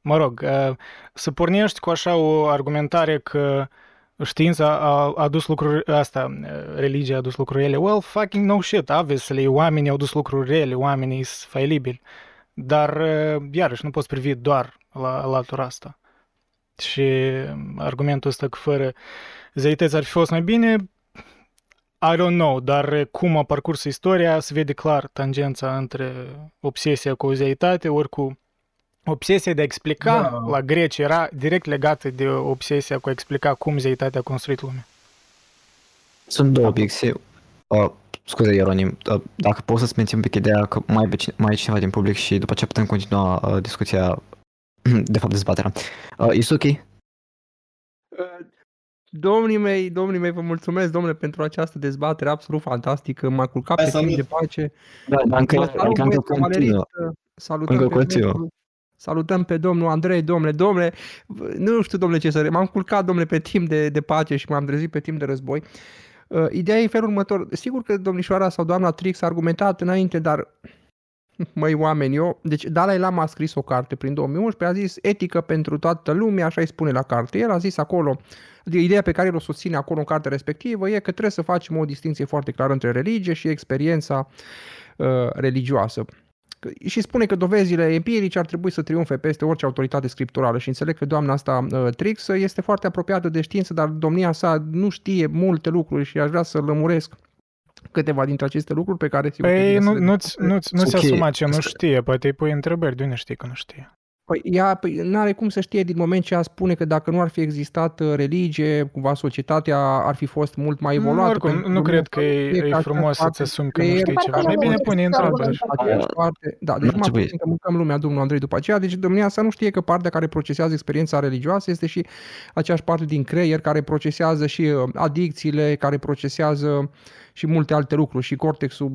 mă rog, uh, să pornești cu așa o argumentare că știința a adus lucruri, asta, religia a adus lucruri rele. Well, fucking no shit, obviously, oamenii au adus lucruri rele, oamenii sunt failibili. Dar, iarăși, nu poți privi doar la latura asta. Și argumentul ăsta că fără zeități ar fi fost mai bine, I don't know, dar cum a parcurs istoria, se vede clar tangența între obsesia cu zeitate, ori cu obsesia de a explica da. la greci era direct legată de obsesia cu a explica cum zeitatea a construit lumea. Sunt două obiecții. Uh, scuze, Ieronim, uh, dacă poți să-ți mențin un pic ideea că mai, mai e cineva din public și după ce putem continua uh, discuția, de fapt dezbaterea. Uh, Isuki? Uh, Domnii mei, domnii mei, vă mulțumesc, domnule, pentru această dezbatere absolut fantastică. M-a culcat pe timp de pace. Da, dar încă, încă, încă continuă. Salutăm încă pe continuă. Salutăm pe domnul Andrei, domnule, domnule, nu știu, domnule, ce să m-am culcat, domnule, pe timp de, de pace și m-am trezit pe timp de război. Uh, ideea e în felul următor. Sigur că domnișoara sau doamna Trix a argumentat înainte, dar măi oameni, eu, deci Dalai Lama a scris o carte prin 2011, a zis etică pentru toată lumea, așa îi spune la carte. El a zis acolo, adică ideea pe care el o susține acolo în cartea respectivă e că trebuie să facem o distinție foarte clară între religie și experiența uh, religioasă și spune că dovezile empirice ar trebui să triumfe peste orice autoritate scripturală și înțeleg că doamna asta uh, Trix este foarte apropiată de știință, dar domnia sa nu știe multe lucruri și aș vrea să lămuresc câteva dintre aceste lucruri pe care sigur Păi nu, nu-ți, nu-ți, nu-ți okay. asuma ce nu știe, poate îi pui întrebări de unde știi că nu știe. Păi ea păi, nu are cum să știe din moment ce a spune că dacă nu ar fi existat uh, religie, cumva societatea ar fi fost mult mai evoluată. Nu, oricum, nu cred că e, e frumos să-ți asumi că nu știi ceva. Mai bine pune întrebări. Da, deci mă puțin că mâncăm lumea domnul Andrei după aceea. Deci domnia să nu știe că partea care procesează experiența religioasă este și aceeași parte din creier care procesează și uh, adicțiile, care procesează și multe alte lucruri și cortexul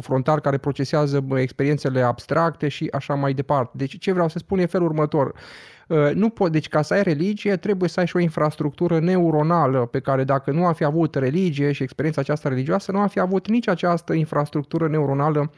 frontal care procesează experiențele abstracte și așa mai departe. Deci ce vreau să spun e felul următor. Uh, nu po- deci ca să ai religie trebuie să ai și o infrastructură neuronală pe care dacă nu a fi avut religie și experiența aceasta religioasă, nu a fi avut nici această infrastructură neuronală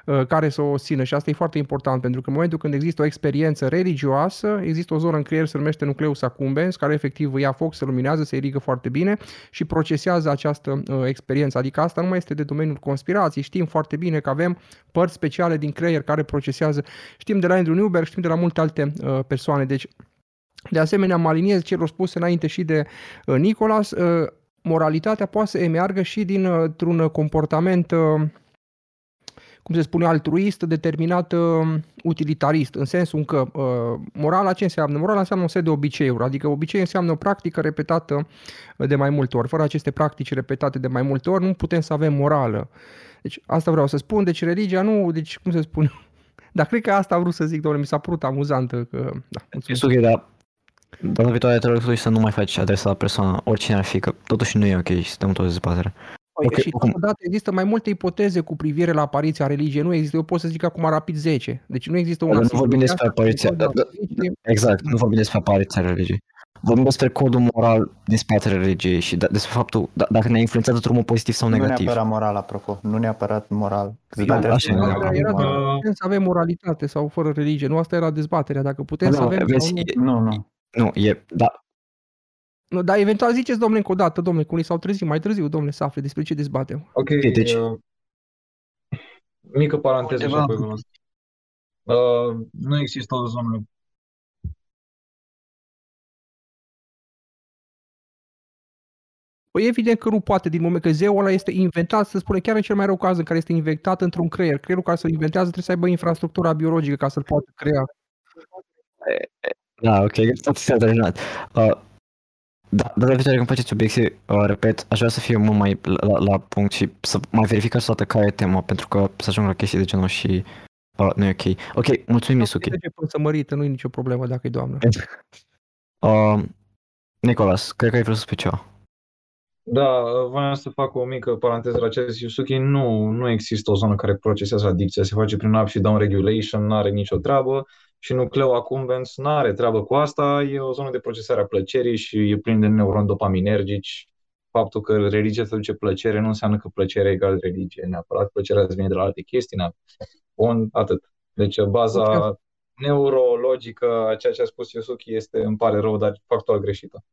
Uh, care să o țină și asta e foarte important pentru că în momentul când există o experiență religioasă, există o zonă în creier se numește nucleus accumbens care efectiv ia foc, se luminează, se irigă foarte bine și procesează această uh, experiență. Adică asta nu mai este de domeniul conspirației. Știm foarte bine că avem părți speciale din creier care procesează. Știm de la Andrew Newberg, știm de la multe alte uh, persoane. Deci de asemenea, mă aliniez celor spuse înainte și de uh, Nicolas, uh, moralitatea poate să emeargă și dintr-un comportament uh, cum se spune, altruist, determinat uh, utilitarist, în sensul că uh, morala ce înseamnă? Morala înseamnă un set de obiceiuri, adică obicei înseamnă o practică repetată de mai multe ori. Fără aceste practici repetate de mai multe ori nu putem să avem morală. Deci asta vreau să spun, deci religia nu, deci cum se spune, dar cred că asta a vrut să zic, domnule, mi s-a părut amuzantă că, da, mulțumesc. Ok, dar data viitoare te rog să nu mai faci adresa la persoană, oricine ar fi, că totuși nu e ok și suntem într-o dezbatere. Păi okay, și totodată există mai multe ipoteze cu privire la apariția religiei. Nu există, eu pot să zic acum rapid 10. Deci nu există una. Nu vorbim despre apariția. Da, da, exact, nu vorbim despre apariția religiei. Vorbim despre codul moral din spatele religiei și da, despre faptul da, dacă ne-a influențat într-un mod pozitiv sau negativ. Nu neapărat moral, apropo. Nu neapărat moral. Da, așa, era, era putem să avem moralitate sau fără religie. Nu, asta era dezbaterea. Dacă putem nu, să avem... Vezi, sau... e, nu, nu. Nu, e, da, nu, dar eventual ziceți, domnule, încă o dată, domnule, cu unii s-au trezit mai târziu, domnule, să afle despre ce dezbatem. Ok, deci... Uh, mică paranteză și apoi uh, Nu există o zonă Păi evident că nu poate din moment că zeul ăla este inventat, să spune chiar în cel mai rău caz în care este inventat într-un creier. Creierul care să-l inventează trebuie să aibă infrastructura biologică ca să-l poată crea. Da, ok, tot s-a terminat. Uh, da, dar de viitoare când faceți obiecții, uh, repet, aș vrea să fie mult mai la, la punct și să mai verificați toată care e tema, pentru că să ajung la chestii de genul și uh, nu e ok. Ok, mulțumim, Misuki. De ce să mărită, nu e nicio problemă dacă e doamnă. uh, Nicolas, cred că ai vrut să spui ceva. Da, vreau să fac o mică paranteză la ce zis Yusuki. Nu, nu există o zonă care procesează adicția. Se face prin up și down regulation, nu are nicio treabă și nucleu accumbens nu are treabă cu asta, e o zonă de procesare a plăcerii și e plin de neuroni dopaminergici. Faptul că religia să duce plăcere nu înseamnă că plăcerea egal religie, neapărat plăcerea îți vine de la alte chestii. Bun, atât. Deci baza neurologică, ceea ce a spus Yosuki este, îmi pare rău, dar factual greșită.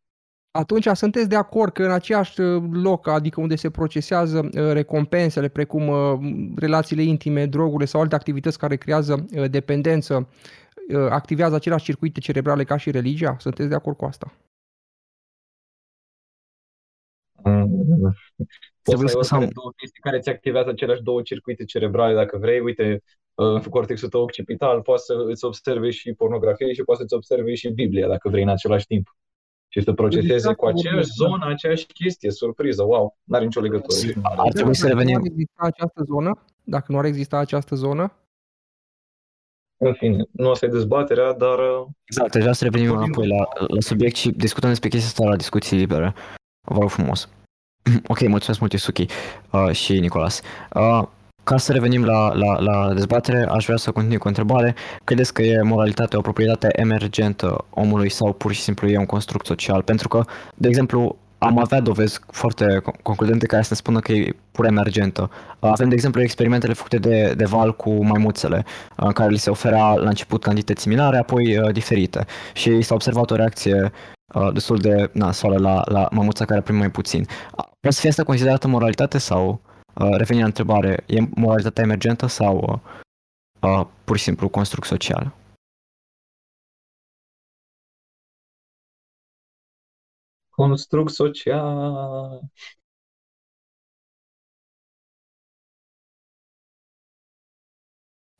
Atunci sunteți de acord că în același uh, loc, adică unde se procesează uh, recompensele, precum uh, relațiile intime, drogurile sau alte activități care creează dependență, activează aceleași circuite cerebrale ca și religia? Sunteți de acord cu asta? Mm. Poți să ai două chestii care ți activează aceleași două circuite cerebrale dacă vrei. Uite, în cortexul tău occipital poți să îți observi și pornografie și poți să-ți observi și Biblia dacă vrei în același timp și să proceseze cu aceeași zonă, aceeași chestie, surpriză, wow, n-are nicio legătură. Ar trebui să revenim. Nu ar exista această zonă? Dacă nu ar exista această zonă? În fine, nu asta e dezbaterea, dar... Uh, exact, deja să revenim înapoi la, la subiect și discutăm despre chestia asta la discuții libere. Vă rog frumos. ok, mulțumesc mult, Isuki uh, și Nicolas. Uh, ca să revenim la, la, la dezbatere, aș vrea să continui cu o întrebare. Credeți că e moralitatea o proprietate emergentă omului sau pur și simplu e un construct social? Pentru că, de exemplu, am avea dovezi foarte concludente care să ne spună că e pur emergentă. Avem, de exemplu, experimentele făcute de, de Val cu maimuțele, în care li se ofera la început cantități similare, apoi uh, diferite. Și s-a observat o reacție uh, destul de nasoală la, la maimuța care a primit mai puțin. Poate să fie asta considerată moralitate sau Uh, revenind la întrebare, e moralitatea emergentă sau uh, uh, pur și simplu construct social? Construct social.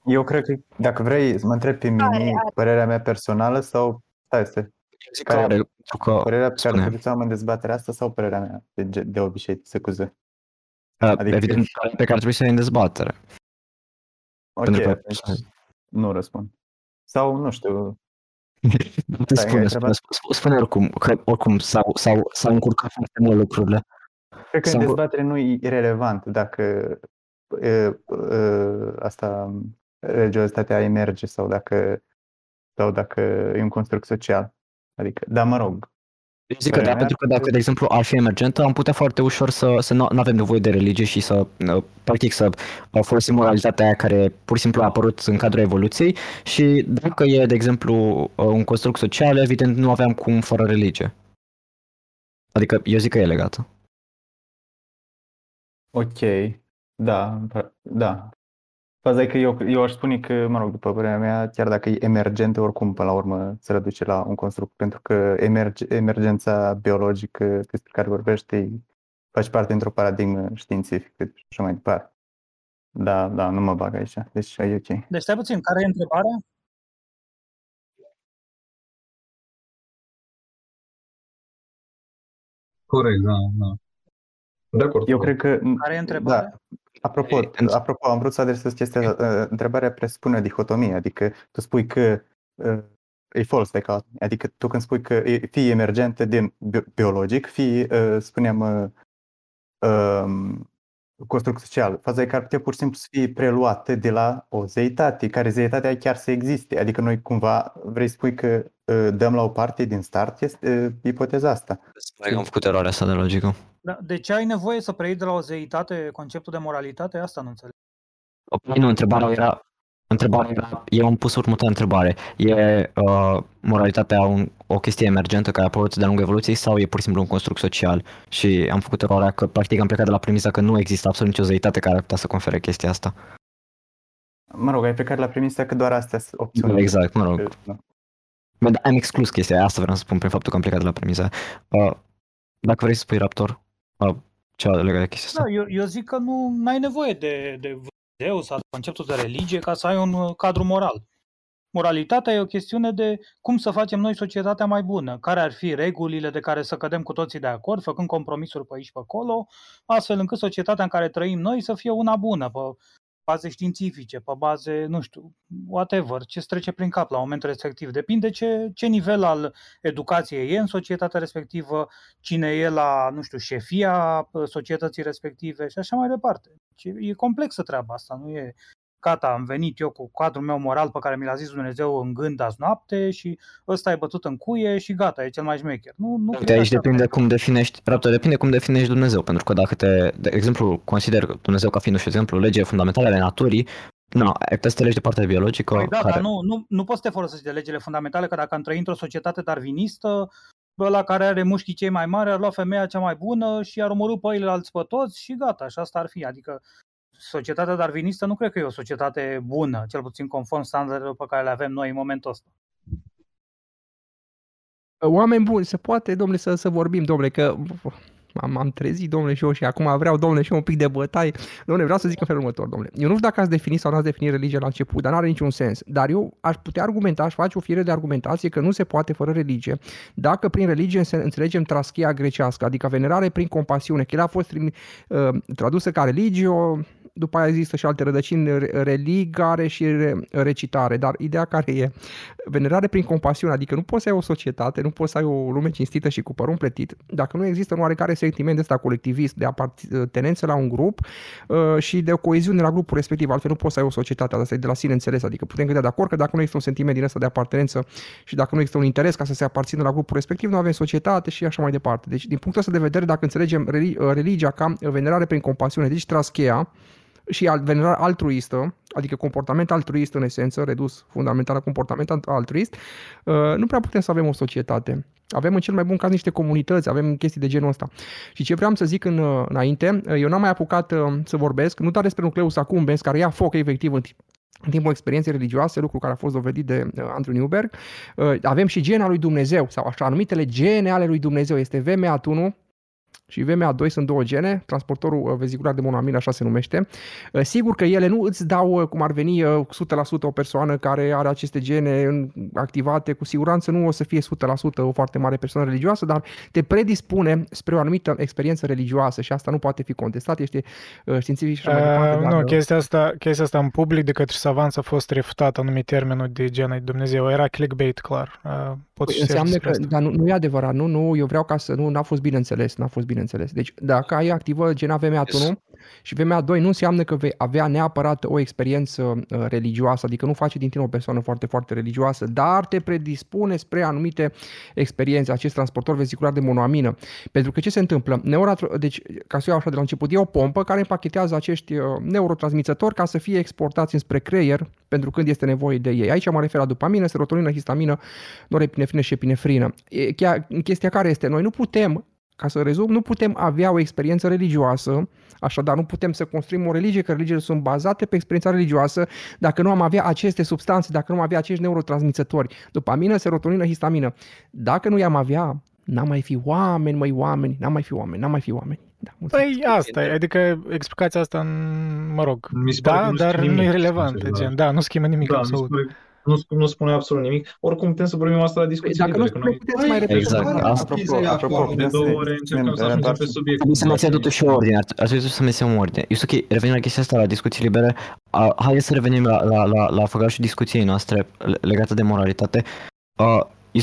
Eu cred că, dacă vrei, mă întreb pe mine, părerea mea personală sau... Stai, stai. Care, care, că, părerea pe care trebuie să am în dezbaterea asta sau părerea mea de, de obicei, se cuză? Adică... Evident, pe care trebuie să ai în dezbatere. Ok, Pentru că... deci nu răspund. Sau, nu știu... spune, spune, spune, spune oricum, că oricum s-au, s-au, s-au încurcat foarte mult lucrurile. Cred că în dezbatere nu e relevant dacă e, e, asta religiozitatea emerge sau dacă, sau dacă e un construct social. Adică, da, mă rog, eu zic că da, pentru că dacă, de exemplu, ar fi emergentă, am putea foarte ușor să, să nu avem nevoie de religie și să, practic, să folosim moralitatea aia care pur și simplu a apărut în cadrul evoluției și dacă e, de exemplu, un construct social, evident, nu aveam cum fără religie. Adică eu zic că e legată. Ok, da, da, Faza e că eu, eu aș spune că, mă rog, după părerea mea, chiar dacă e emergentă, oricum, până la urmă, se reduce la un construct, pentru că emerge, emergența biologică despre care vorbește face parte dintr-o paradigmă științifică și așa mai departe. Da, da, nu mă bag aici, deci e ok. Deci stai puțin, care e întrebarea? Corect, da, da. De acord. Eu cred că... Care e întrebarea? Da, Apropo, apropo, am vrut să adresez chestia asta. Întrebarea presupune o dihotomie, adică tu spui că e false dichotomy, adică tu când spui că e fie emergentă din biologic, fie, spuneam, um, construct social. Faza e că ar putea pur și simplu să fie preluată de la o zeitate, care zeitatea chiar să existe. Adică noi cumva vrei să spui că dăm la o parte din start, este ipoteza asta. Spune că am făcut eroarea asta de logică. Da, de ce ai nevoie să preiei de la o zeitate conceptul de moralitate? Asta nu înțeleg. Okay, nu, întrebarea era, întrebarea era, eu am pus următoarea întrebare. E uh, moralitatea un, o chestie emergentă care a apărut de-a lungul evoluției sau e pur și simplu un construct social? Și am făcut eroarea că practic am plecat de la premisa că nu există absolut nicio zeitate care ar putea să confere chestia asta. Mă rog, ai plecat la premisa că doar astea sunt opțiuni. Exact, mă rog. Da. Am exclus chestia asta vreau să spun prin faptul că am plecat de la premisa. Uh, dacă vrei să spui Raptor, ce legat de chestia asta? Da, eu, eu zic că nu ai nevoie de, de Dumnezeu sau conceptul de religie ca să ai un uh, cadru moral. Moralitatea e o chestiune de cum să facem noi societatea mai bună, care ar fi regulile de care să cădem cu toții de acord, făcând compromisuri pe aici pe acolo, astfel încât societatea în care trăim noi să fie una bună, pe baze științifice, pe baze, nu știu, whatever, ce trece prin cap la momentul respectiv. Depinde ce, ce nivel al educației e în societatea respectivă, cine e la, nu știu, șefia societății respective și așa mai departe. E complexă treaba asta, nu e gata, am venit eu cu cadrul meu moral pe care mi l-a zis Dumnezeu în gând azi noapte și ăsta e bătut în cuie și gata, e cel mai șmecher. Nu, nu Uite, aici depinde cum definești, raptor, depinde cum definești Dumnezeu, pentru că dacă te, de exemplu, consider Dumnezeu ca fiind, de exemplu, lege fundamentale ale naturii, Nu, ai peste legi de partea biologică. Păi da, care... dar nu, nu, nu poți să te folosești de legile fundamentale, că dacă am trăit într-o societate darwinistă, ăla care are mușchii cei mai mari ar lua femeia cea mai bună și ar omorâ pe alți pe toți și gata, și asta ar fi. Adică societatea darwinistă nu cred că e o societate bună, cel puțin conform standardelor pe care le avem noi în momentul ăsta. Oameni buni, se poate, domnule, să, să vorbim, domnule, că am, am trezit, domnule, și eu și acum vreau, domnule, și eu un pic de bătaie. Domnule, vreau să zic în felul următor, domnule. Eu nu știu dacă ați definit sau nu ați definit religia la început, dar nu are niciun sens. Dar eu aș putea argumenta, aș face o fire de argumentație că nu se poate fără religie, dacă prin religie înțelegem traschia grecească, adică venerare prin compasiune, că el a fost uh, tradusă ca religio, după aia există și alte rădăcini, religare și recitare, dar ideea care e venerare prin compasiune, adică nu poți să ai o societate, nu poți să ai o lume cinstită și cu părul plătit, dacă nu există un oarecare sentiment ăsta colectivist de apartenență la un grup uh, și de o coeziune la grupul respectiv, altfel nu poți să ai o societate, asta e de la sine înțeles, adică putem gândea de acord că dacă nu există un sentiment din ăsta de apartenență și dacă nu există un interes ca să se aparțină la grupul respectiv, nu avem societate și așa mai departe. Deci, din punctul ăsta de vedere, dacă înțelegem religia ca venerare prin compasiune, deci traschea, și venerare altruistă, adică comportament altruist în esență, redus fundamental la comportament altruist, uh, nu prea putem să avem o societate. Avem în cel mai bun caz niște comunități, avem chestii de genul ăsta. Și ce vreau să zic în, uh, înainte, uh, eu n-am mai apucat să vorbesc, nu doar despre nucleus accumbens, care ia foc efectiv în în timpul experienței religioase, lucru care a fost dovedit de Andrew Newberg. Avem și gena lui Dumnezeu, sau așa numitele gene ale lui Dumnezeu. Este VMAT1, și VMA2 sunt două gene, transportorul uh, vezicular de monoamin așa se numește. Uh, sigur că ele nu îți dau uh, cum ar veni 100% o persoană care are aceste gene activate, cu siguranță nu o să fie 100% o foarte mare persoană religioasă, dar te predispune spre o anumită experiență religioasă și asta nu poate fi contestat, este științific și mai departe. Uh, nu, chestia asta, chestia asta în public de către savans a fost refutată anumit termenul de genul Dumnezeu, era clickbait clar. Uh, păi, înseamnă că, dar nu, nu e adevărat, nu, nu, eu vreau ca să, nu, n-a fost bine înțeles, n-a fost bine bineînțeles. Deci dacă ai activă gena VMA1 yes. și VMA2 nu înseamnă că vei avea neapărat o experiență uh, religioasă, adică nu face din tine o persoană foarte, foarte religioasă, dar te predispune spre anumite experiențe, acest transportor vezicular de monoamină. Pentru că ce se întâmplă? Neuratro- deci, ca să iau așa de la început, e o pompă care împachetează acești uh, neurotransmițători ca să fie exportați înspre creier pentru când este nevoie de ei. Aici mă refer la dopamină, serotonină, histamină, norepinefrină și epinefrină. E, chiar, chestia care este, noi nu putem ca să rezum, nu putem avea o experiență religioasă, așadar nu putem să construim o religie, că religiile sunt bazate pe experiența religioasă, dacă nu am avea aceste substanțe, dacă nu am avea acești neurotransmițători, dopamină, serotonină, histamină. Dacă nu i-am avea, n-am mai fi oameni, mai oameni, n-am mai fi oameni, n-am mai fi oameni. Da, păi asta e, adică explicația asta, mă rog, da, dar nu e relevantă, gen, da, nu schimbă nimic da, absolut. Mi nu, nu spune absolut nimic. Oricum putem să vorbim asta la discuție. Dacă libere, nu puteți mai repede. Exact. Apropo, apropo, de două ore încercăm să ajungem pe subiect. Trebuie să menținem totuși o ordine. Ar trebui să menținem o ordine. ok, revenim la chestia asta, la discuții libere. Haideți să revenim la, la, la, la făgașul discuției noastre legate de moralitate. Uh,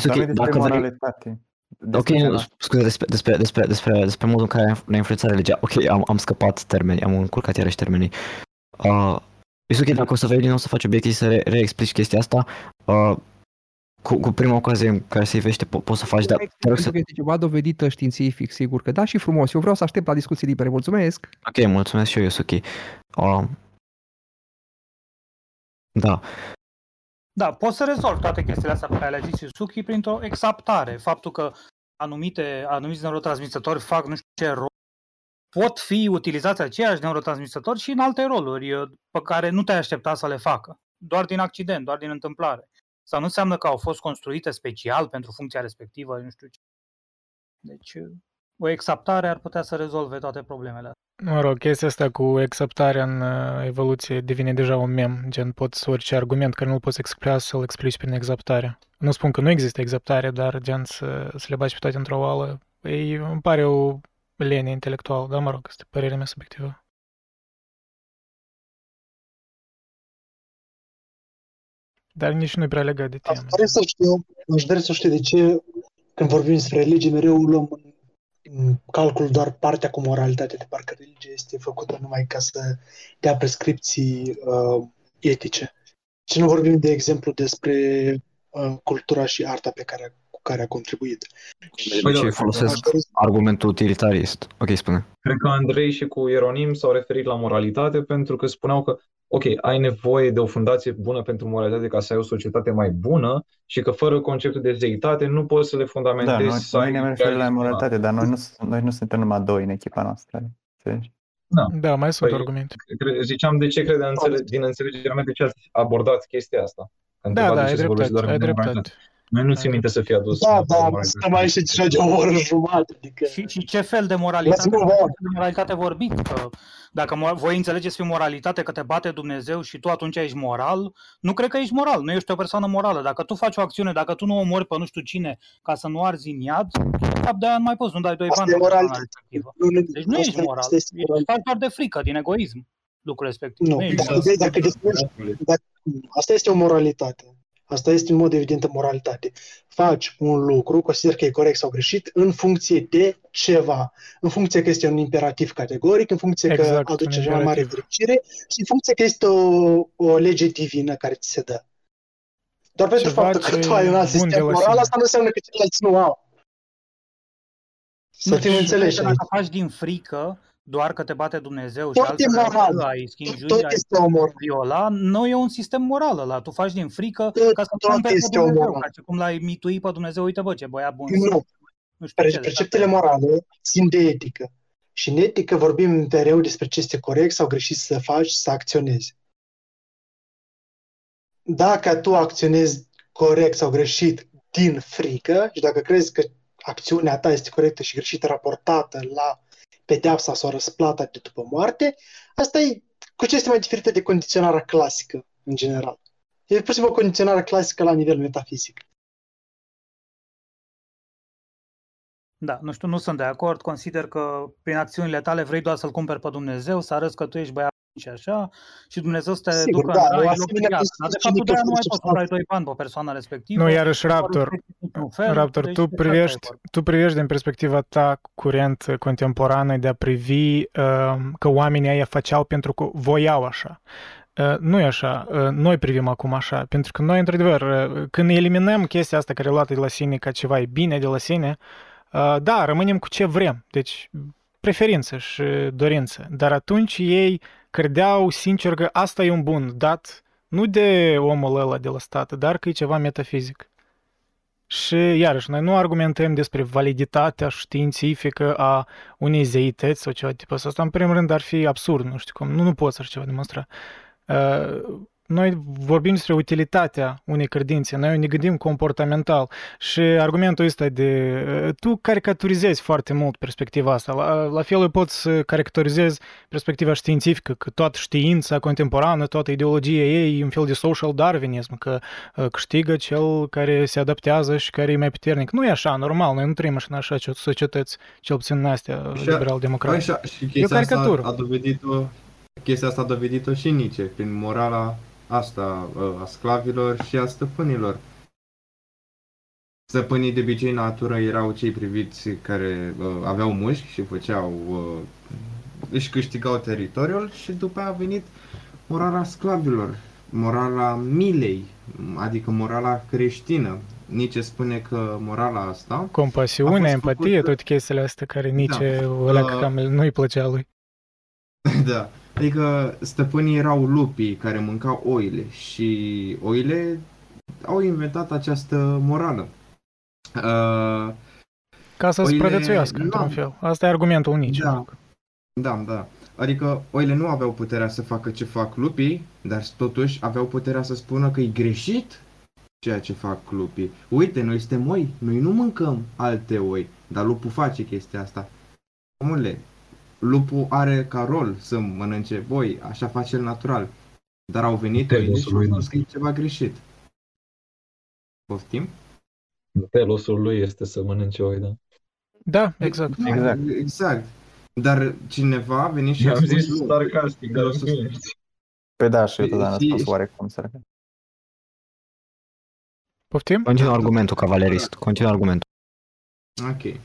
ok, dacă moralitate. Ok, scuze, despre, despre, despre, despre, despre modul în care ne-a influențat religia. Ok, am, am scăpat termeni, am încurcat iarăși termenii. Uh, este ok, dacă o să vei din nou să faci obiecții să re- reexplici chestia asta, uh, cu, cu prima ocazie în care se ivește po- poți să faci, dar te rog să... Este ceva dovedit științific, sigur că da și frumos. Eu vreau să aștept la discuții libere. Mulțumesc! Ok, mulțumesc și eu, Yusuki. Uh, da. Da, poți să rezolvi toate chestiile astea pe care le-a zis Yusuki printr-o exaptare. Faptul că anumite, anumiți neurotransmisători fac nu știu ce rol pot fi utilizați aceiași neurotransmisători și în alte roluri pe care nu te-ai aștepta să le facă, doar din accident, doar din întâmplare. Sau nu înseamnă că au fost construite special pentru funcția respectivă, nu știu ce. Deci, o exaptare ar putea să rezolve toate problemele. Mă rog, chestia asta cu exaptarea în uh, evoluție devine deja un mem, gen poți orice argument care nu-l poți explica să-l explici prin exaptare. Nu spun că nu există exaptare, dar gen să, să le bagi pe toate într-o oală, ei, îmi pare o lenie intelectuală, dar mă rog, este părerea mea subiectivă. Dar nici nu-i prea legat de temă. Aș dori să știu, aș dori să știu de ce când vorbim despre religie mereu luăm în calcul doar partea cu moralitate, de parcă religia este făcută numai ca să dea prescripții uh, etice. Și nu vorbim, de exemplu, despre uh, cultura și arta pe care, cu care a contribuit. Păi de ce folosesc argumentul utilitarist? Ok, spune. Cred că Andrei și cu Ieronim s-au referit la moralitate pentru că spuneau că ok, ai nevoie de o fundație bună pentru moralitate ca să ai o societate mai bună și că fără conceptul de zeitate nu poți să le fundamentezi. Da, noi, să noi ai ne referim la moralitate, dar noi nu, noi nu suntem numai doi în echipa noastră. Înțelegi? Da. Da, mai sunt Păi, argumente. cre- ziceam de ce crede înțele- din înțelegerea mea de ce ați abordat chestia asta. Că Da, întrebat da, de ai ce se vorbește dreptate, doar ai de dreptate. Moralitate. Noi nu țin minte să fie adus. Da, da, moralitate. stăm aici deja de o oră jumătate. Adică... Și, și ce fel de moralitate, Let's move on. de moralitate vorbiți? Că dacă mo- voi înțelegeți prin moralitate că te bate Dumnezeu și tu atunci ești moral, nu cred că ești moral, nu ești o persoană morală. Dacă tu faci o acțiune, dacă tu nu omori pe nu știu cine ca să nu arzi în iad, de fapt de aia nu mai poți, nu dai doi Asta bani e pe persoana moralitate. respectivă. Nu, nu, Deci nu asta- ești moral, asta este ești faci doar de frică, din egoism, lucrul respectiv. Nu, ești dacă, dacă discuți, dacă, asta este o moralitate. Asta este în mod evident o moralitate. Faci un lucru, consider că e corect sau greșit, în funcție de ceva. În funcție că este un imperativ categoric, în funcție că Exact, aduce un cea mai mare imperativ. fericire și în funcție că este o, o lege divină care ți se dă. Doar pentru Ceva faptul că ce tu ai un alt bun de sistem la moral, sine. asta nu înseamnă că ceilalți nu au. Să Nu, fim și înțeleși dacă aici. faci din frică, doar că te bate Dumnezeu și Tot alții e care moral. ai schimbi Tot este o moral. viola, nu e un sistem moral ăla. Tu faci din frică Tot- ca să tot cumperi pe este o Dumnezeu, moral. ca și cum l-ai mitui pe Dumnezeu, uite bă, ce băiat bun. Nu. sunt. Nu știu Pre- ce. Preceptele morale țin de etică. Și în etică vorbim mereu despre ce este corect sau greșit să faci, să acționezi. Dacă tu acționezi corect sau greșit din frică și dacă crezi că acțiunea ta este corectă și greșită raportată la pedeapsa sau răsplata de după moarte, asta e cu ce este mai diferită de condiționarea clasică, în general. E pur și simplu o condiționare clasică la nivel metafizic. Da, nu știu, nu sunt de acord. Consider că prin acțiunile tale vrei doar să-L cumperi pe Dumnezeu, să arăți că tu ești băiat și așa, și Dumnezeu să te Sigur, ducă da, în o rai, în loc asemenea de viață. Dar de fapt tu cinică de nu mai fără poți să dai doi bani pe persoana respectivă. Nu, iarăși, nu Raptor, respecti niciun fel, Raptor, deci tu de ce privești, stai tu privești din perspectiva ta curent contemporană de a privi uh, că oamenii aia făceau pentru că voiau așa. Uh, nu e așa, uh, noi privim acum așa, pentru că noi, într-adevăr, uh, când eliminăm chestia asta care e luată de la sine ca ceva e bine de la sine, uh, da, rămânem cu ce vrem, deci preferință și dorință, dar atunci ei credeau sincer că asta e un bun dat nu de omul ăla de la stat, dar că e ceva metafizic. Și iarăși, noi nu argumentăm despre validitatea științifică a unei zeități sau ceva tipul ăsta. Asta, în primul rând, ar fi absurd, nu știu cum. Nu, nu poți așa ceva demonstra. Uh, noi vorbim despre utilitatea unei credințe, noi ne gândim comportamental și argumentul ăsta de... uh, Tu caricaturizezi foarte mult perspectiva asta, la, la fel poți să caricaturizezi perspectiva științifică, că toată știința contemporană, toată ideologia ei e un fel de social darwinism, că uh, câștigă cel care se adaptează și care e mai puternic. Nu e așa, normal, noi nu trăim așa în așa societăți, cel puțin în astea liberal-democrate. Așa, și E o chestia asta caricatură. a dovedit-o, chestia asta a dovedit-o și Nice, prin morala asta uh, a sclavilor și a stăpânilor. Stăpânii de obicei în natură erau cei priviți care uh, aveau mușchi și făceau, uh, își câștigau teritoriul și după aia a venit morala sclavilor, morala milei, adică morala creștină. Nici spune că morala asta Compasiune, a fost empatie, făcută- toate chestiile astea care nici Da. ăla Uh, cam nu-i plăcea lui. Da, adică stăpânii erau lupii care mâncau oile și oile au inventat această morală. Uh, Ca să oile- supraviețuiască, nu într-un au- fel. Asta e argumentul unic. Da. Da, da. Adică oile nu aveau puterea să facă ce fac lupii, dar totuși aveau puterea să spună că e greșit ceea ce fac lupii. Uite, noi suntem oi, noi nu mâncăm alte oi, dar lupul face chestia asta. Omule, lupul are ca rol să mănânce boi, așa face el natural. Dar au venit Telos oile și au lui, spus că e ceva greșit. Poftim? Telosul lui este să mănânce oi, da. Da, exact. Da, exact. exact. Dar cineva a venit și a I-am spus zis nu, sarcastic, dar Telosul- nu ești. Păi da, și eu Păi, tot am și- spus oarecum să Poftim? Continuă argumentul, cavalerist. Continuă argumentul. Ok.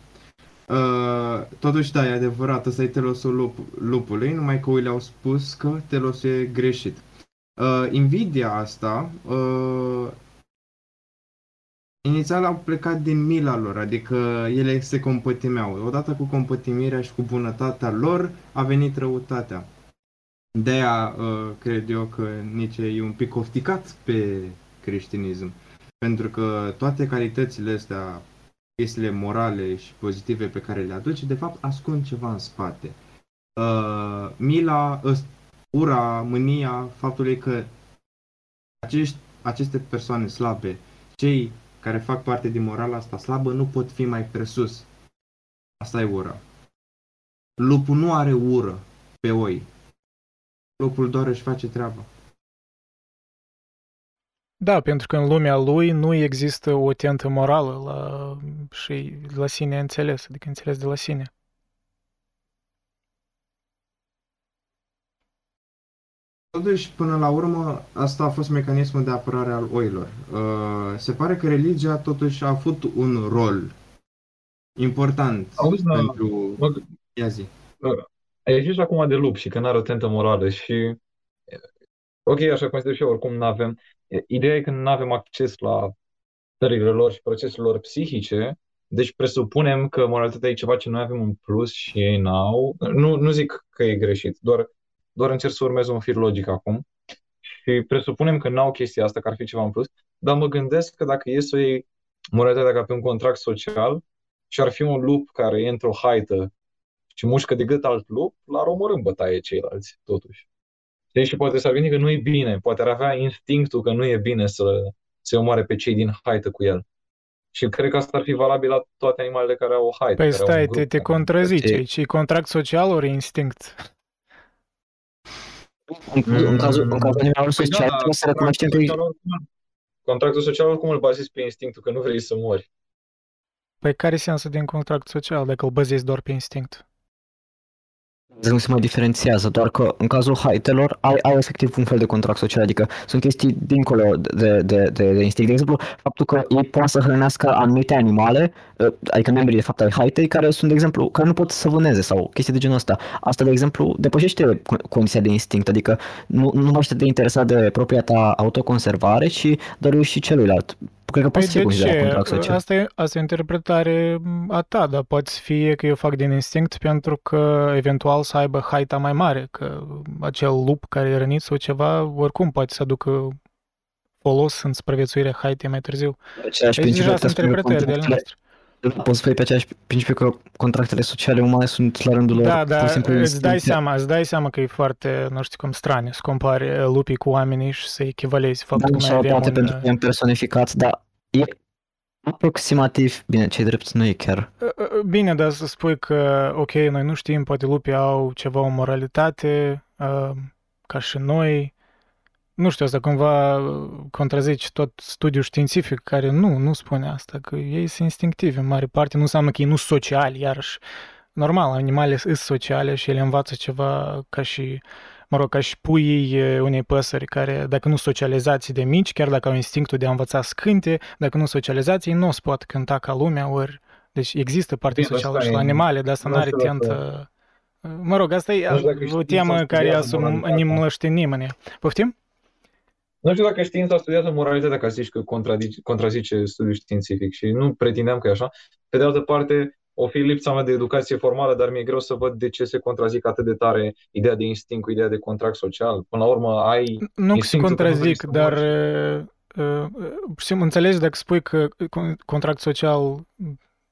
Uh, totuși, da, e adevărat, ăsta e telosul lup, lupului, numai că oile au spus că telosul e greșit. Uh, invidia asta uh, inițial au plecat din mila lor, adică ele se compătimeau. Odată cu compătimirea și cu bunătatea lor a venit răutatea. De-aia uh, cred eu că Nietzsche e un pic ofticat pe creștinism. Pentru că toate calitățile astea, chestiile morale și pozitive pe care le aduce, de fapt ascund ceva în spate. Uh, mila, ura, mânia, faptul e că acești, aceste persoane slabe, cei care fac parte din morala asta slabă, nu pot fi mai presus. Asta e ura. Lupul nu are ură pe oi. Lupul doar își face treaba. Da, pentru că în lumea lui nu există o tentă morală la, și la sine înțeles, adică înțeles de la sine. Totuși, până la urmă, asta a fost mecanismul de apărare al oilor. Uh, se pare că religia totuși a avut un rol important Auzi, pentru... Mă, Ia zi. Ai zis acum de lup și că n-are o tentă morală și... Ok, așa consider și eu, oricum nu avem... Ideea e că nu avem acces la stările lor și procesele lor psihice, deci presupunem că moralitatea e ceva ce noi avem în plus și ei n-au. Nu, nu zic că e greșit, doar doar încerc să urmez un fir logic acum și presupunem că n-au chestia asta, că ar fi ceva în plus, dar mă gândesc că dacă e să iei moralitatea ca pe un contract social și ar fi un lup care e într-o haită și mușcă de gât alt lup, l-ar omorâ în bătaie ceilalți, totuși. Deci și poate s-ar gândi că nu e bine, poate ar avea instinctul că nu e bine să se omoare pe cei din haită cu el. Și cred că asta ar fi valabil la toate animalele care au o haită. Păi stai, te, te contrazice. Aici contract social ori instinct? În, în cazul, în cazul animalelor păi social, da, trebuie să recunoaștem că... Contractul social oricum îl bazezi pe instinctul, că nu vrei să mori. Păi care e sensul din contract social dacă îl bazezi doar pe instinct? Nu se mai diferențiază, doar că în cazul haitelor ai, ai efectiv un fel de contract social, adică sunt chestii dincolo de, de, de, de instinct. De exemplu, faptul că ei pot să hrănească anumite animale, ă, adică membrii de fapt ai haitei, care sunt, de exemplu, care nu pot să vâneze sau chestii de genul ăsta. Asta, de exemplu, depășește condiția de instinct, adică nu, nu mai de interesat de propria ta autoconservare, ci doar și celuilalt. Cred că păi poți de ce? Contract social. Asta e, asta e o interpretare a ta, dar poate fi că eu fac din instinct pentru că eventual să aibă haita mai mare, că acel lup care e rănit sau ceva, oricum poate să aducă folos în supraviețuirea haitei mai târziu. Aceeași deci deja sunt interpretări de ale noastre. Poți să spui pe aceeași principiu că contractele sociale umane sunt la rândul lor Da, da, îți dai, seama, îți dai seama că e foarte, nu știu cum, straniu să compari lupii cu oamenii și să echivalezi faptul da, că noi avem un... pentru că e personificat, dar e aproximativ, bine, cei drept nu e chiar. Bine, dar să spui că, ok, noi nu știm, poate lupii au ceva, o moralitate, uh, ca și noi, nu știu, asta cumva contrazice tot studiul științific care nu, nu spune asta, că ei sunt instinctivi în mare parte, nu înseamnă că ei nu sunt sociali, iarăși. Normal, animalele sunt sociale și ele învață ceva ca și, mă rog, ca și puii unei păsări care, dacă nu socializați de mici, chiar dacă au instinctul de a învăța să cânte, dacă nu socializați, ei nu o să poată cânta ca lumea, ori... Deci există partea socială și la animale, dar asta nu are tentă... Mă rog, asta e o temă care asum, ne nimeni. Poftim? Nu știu dacă știința studiază moralitatea ca zici că contrazice, contrazice studiul științific și nu pretindeam că e așa. Pe de altă parte, o fi lipsa mea de educație formală, dar mi-e greu să văd de ce se contrazic atât de tare ideea de instinct cu ideea de contract social. Până la urmă, ai... Nu se contrazic, dar uh, uh, înțelegi dacă spui că contract social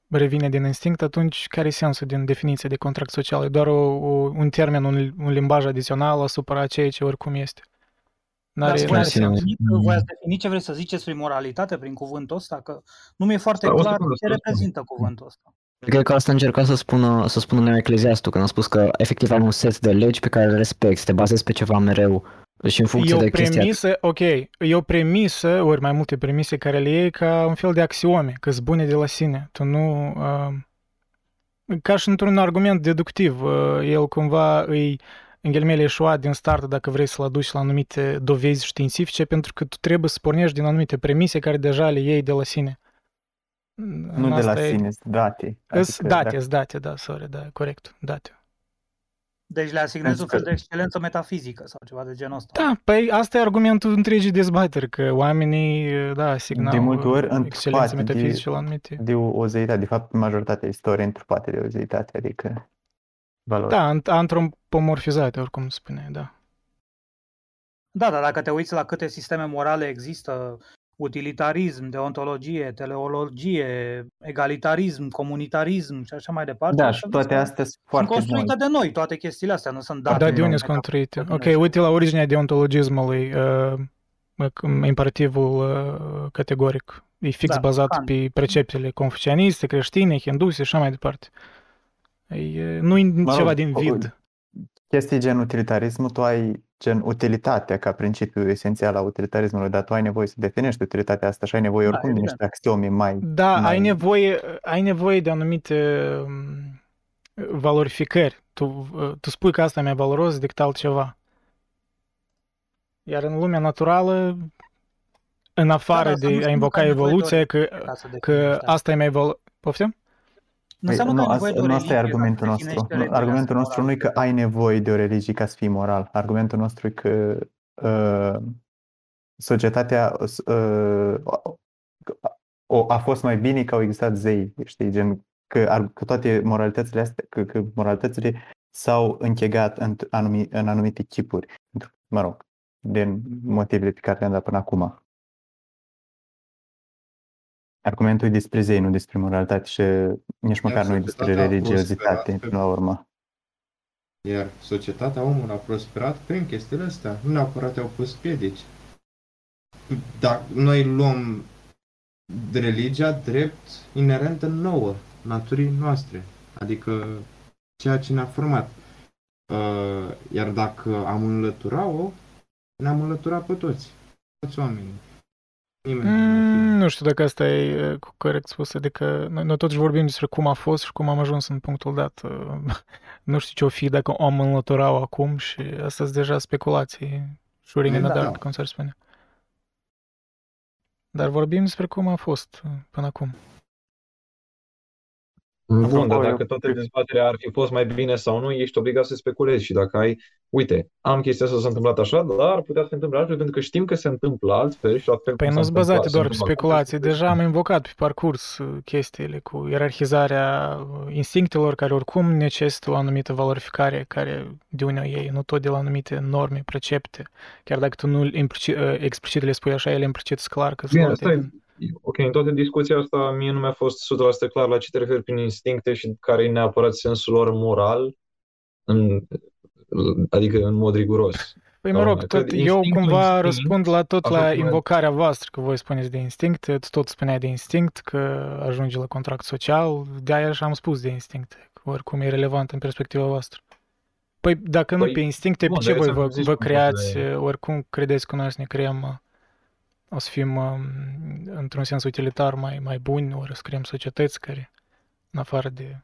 revine din instinct, atunci care e sensul din definiție de contract social? E doar o, o, un termen, un, un limbaj adițional asupra ceea ce oricum este. N-are, Dar n-are definit, voi ați definit ce vreți să ziceți prin moralitate, prin cuvântul ăsta? Că nu mi-e foarte da, clar ce reprezintă cuvântul ăsta. Cred că asta încerca să spună, să spună Neo Ecleziastul, când a spus că efectiv ai un set de legi pe care le respecti, te bazezi pe ceva mereu și în funcție e o de premisă, chestia. ok, e o premisă, ori mai multe premise care le iei ca un fel de axiome, că sunt bune de la sine. Tu nu... Uh, ca și într-un argument deductiv, uh, el cumva îi în ghilimele eșuat din start dacă vrei să-l aduci la anumite dovezi științifice, pentru că tu trebuie să pornești din anumite premise care deja le iei de la sine. Nu de la e... sine, date. Adică date, dacă... date, da, sorry, da, corect, date. Deci le asignezi un fel de excelență metafizică sau ceva de genul ăsta. Da, păi asta e argumentul întregii dezbateri, că oamenii, da, asignau De multe ori excelențe întrupate metafizice la de, anumite. de o, o zeitate. De fapt, majoritatea istoriei întrupate de o zeitate, adică valori. Da, ant- antropomorfizate, oricum spune, da. Da, dar dacă te uiți la câte sisteme morale există, utilitarism, deontologie, teleologie, egalitarism, comunitarism și așa mai departe. Da, astea și toate sunt- astea sunt Sunt foarte construite noi. de noi, toate chestiile astea, nu sunt date. Da, de unde noi, sunt construite? Ok, uite la originea deontologismului, uh, imperativul uh, categoric. E fix Da, bazat Kant. pe preceptele confucianiste, creștine, hinduse și așa mai departe. E, nu e Mă ceva rog, din o- vid. Chestii gen utilitarismul, tu ai gen utilitatea ca principiu esențial al utilitarismului, dar tu ai nevoie să definești utilitatea asta și ai nevoie Da, oricum de evident. niște axiome mai... Da, ai mai... nevoie, ai nevoie de anumite um, valorificări. Tu, uh, tu spui că asta e mai valoros decât altceva. Iar în lumea naturală, în afară da, să nu de a înseamnă invoca că ai nevoie de o evoluția, că, ca să că definești asta. asta e mai valoros... Poftim? Nu Păi, înseamnă că nu, ai nevoie asta, de o nu asta e religie ca să argumentul nostru. definești Nu, religia Argumentul asta nostru nu e că morală. ai nevoie de o religie ca să fii moral. Argumentul nostru e că uh, societatea uh, o, a fost mai bine că au existat zei, știi, gen că, ar- că toate moralitățile astea, că, că moralitățile s-au închegat în, anumi, în anumite chipuri. Pentru- Mă rog, din motivele pe care le-am dat până acum. Argumentul e despre zei, nu despre moralitate și nici măcar nu e despre societatea a religiozitate prosperat până la urmă. Iar societatea, omul a prosperat prin chestiile astea. Nu neapărat au pus piedici. Dacă noi luăm religia drept inerentă nouă, naturii noastre, adică ceea ce ne-a format. Uh, Iar dacă am înlătura-o, ne-am înlăturat pe toți. Toți oamenii. Nimeni nu ar fi. Mm, nu știu dacă asta e uh, corect spus, adică noi, noi totuși vorbim despre cum a fost și cum am ajuns în punctul dat. Uh, Nu știu ce o fi dacă om înlăturau acum și asta sunt deja speculații, shooting in the Da, dark, da. cum s-ar spune. Dar vorbim despre cum a fost uh, până acum. Bun, dar eu- dacă toată dezbaterea ar fi fost mai bine sau nu, ești obligat să speculezi și dacă ai, uite, am chestia asta s-a întâmplat așa, dar ar putea să se întâmple altfel, pentru că știm că se întâmplă altfel și la fel Păi cum nu s-a sunt bazate întâmplat, doar pe se întâmplă acum, speculații. se Deja am invocat pe parcurs uh, chestiile cu ierarhizarea uh, instinctelor care oricum necesită o anumită valorificare care de unde o iei, nu tot de la anumite norme, precepte. Chiar dacă tu nu implicit, uh, explicit le spui așa, ele implicit sunt clar că sunt Bine, luate stai, din... ok, în toată discuția asta mie nu mi-a fost 100% clar la ce te referi prin instincte și care e neapărat sensul lor moral, în, adică în mod riguros. Păi mă Sau rog, nu? tot, Că eu instinctul cumva instinct, răspund la tot așa la cum- invocarea voastră, că voi spuneți de instinct, tu tot spuneai de instinct, că ajunge la contract social, de-aia și am spus de instinct, că oricum e relevant în perspectiva voastră. Păi dacă nu Păi, pe instincte, pe bun, ce dar voi ți-am vă, zis vă cum creați, poate- oricum credeți că noi să ne creăm, uh, o să fim um, într-un sens utilitar mai, mai buni, ori să creăm societăți care, în afară de...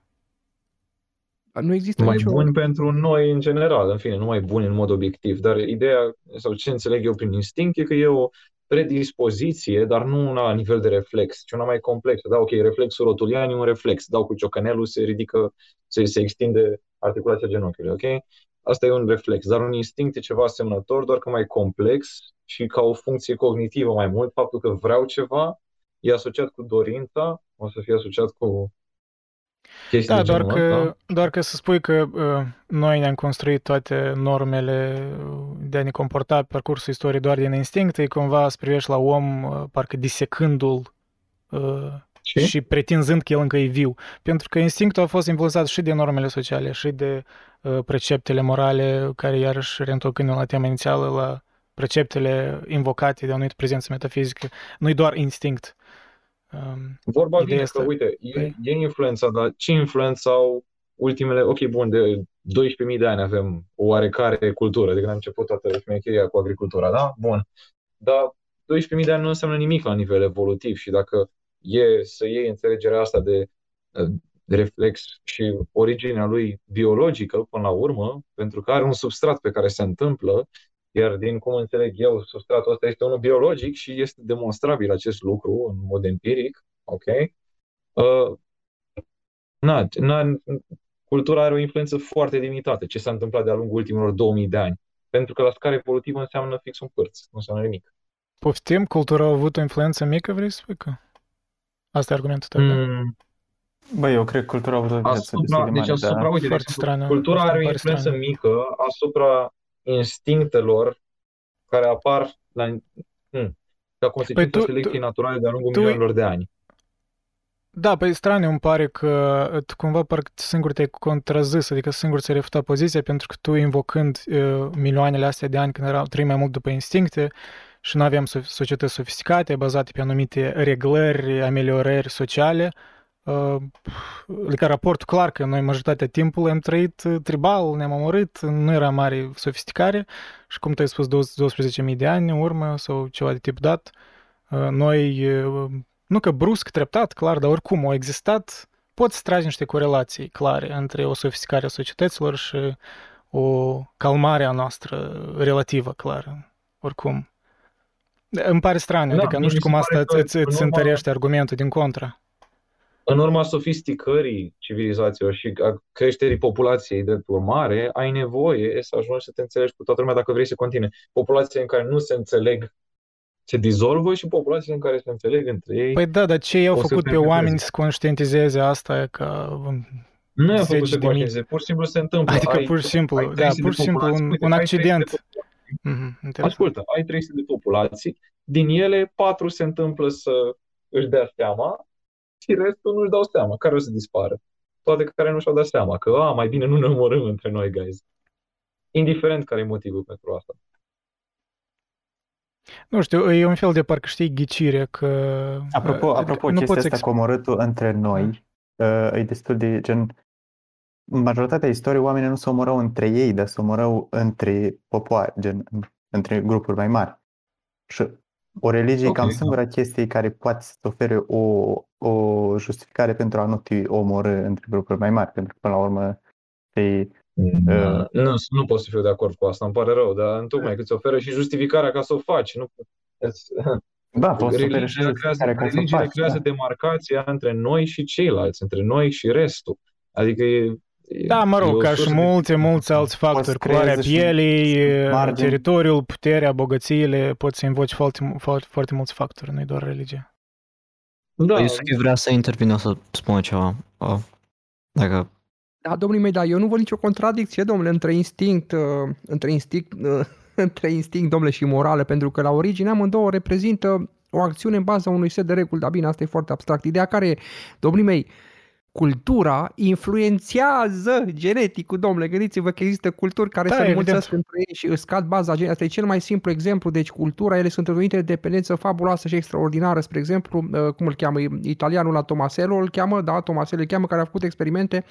Nu există mai nicio... buni pentru noi în general, în fine, nu mai buni în mod obiectiv, dar ideea, sau ce înțeleg eu prin instinct, e că e o predispoziție, dar nu una la nivel de reflex, ci una mai complexă. Da, ok, reflexul rotulian e un reflex, dau cu ciocanelul, se ridică, se, se extinde articulația genunchiului, ok? Asta e un reflex, dar un instinct e ceva asemănător, doar că mai complex și ca o funcție cognitivă mai mult, faptul că vreau ceva e asociat cu dorința, o să fie asociat cu chestii Da, de doar genul că, ăsta. doar că să spui că uh, noi ne-am construit toate normele uh, de a ne comporta pe parcursul istoriei doar din instinct, e cumva să privești la om uh, parcă disecându-l uh, Și? și pretinzând că el încă e viu. Pentru că instinctul a fost influențat și de normele sociale, și de uh, preceptele morale, care iarăși reîntocându la tema inițială, la preceptele invocate de o anumită prezență metafizică. Nu-i doar instinct. Um, Vorba Ideea vine asta- că, uite, e, Păi- e influența, dar ce influență au ultimele, ok, bun, de 12.000 de ani avem o oarecare cultură, de când a început toată șmecheria cu agricultura, da? Bun. Dar 12.000 de ani nu înseamnă nimic la nivel evolutiv și dacă e să iei înțelegerea asta de, de reflex și originea lui biologică până la urmă, pentru că are un substrat pe care se întâmplă, iar din cum înțeleg eu, substratul ăsta este unul biologic și este demonstrabil acest lucru în mod empiric, ok? Uh, na, na, cultura are o influență foarte limitată. Ce s-a întâmplat de-a lungul ultimilor 2000 de ani. Pentru că la scară evolutivă înseamnă fix un părț, nu înseamnă nimic. Poftim, cultura a avut o influență mică, vrei să spui că? Asta e argumentul tău, da? Mm, Bă, eu cred că cultura a avut o influență destul asupra, de deci mare, asupra, dar... uite, de Foarte exemplu, strană, cultura asta are o îmi pare influență strană. mică asupra instinctelor care apar la, hmm, ca consecința Păi tu- selecției tu- naturale de-a lungul tu- milioanelor de ani. Da, păi straniu îmi pare că tu cumva parcă singur te-ai contrazis, adică singur ți-ai refutat poziția pentru că tu invocând uh, milioanele astea de ani când erau trăim mai mult după instincte și nu aveam so- societăți sofisticate bazate pe anumite reglări, ameliorări sociale, uh, adică raportul clar că noi majoritatea timpului am trăit uh, tribal, ne-am omorât, nu era mare sofisticare și cum tu ai spus 12.000 de ani în urmă sau ceva de tip dat, uh, noi uh, nu că brusc, treptat, clar, dar oricum au existat, poți trage niște corelații clare între o sofisticare a societăților și o calmare a noastră relativă, clară, oricum. Îmi pare straniu, Da, adică nu mie știu mi cum se pare asta că îți, în îți urma- întărește argumentul din contra. În urma sofisticării civilizațiilor și a creșterii populației de urmare, ai nevoie să ajungi să te înțelegi cu toată lumea dacă vrei să continue. Populații în care nu se înțeleg se dizolvă și populațiile în care se înțeleg între ei. Păi da, dar ce i-au o să făcut se pe oameni perpetueze. să conștientizeze asta e ca Nu i-a făcut zeci să de mii. conștientizeze, pur și simplu se întâmplă. Adică Ai- pur și simplu, ai da, 300 de pur și simplu populații, un, uite, un ai 300 de accident. populații. Mhm, interesant. Ascultă, ai 300 de populații, din ele 4 se întâmplă să își dea seama și restul nu-și dau seama. Care o să dispară? Toate care nu și-au dat seama că, a, mai bine nu ne omorâm între noi, guys. Indiferent care e motivul pentru asta. Nu știu, e un fel de parcă știi ghicire că... Apropo, adică apropo nu chestia poți asta exp- cu omorâtul între noi, uh, e destul de gen... În majoritatea istoriei oamenii nu se omorau între ei, dar se omorau între popoare, gen în- între grupuri mai mari. Și o religie e Ok, cam da. singura chestie care poate să ofere o, o justificare pentru a nu te omorâ între grupuri mai mari, pentru că până la urmă e, Uh, nu, nu pot să fiu de acord cu asta, îmi pare rău, dar întocmai că îți oferă și justificarea ca să o faci. Nu, Da, poți să oferi și religia creează, justificarea ca să o religiile faci, creează da. demarcația între noi și ceilalți, între noi și restul. Adică e, e, Da, mă e rog, o ca și sursă de- multe, mulți alți factori, culoarea creeze și pielii, margini. teritoriul, puterea, bogățiile, poți să invoci foarte, mu- foarte, foarte mulți factori, nu-i doar religia. Da, Iusuf vrea să intervină să spună ceva. Uh, dacă Da, domnii mei, dar eu nu văd nicio contradicție, domnule, între instinct, uh, între instinct, uh, între instinct, domnule, și morală, pentru că la origine amândouă reprezintă o acțiune în baza unui set de reguli, dar bine, asta e foarte abstract. Ideea care e, domnii mei, cultura influențează geneticul, domnule, gândiți-vă că există culturi care Da, se evident. înmulțesc între ei și îți scad baza genetică. Asta e cel mai simplu exemplu, deci cultura, ele sunt într-o dependență fabuloasă și extraordinară, spre exemplu, uh, cum îl cheamă italianul la Tomasello, îl cheamă, da, Tomasello îl cheamă, care a făcut experimente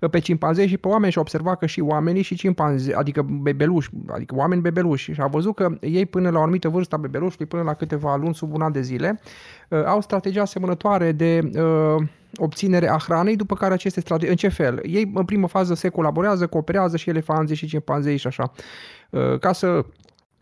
uh, pe cimpanzei și pe oameni și a observat că și oamenii și cimpanzei, adică bebeluși, adică oameni bebeluși și a văzut că ei până la o anumită vârstă a bebelușului, până la câteva luni sub un an de zile, uh, au strategii asemănătoare de uh, obținere a hranei, după care aceste strategii, în ce fel? Ei în primă fază se colaborează, cooperează și elefanții și cimpanzei și așa, uh, ca să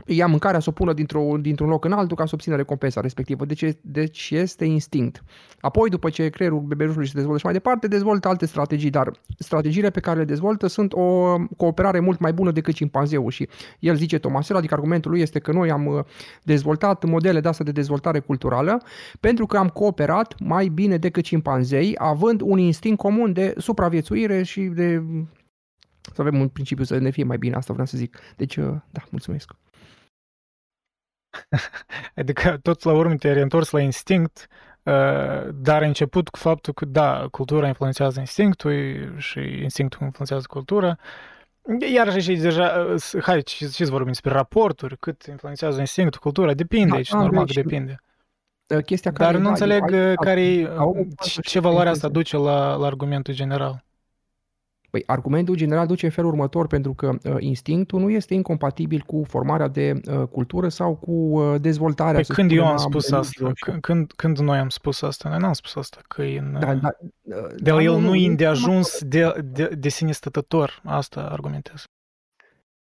ia mâncarea, să o pună dintr-o, dintr-un loc în altul ca să obțină recompensa respectivă. Deci, e- deci este instinct. Apoi, după ce creierul bebelușului se dezvoltă și mai departe, dezvoltă alte strategii, dar strategiile pe care le dezvoltă sunt o cooperare mult mai bună decât cimpanzeul și el zice Tomasel, adică argumentul lui este că noi am uh, dezvoltat modele de asta de dezvoltare culturală pentru că am cooperat mai bine decât cimpanzei, având un instinct comun de supraviețuire și de să avem un principiu să ne fie mai bine, asta vreau să zic. Deci, uh, da, mulțumesc. Adică tot la urmă te-ai reîntors la instinct, uh, dar a început cu faptul că, da, cultura influențează instinctul și instinctul influențează cultura. Iar și deja, uh, s- hai, ce să vorbim despre raporturi, cât influențează instinctul, cultura, depinde, Da, aici da, normal deci, că depinde. Uh, Chestia care Dar nu da, înțeleg ai- uh, care e, au- au- ce- ce valoare asta duce la, la argumentul general. Păi, argumentul general duce în felul următor, pentru că uh, instinctul nu este incompatibil cu formarea de uh, cultură sau cu uh, dezvoltarea. Păi să când eu spunem, am a spus organismelor asta? și- Când, când, când noi am spus asta? Noi n-am spus asta, că e în... Da, da, de da, el nu, nu, nu, e nu, îndeajuns de, de, de sine stătător. Asta argumentez.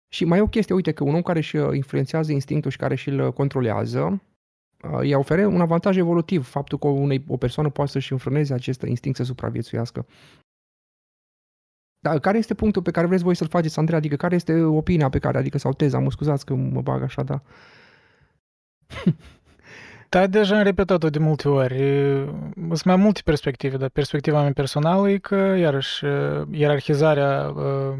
Și mai e o chestie, uite, că un om care își uh, influențează instinctul și care și îl controlează, uh, îi oferă un avantaj evolutiv, faptul că unei, o persoană poate să-și înfrâneze acest instinct să supraviețuiască. Da, care este punctul pe care vreți voi să-l faceți, Andrei? Adică care este opinia pe care, adică sau teza, mă scuzați că mă bag așa, da. Da, deja am repetat-o de multe ori. Sunt mai multe perspective, dar perspectiva mea personală e că, iarăși, ierarhizarea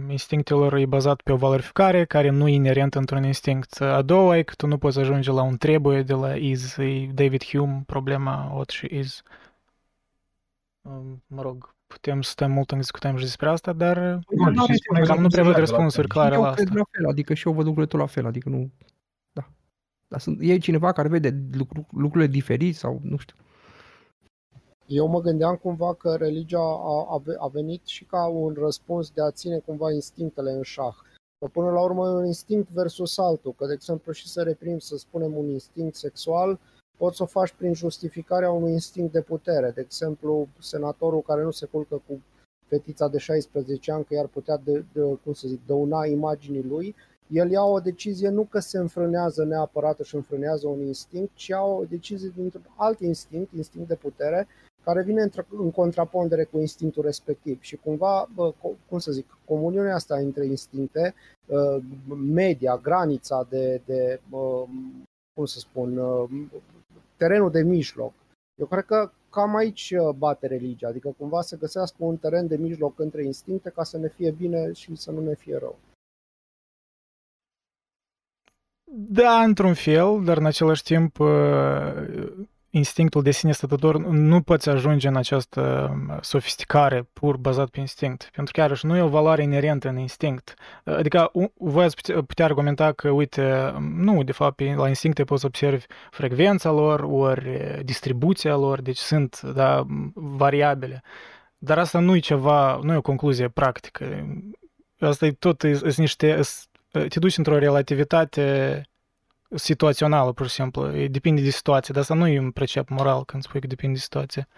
instinctelor e bazată pe o valorificare care nu e inerentă într-un instinct. A doua e că tu nu poți ajunge la un trebuie de la is. E David Hume, problema ought și is. Mă rog, putem să stăm mult în discutăm și despre asta, dar cam nu prea văd răspunsuri clare la asta. la fel, adică și eu văd lucrurile tot la fel, adică nu... Da. Dar sunt, e cineva care vede lucru, lucrurile diferit sau nu știu. Eu mă gândeam cumva că religia a, a venit și ca un răspuns de a ține cumva instinctele în șah. Că până la urmă e un instinct versus altul, că de exemplu și să reprim, să spunem, un instinct sexual, poți să o faci prin justificarea unui instinct de putere. De exemplu, senatorul care nu se culcă cu fetița de 16 ani că i-ar putea de, de, cum să zic, dăuna imaginii lui, el ia o decizie nu că se înfrânează neapărat și înfrânează un instinct, ci ia o decizie dintr-un alt instinct, instinct de putere, care vine în contrapondere cu instinctul respectiv. Și cumva, cum să zic, comuniunea asta între instincte, media, granița de, de cum să spun, terenul de mijloc. Eu cred că cam aici uh, bate religia, adică cumva să găsească un teren de mijloc între instincte ca să ne fie bine și să nu ne fie rău. Da, într-un fel, dar în același timp uh, instinctul de sine stătător, nu poți ajunge în această sofisticare pur bazat pe instinct. Pentru că, iarăși, nu e o valoare inerentă în instinct. Adică, voi ați putea argumenta că, uite, nu, de fapt, la instincte poți observi frecvența lor, ori distribuția lor, deci sunt, da, variabile. Dar asta nu e ceva, nu e o concluzie practică. Asta e tot, e, e niște, te duci într-o relativitate situațională, pur și simplu. E, depinde de situație, dar asta nu e un precep moral când spui că depinde de situație.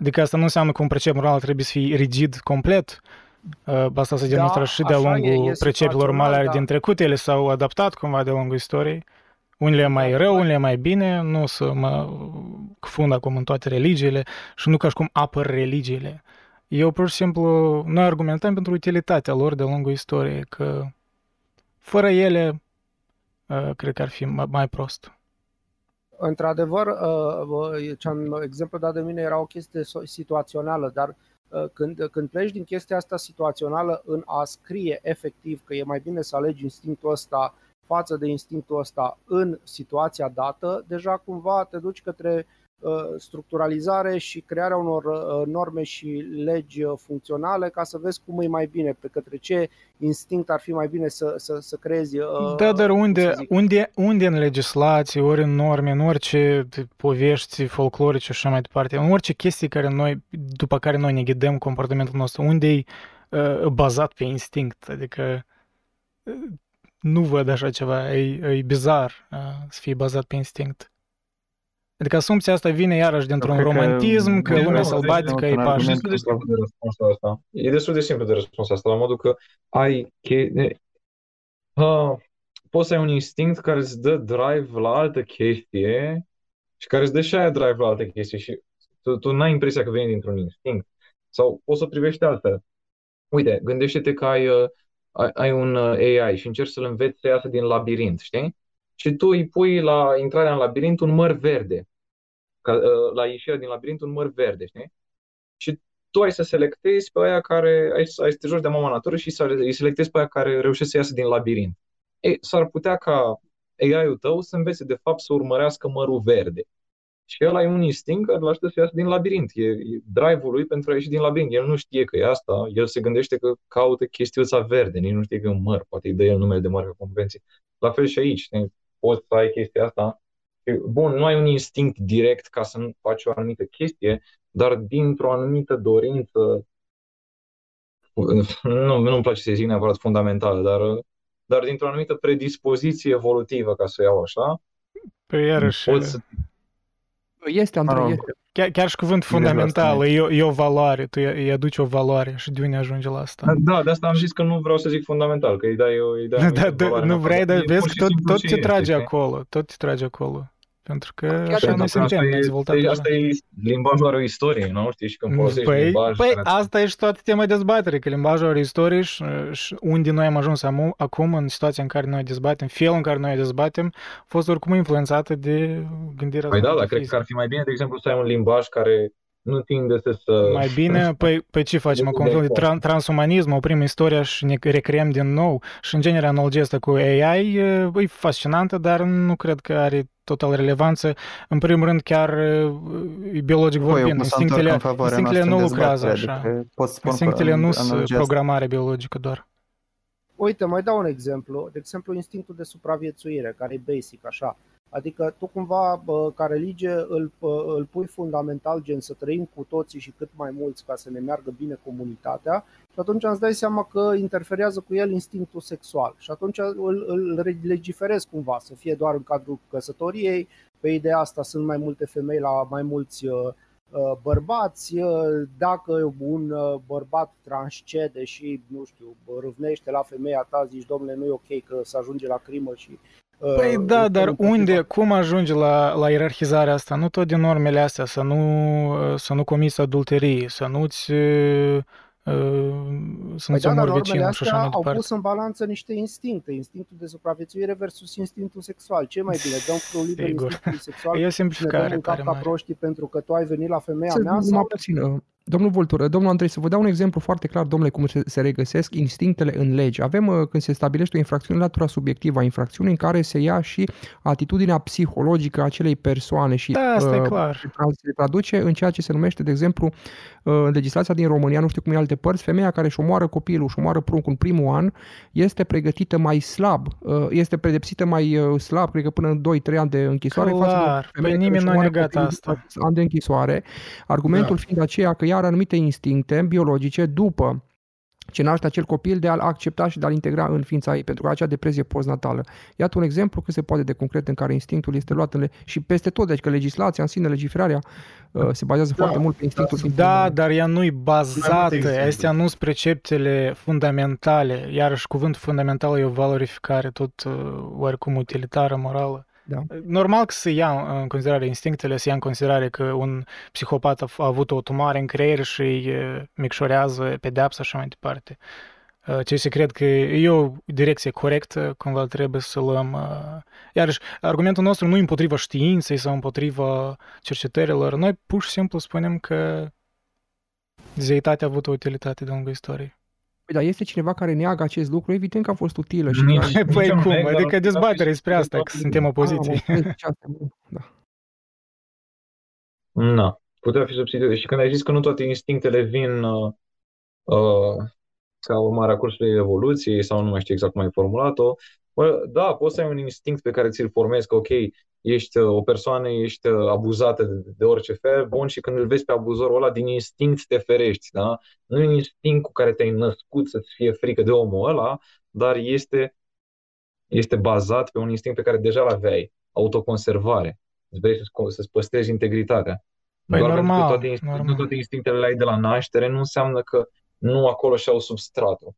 Adică asta nu înseamnă că un precep moral trebuie să fie rigid complet. Asta se demonstră da, și de-a lungul precepilor mari da. din trecut. Ele s-au adaptat cumva de-a lungul istoriei. Unele mai rău, unele mai bine, nu să mă fund acum în toate religiile și nu ca și cum apăr religiile. Eu pur și simplu, noi argumentăm pentru utilitatea lor de-a lungul istoriei, că fără ele cred că ar fi mai prost. Într-adevăr, ce exemplu dat de mine era o chestie situațională, dar când, când pleci din chestia asta situațională în a scrie efectiv că e mai bine să alegi instinctul ăsta față de instinctul ăsta în situația dată, deja cumva te duci către Uh, structuralizare și crearea unor uh, norme și legi uh, funcționale ca să vezi cum e mai bine, pe către ce instinct ar fi mai bine să, să, să creezi. Da, dar unde, unde, unde în legislație, ori în norme, în orice povești folclorice și așa mai departe, în orice chestii care noi, după care noi ne ghidăm comportamentul nostru, unde e uh, bazat pe instinct, adică nu văd așa ceva, e, e bizar uh, să fie bazat pe instinct. Adică asumția asta vine iarăși dintr-un romantism, că, că lumea sălbatică e pașă. E destul de simplu de răspuns asta, la modul că ai che... ha, poți să ai un instinct care îți dă drive la altă chestie și care îți dă și aia drive la altă chestie și tu, tu n-ai impresia că vine dintr-un instinct. Sau poți să privești altfel. Uite, gândește-te că ai, uh, ai, ai un uh, AI și încerci să-l înveți să iasă din labirint, știi? Și tu îi pui la intrarea în labirint un măr verde, ca, ă, la ieșirea din labirint un măr verde, știi? Și tu ai să selectezi pe aia care, ai, ai să te joci de mama natură și să îi selectezi pe aia care reușesc să iasă din labirint. Ei, s-ar putea ca AI-ul tău să învețe de fapt să urmărească mărul verde. Și el ai un instinct care îl ajută să iasă din labirint. E, e drive-ul lui pentru a ieși din labirint. El nu știe că e asta, el se gândește că caută chestiuța verde, nici nu știe că e un măr, poate îi dă el numele de măr ca convenție. La fel și aici, poți să ai chestia asta. Bun, nu ai un instinct direct ca să nu faci o anumită chestie, dar dintr-o anumită dorință, nu, nu-mi place să zic neapărat fundamentală, dar, dar dintr-o anumită predispoziție evolutivă, ca să o iau așa, Păi iarăși... Poți să... Este, Andrei, este. Chiar, chiar și cuvânt fundamental, e, e o valoare, tu îi aduci o valoare și de unde ajunge la asta. Da, de asta am zis că nu vreau să zic fundamental, că îi dai o, îi dai da, da, da, nu vrei, dar vezi că tot, tot te trage acolo, tot te trage acolo. Pentru că așa noi suntem asta dezvoltat e, deja. asta e limbajul are o istorie, nu? Știi, și când folosești Păi, limbaj... păi care- asta e și toată tema dezbaterii, că limbajul are istorie și, și unde noi am ajuns amu- acum, în situația în care noi dezbatem, felul în care noi dezbatem, a fost oricum influențată de gândirea Păi da, asta dar cred că ar fi mai bine, de exemplu, să ai un limbaj care nu tinde să... să... Mai bine, păi, păi ce facem Nu acum? de De acord. tran- transumanism, oprim istoria și ne recreăm din nou. Și în genere analogia asta cu AI e, e fascinantă, dar nu cred că are total relevanță. În primul rând, chiar e biologic Păi, eu vorbind, cum să întorc instinctele, în favoarea instinctele nu noastră în lucrează dezbatere, așa. adică pot spun că Instinctele nu analogia sunt asta- programare biologică doar. Uite, mai dau un exemplu. De exemplu, instinctul de supraviețuire, care e basic, așa. Adică tu cumva, bă, ca religie, îl, bă, îl pui fundamental, gen să trăim cu toții și cât mai mulți ca să ne meargă bine comunitatea și atunci îți dai seama că interferează cu el instinctul sexual. Și atunci îl, îl legiferezi cumva, să fie doar în cadrul căsătoriei, pe ideea asta sunt mai multe femei la mai mulți uh, uh, bărbați, uh, dacă un uh, bărbat transcede și, nu știu, râvnește la femeia ta, zici, domnule, nu e ok că să ajunge la crimă și uh, Păi da, îl- dar îl- unde, cum ajunge la, la ierarhizarea asta? Nu tot din normele astea, să nu, să nu comiți adulterie, să nu-ți, uh, să Păi nu-ți da, dar omori normele vecinul și așa astea mai au departe. pus în balanță niște instincte, instinctul de supraviețuire versus instinctul sexual. Ce mai bine, dăm frul liber Sigur. instinctului sexual E o și ne dăm simplificare în cap tare ca mare. proștii pentru că tu ai venit la femeia Să mea numai sau puțin, uh, domnul Voltură, domnul Andrei, să vă dau un exemplu foarte clar, domnule, cum se, se regăsesc instinctele în lege. Avem, uh, când se stabilește o infracțiune, latura subiectivă a infracțiunii, în care se ia și atitudinea psihologică a acelei persoane și Da, asta e uh, clar. se tra- se traduce în ceea ce se numește, de exemplu, uh, în legislația din România, nu știu cum e în alte părți, femeia care își omoară copilul, își omoară pruncul în primul an, este pregătită mai slab, uh, este pedepsită mai uh, slab, cred că până în 2-3 ani de închisoare față de o Clar, femeie păi care nimeni își nu a omoară negat copilul asta. după ani de închisoare, argumentul Da. fiind aceea că ea are anumite instincte biologice după ce naște acel copil de a-l accepta și de a-l integra în ființa ei, pentru că acea depresie postnatală. Iată un exemplu cât se poate de concret în care instinctul este luat în le- și peste tot, deci că legislația în sine, legiferarea, uh, se bazează Da, foarte mult pe instinctul ființei Da, umane. dar ea nu-i bazată, exemple. astea nu sunt preceptele fundamentale, iarăși cuvântul fundamental e o valorificare tot uh, oarecum utilitară, morală. Da. Normal că să ia în considerare instinctele, să ia în considerare că un psihopat a, f- a avut o tumoare în creier și îi uh, micșorează pedeapsa și așa mai departe. Uh, Ce se cred că e o direcție corectă, cumva trebuie să luăm. uh, Iarăși, argumentul nostru nu e împotriva științei sau împotriva cercetărilor. Noi pur și simplu spunem că zeitatea a avut o utilitate de lungă istorie. Păi, dar este cineva care neagă acest lucru, evident că a fost utilă și Nici- care... Păi Nici cum? eu neg, Adică dar- dezbaterea e spre dar- asta, că suntem Ah, opoziție. mă, vezi, ce asta, bă, da. Na, putea fi substituit. Și când ai zis că nu toate instinctele vin uh, uh, ca urmare a cursului evoluției sau nu mai știu exact cum ai formulat-o, bă, da, poți să ai un instinct pe care ți-l formezi că, ok, ești uh, o persoană, ești uh, abuzată de, de orice fel, bun, și când îl vezi pe abuzorul ăla, din instinct te ferești, da? Nu e un instinct cu care te-ai născut să-ți fie frică de omul ăla, dar este, este bazat pe un instinct pe care deja l-aveai, autoconservare. Îți vrei să-ți, să-ți păstrezi integritatea. Păi Doar pentru că normal, toate, instinct- nu normal. toate instinctele le ai de la naștere, nu înseamnă că nu acolo și-au substratul.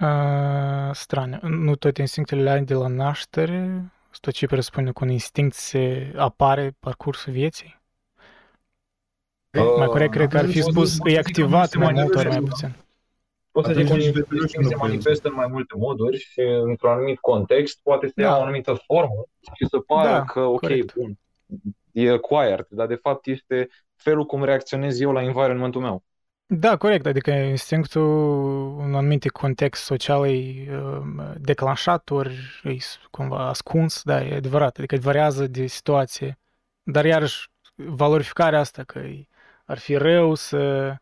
Uh, straniu. Nu toate instinctele le ai de la naștere. Asta ce presupune că un instinct se apare parcursul vieții? Mai corect, cred că ar fi Uh, spus, poți să e zic că activat se mai mult ori manifestă. mai puțin. Poți să zic că un Atunci nici instinct bebelușul se nu manifestă în mai multe moduri și într-un anumit context poate să ia Da. o anumită formă și să pară Da, că, ok, corect. bun, e acquired, dar de fapt este felul cum reacționez eu la environmentul meu. Da, corect. Adică instinctul în anumite context social e um, declanșat ori e cumva ascuns, da, e adevărat. Adică variază de situație. Dar iarăși valorificarea asta că e- ar fi rău să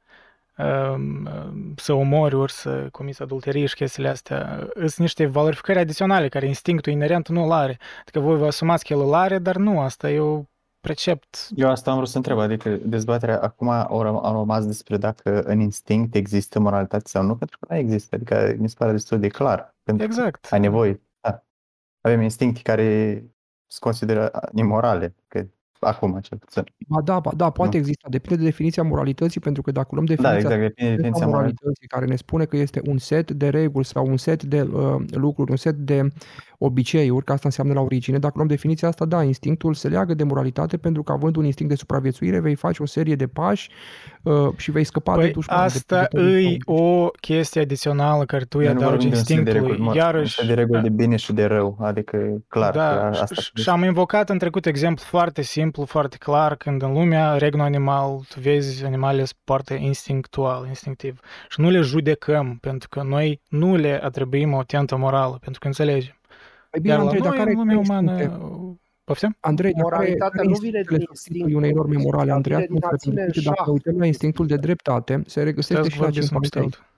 um, să omori ori să comiți adulterie și chestiile astea. Sunt niște valorificări adiționale care instinctul inerent nu îl are. Adică voi vă asumați că el îl are, dar nu, asta e o precept. Eu asta am vrut să întreb, adică dezbaterea acum a răm- a rămas despre dacă în instinct există moralitate sau nu, pentru că nu există, adică mi se pare destul de clar. Pentru că Exact. ai nevoie. Da. Avem instincte care se consideră imorale, că acum cel puțin. Ba da, ba da, poate Nu. exista, depinde de definiția moralității, pentru că dacă luăm Da, definiția exact, depinde de definiția definiția moralității. moralității care ne spune că este un set de reguli sau un set de uh, lucruri, un set de obiceiuri, că asta înseamnă la origine. Dacă luăm definiția asta, da, instinctul se leagă de moralitate pentru că având un instinct de supraviețuire vei face o serie de pași uh, și vei scăpa păi de dușman. asta de, e o chestie adițională care tu îi adaugi instinctului. Iarăși... De reguli de bine și de rău, adică clar. Da, asta și am invocat în trecut exemplu foarte simplu, foarte clar, când în lumea regnul animal, tu vezi animalele foarte instinctual, instinctiv. Și nu le judecăm, pentru că noi nu le atribuim o tentă morală, pentru că înțelegem. Păi bine, Iar la Andrei, noi, dar care în lumea e umană, instincte? Poftim? Andrei, dar care, Moralitatea care nu vine din instinctele unei norme instinctul morale, ăsta, Andrei? vine din a Pentru ține în că dacă șah. ne uităm la instinctul de dreptate, se regăsește Stați și să la vorbim subiectul cimpandei. altul.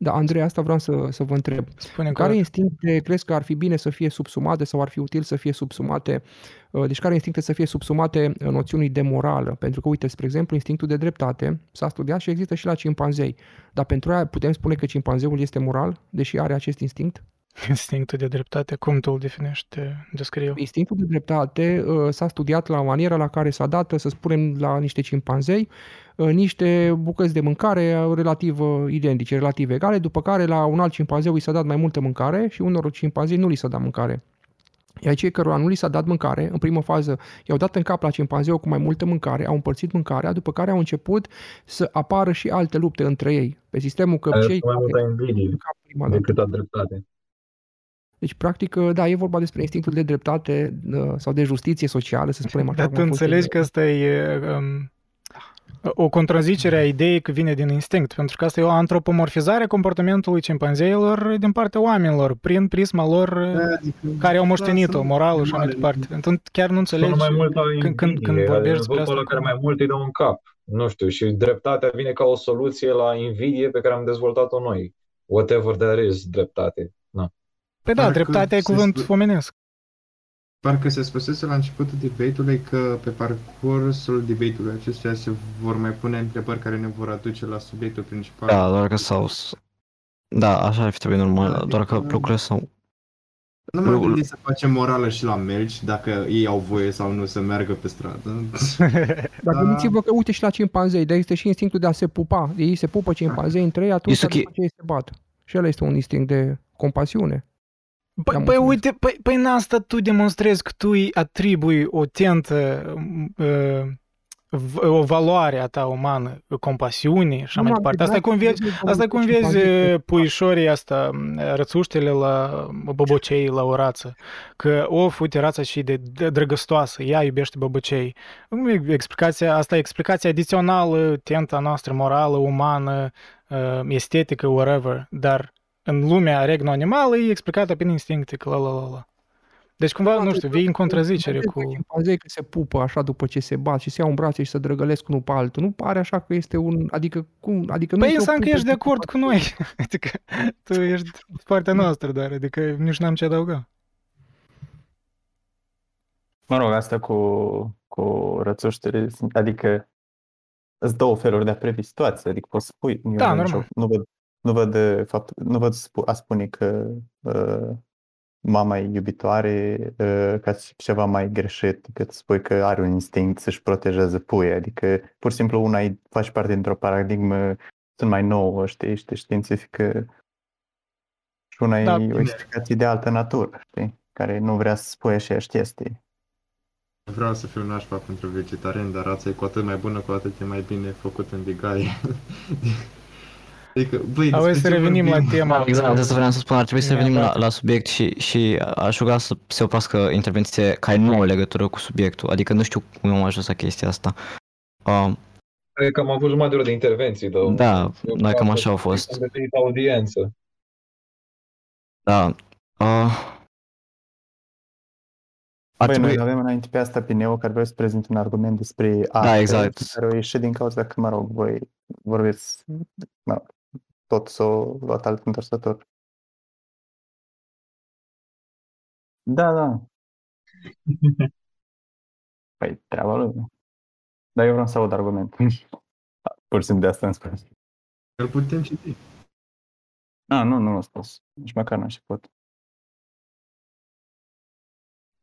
Da, Andrei, asta vreau să, să vă întreb. Spune Care că instincte crezi că ar fi bine să fie subsumate sau ar fi util să fie subsumate? uh, Deci care instincte să fie subsumate uh, noțiunii de morală? Pentru că, uite, spre exemplu, instinctul de dreptate s-a studiat și există și la cimpanzei. Dar pentru aia putem spune că cimpanzeul este moral, deși are acest instinct? Instinctul de dreptate, cum tu îl definești, te descriu? Instinctul de dreptate uh, s-a studiat la maniera la care s-a dat, să spunem, la niște cimpanzei, uh, niște bucăți de mâncare uh, relativ uh, identice, relativ egale, după care la un alt cimpanzeu i s-a dat mai multă mâncare și unor cimpanzei nu li s-a dat mâncare. Iar cei cărora nu li s-a dat mâncare, în primă fază i-au dat în cap la cimpanzeu cu mai multă mâncare, au împărțit mâncarea, după care au început să apară și alte lupte între ei, pe sistemul că Are cei mai multă invidie cap prima dată. decât a dreptate. Deci, practic, da, e vorba despre instinctul de dreptate uh, sau de justiție socială, să spunem așa. Dar cum tu a fost înțelegi el- că asta e um, o contrazicere a ideii că vine din instinct, pentru că asta e o antropomorfizare a comportamentului cimpanzeilor din partea oamenilor, prin prisma lor adică, care au da, moștenit-o, sunt morală și așa mai animale. departe. Atunci chiar nu Sună înțelegi mai mult la când, când, când invidie, vorbești adică despre văd pe asta. ăla care cum- mai mult îi dă în cap. Nu știu, și dreptatea vine ca o soluție la invidie pe care am dezvoltat-o noi. Whatever there is, dreptate. Na. Păi da, Parcă dreptatea e se cuvânt sp- omenesc. Parcă se spusese la începutul debate-ului că pe parcursul debate-ului acestuia se vor mai pune întrebări care ne vor aduce la subiectul principal. Da, doar că s-au... Da, așa ar fi trebuit normal, Da, doar că adică- lucrurile s-au... Nu m-am Lu- gândit să facem morală și la melci, dacă ei au voie sau nu să meargă pe stradă. Dar Da. gândiți-vă că, uite, și la cimpanzei, dar este și instinctul de a se pupa. Ei se pupă cimpanzei între ei atunci Este ok. după ce ei se bat. Și ăla este un instinct de compasiune. Păi, Am păi înțeles. uite, păi, păi în asta tu demonstrezi că tu îi atribui o tentă, uh, v- o valoare a ta umană, compasiune și așa Nu mai m-am departe. Asta e cum gândit, vezi, nu asta e cum vorbesc vezi cu cimpanzei. uh, puișorii asta, uh, rățuștele la bobocei la o rață. Că, of, uite, rața și de, de drăgăstoasă, ea iubește bobocei. Explicația, asta e explicația adițională, tenta noastră morală, umană, uh, estetică, whatever, dar în lumea regnul animal e explicată prin instincte, că la la la la. Deci cumva, nu știu, vii în contrazicere Vedeți cu... că Cimpanzei că se pupă așa după ce se bat și se iau în brațe și se drăgălesc unul pe altul. Nu pare așa că este un... Adică cum? Adică nu Păi este o înseamnă că pupă ești de cu acord cu noi. Adică tu ești de partea noastră, dar adică nici n-am ce adăuga. Mă rog, asta cu, cu rățuștele, adică sunt două feluri de a privi situația, adică poți să spui, eu Da, nu, normal. nu văd, nu văd, uh, fapt, nu văd spu- a spune că uh, mama e iubitoare uh, ca și ceva mai greșit decât să spui că are un instinct să-și protejeze puii, adică pur și simplu una e, face parte dintr-o paradigmă sunt mai nouă, știi, știi, științifică și una Da, e o bine. explicație de altă natură, știi, care nu vrea să spui aceeași chestii. Vreau să fiu nașpa pentru vegetarian, dar rața e cu atât mai bună, cu atât e mai bine făcut în vigaie. adică, băi, Auzi despre să ce revenim la vorbim? tema. Exact, asta vreau să spun, ar trebui să Mi-a revenim la, dat. la subiect și, și aș ruga să se oprească intervenție care nu au legătură cu subiectul, adică nu știu cum am ajuns la chestia asta. Uh, Cred că am avut jumătate de oră de intervenții, dar da, da, cam așa au fost. Am devenit audiență. Da. Uh, ar Băi, noi trebui, avem înainte pe asta pe Neo care vrea să prezint un argument despre arte, exact. care o ieșit din cauza că, mă rog, voi vorbiți, mă rog, tot s-o luat alt întorsător. Da, da. Păi, treaba lui. Dar eu vreau să aud argument. Pur și simplu de asta am spus. Îl putem citi. Ah, nu, nu l-am spus. Nici măcar n-am știut.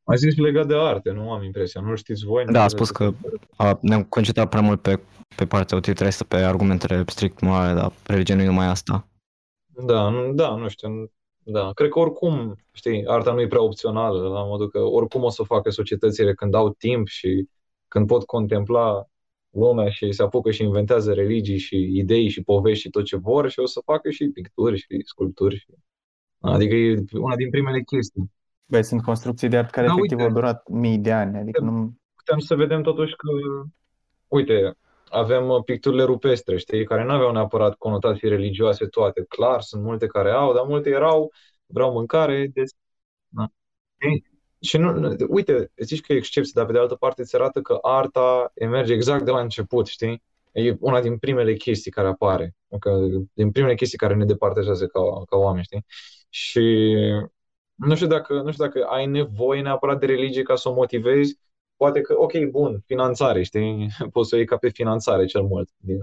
Ai zis legat de arte, nu am impresia. Nu știți voi? nu da, a știți spus că despre- uh, ne-am concentrat prea mult pe, pe partea utilitară, pe argumentele strict morale, dar religia nu e numai asta. Da, nu, da, nu știu. da. Cred că oricum, știi, arta nu e prea opțională, la modul că oricum o să o facă societățile când au timp și când pot contempla lumea și se apucă și inventează religii și idei și povești și tot ce vor și o să facă și picturi și sculpturi. Adică e una din primele chestii. Băi, sunt construcții de art care Da, efectiv uite. au durat mii de ani, adică nu... Putem să vedem totuși că, uite, avem uh, picturile rupestre, știi, care nu aveau neapărat conotații religioase toate. Clar, sunt multe care au, dar multe erau, vreau mâncare, des... da. Ei, Și nu, nu- uite, zici că e excepție, dar pe de altă parte îți arată că arta emerge exact de la început, știi? E una din primele chestii care apare, că, din primele chestii care ne departajează ca, ca oameni, știi? Și nu știu dacă, nu știu dacă ai nevoie neapărat de religie ca să o motivezi. Poate că, ok, bun, finanțare, știi? Poți să o iei ca pe finanțare cel mult. Din,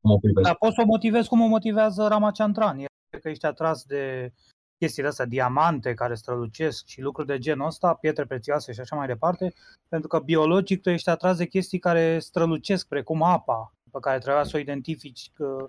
cum o privesc. Dar poți să o motivezi cum o motivează Ramachandran. E că ești atras de chestiile astea, diamante care strălucesc și lucruri de genul ăsta, pietre prețioase și așa mai departe, pentru că biologic tu ești atras de chestii care strălucesc, precum apa, pe care trebuia să o identifici, că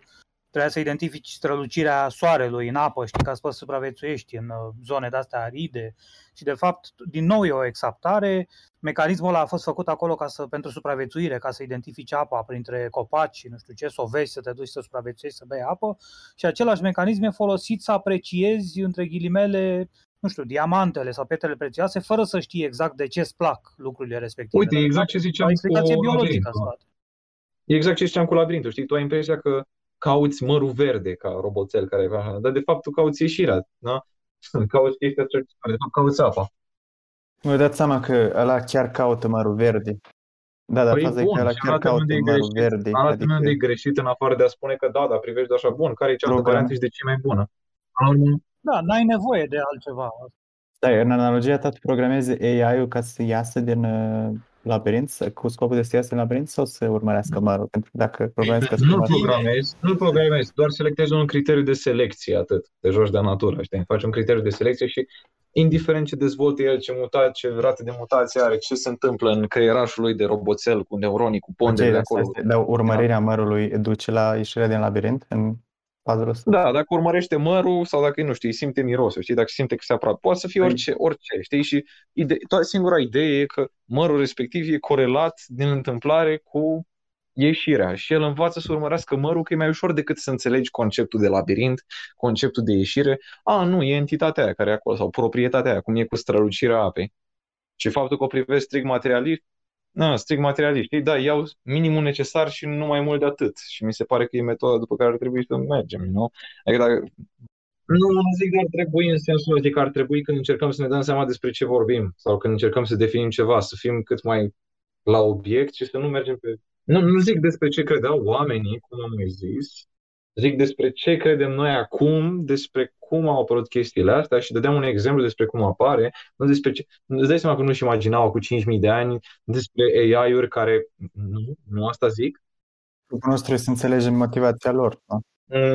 trebuia să identifici strălucirea soarelui în apă, știi, ca să poți să supraviețuiești în uh, zone de-astea aride. Și de fapt, din nou e o exaptare, mecanismul ăla a fost făcut acolo ca să, pentru supraviețuire, ca să identifici apa printre copaci și nu știu ce, să o vezi, să te duci să supraviețuiești, să bei apă și același mecanism e folosit să apreciezi, între ghilimele, nu știu, diamantele sau pietrele prețioase, fără să știi exact de ce îți plac lucrurile respective. Uite, Dar, exact ce ziceam o explicație cu biologică labirintul. asta. E exact ce ziceam cu labirintul, știi? Tu ai impresia că cauți mărul verde ca roboțel care dar de fapt tu cauți ieșirea, da? Cauți chestia strălucitoare, de fapt cauți apa. Mi-am dat seama că ăla chiar caută mărul verde. Da, dar Păi faza e bun, că ăla și chiar arată caută unde e mărul greșit. verde. Arată Adică unde e greșit în afară de a spune că da, dar privești de așa bun, care e cealaltă Program- variantă și de ce e mai bună? Până la urmă, Da, n-ai nevoie de altceva. Stai, în analogia ta tu programezi AI-ul ca să iasă din uh, labirint, să- cu scopul de să iasă din labirint sau să urmărească mărul? Pentru că dacă programezi ca să nu-l urmărească... programezi, nu-l programezi, doar selectezi un criteriu de selecție, atât. Te joci de natură, știi? Faci un criteriu de selecție și indiferent ce dezvoltă el, ce mutat, ce rată de mutație are, ce se întâmplă în creierașul lui de roboțel cu neuronii, cu Ok, ponderile dar acolo. stai, stai, dar urmărirea mărului duce la ieșirea din labirint în cazul ăsta? Da, dacă urmărește mărul sau dacă, nu știu, îi simte mirosul, știi, dacă simte că se aproape, poate să fie Păi- orice, orice, știi, și ide- toată singura idee e că mărul respectiv e corelat din întâmplare cu ieșirea și el învață să urmărească mărul că e mai ușor decât să înțelegi conceptul de labirint, conceptul de ieșire. A, nu, e entitatea aia care e acolo sau proprietatea aia, cum e cu strălucirea apei. Și faptul că o privesc strict materialist, na, strict materialist, știi, da, iau minimul necesar și nu mai mult de atât. Și mi se pare că e metoda după care ar trebui să mergem, nu? Adică dacă, nu, nu zic că ar trebui în sensul ăsta, că ar trebui când încercăm să ne dăm seama despre ce vorbim sau când încercăm să definim ceva, să fim cât mai la obiect și să nu mergem pe... Nu, nu zic despre ce credeau oamenii, cum am mai zis, zic despre ce credem noi acum, despre cum au apărut chestiile astea și dădeam un exemplu despre cum apare, nu despre ce... Îți dai seama că nu-și imaginau cu 5.000 de ani despre AI-uri care... Nu, nu asta zic. Scopul nostru este să înțelegem motivația lor. Da?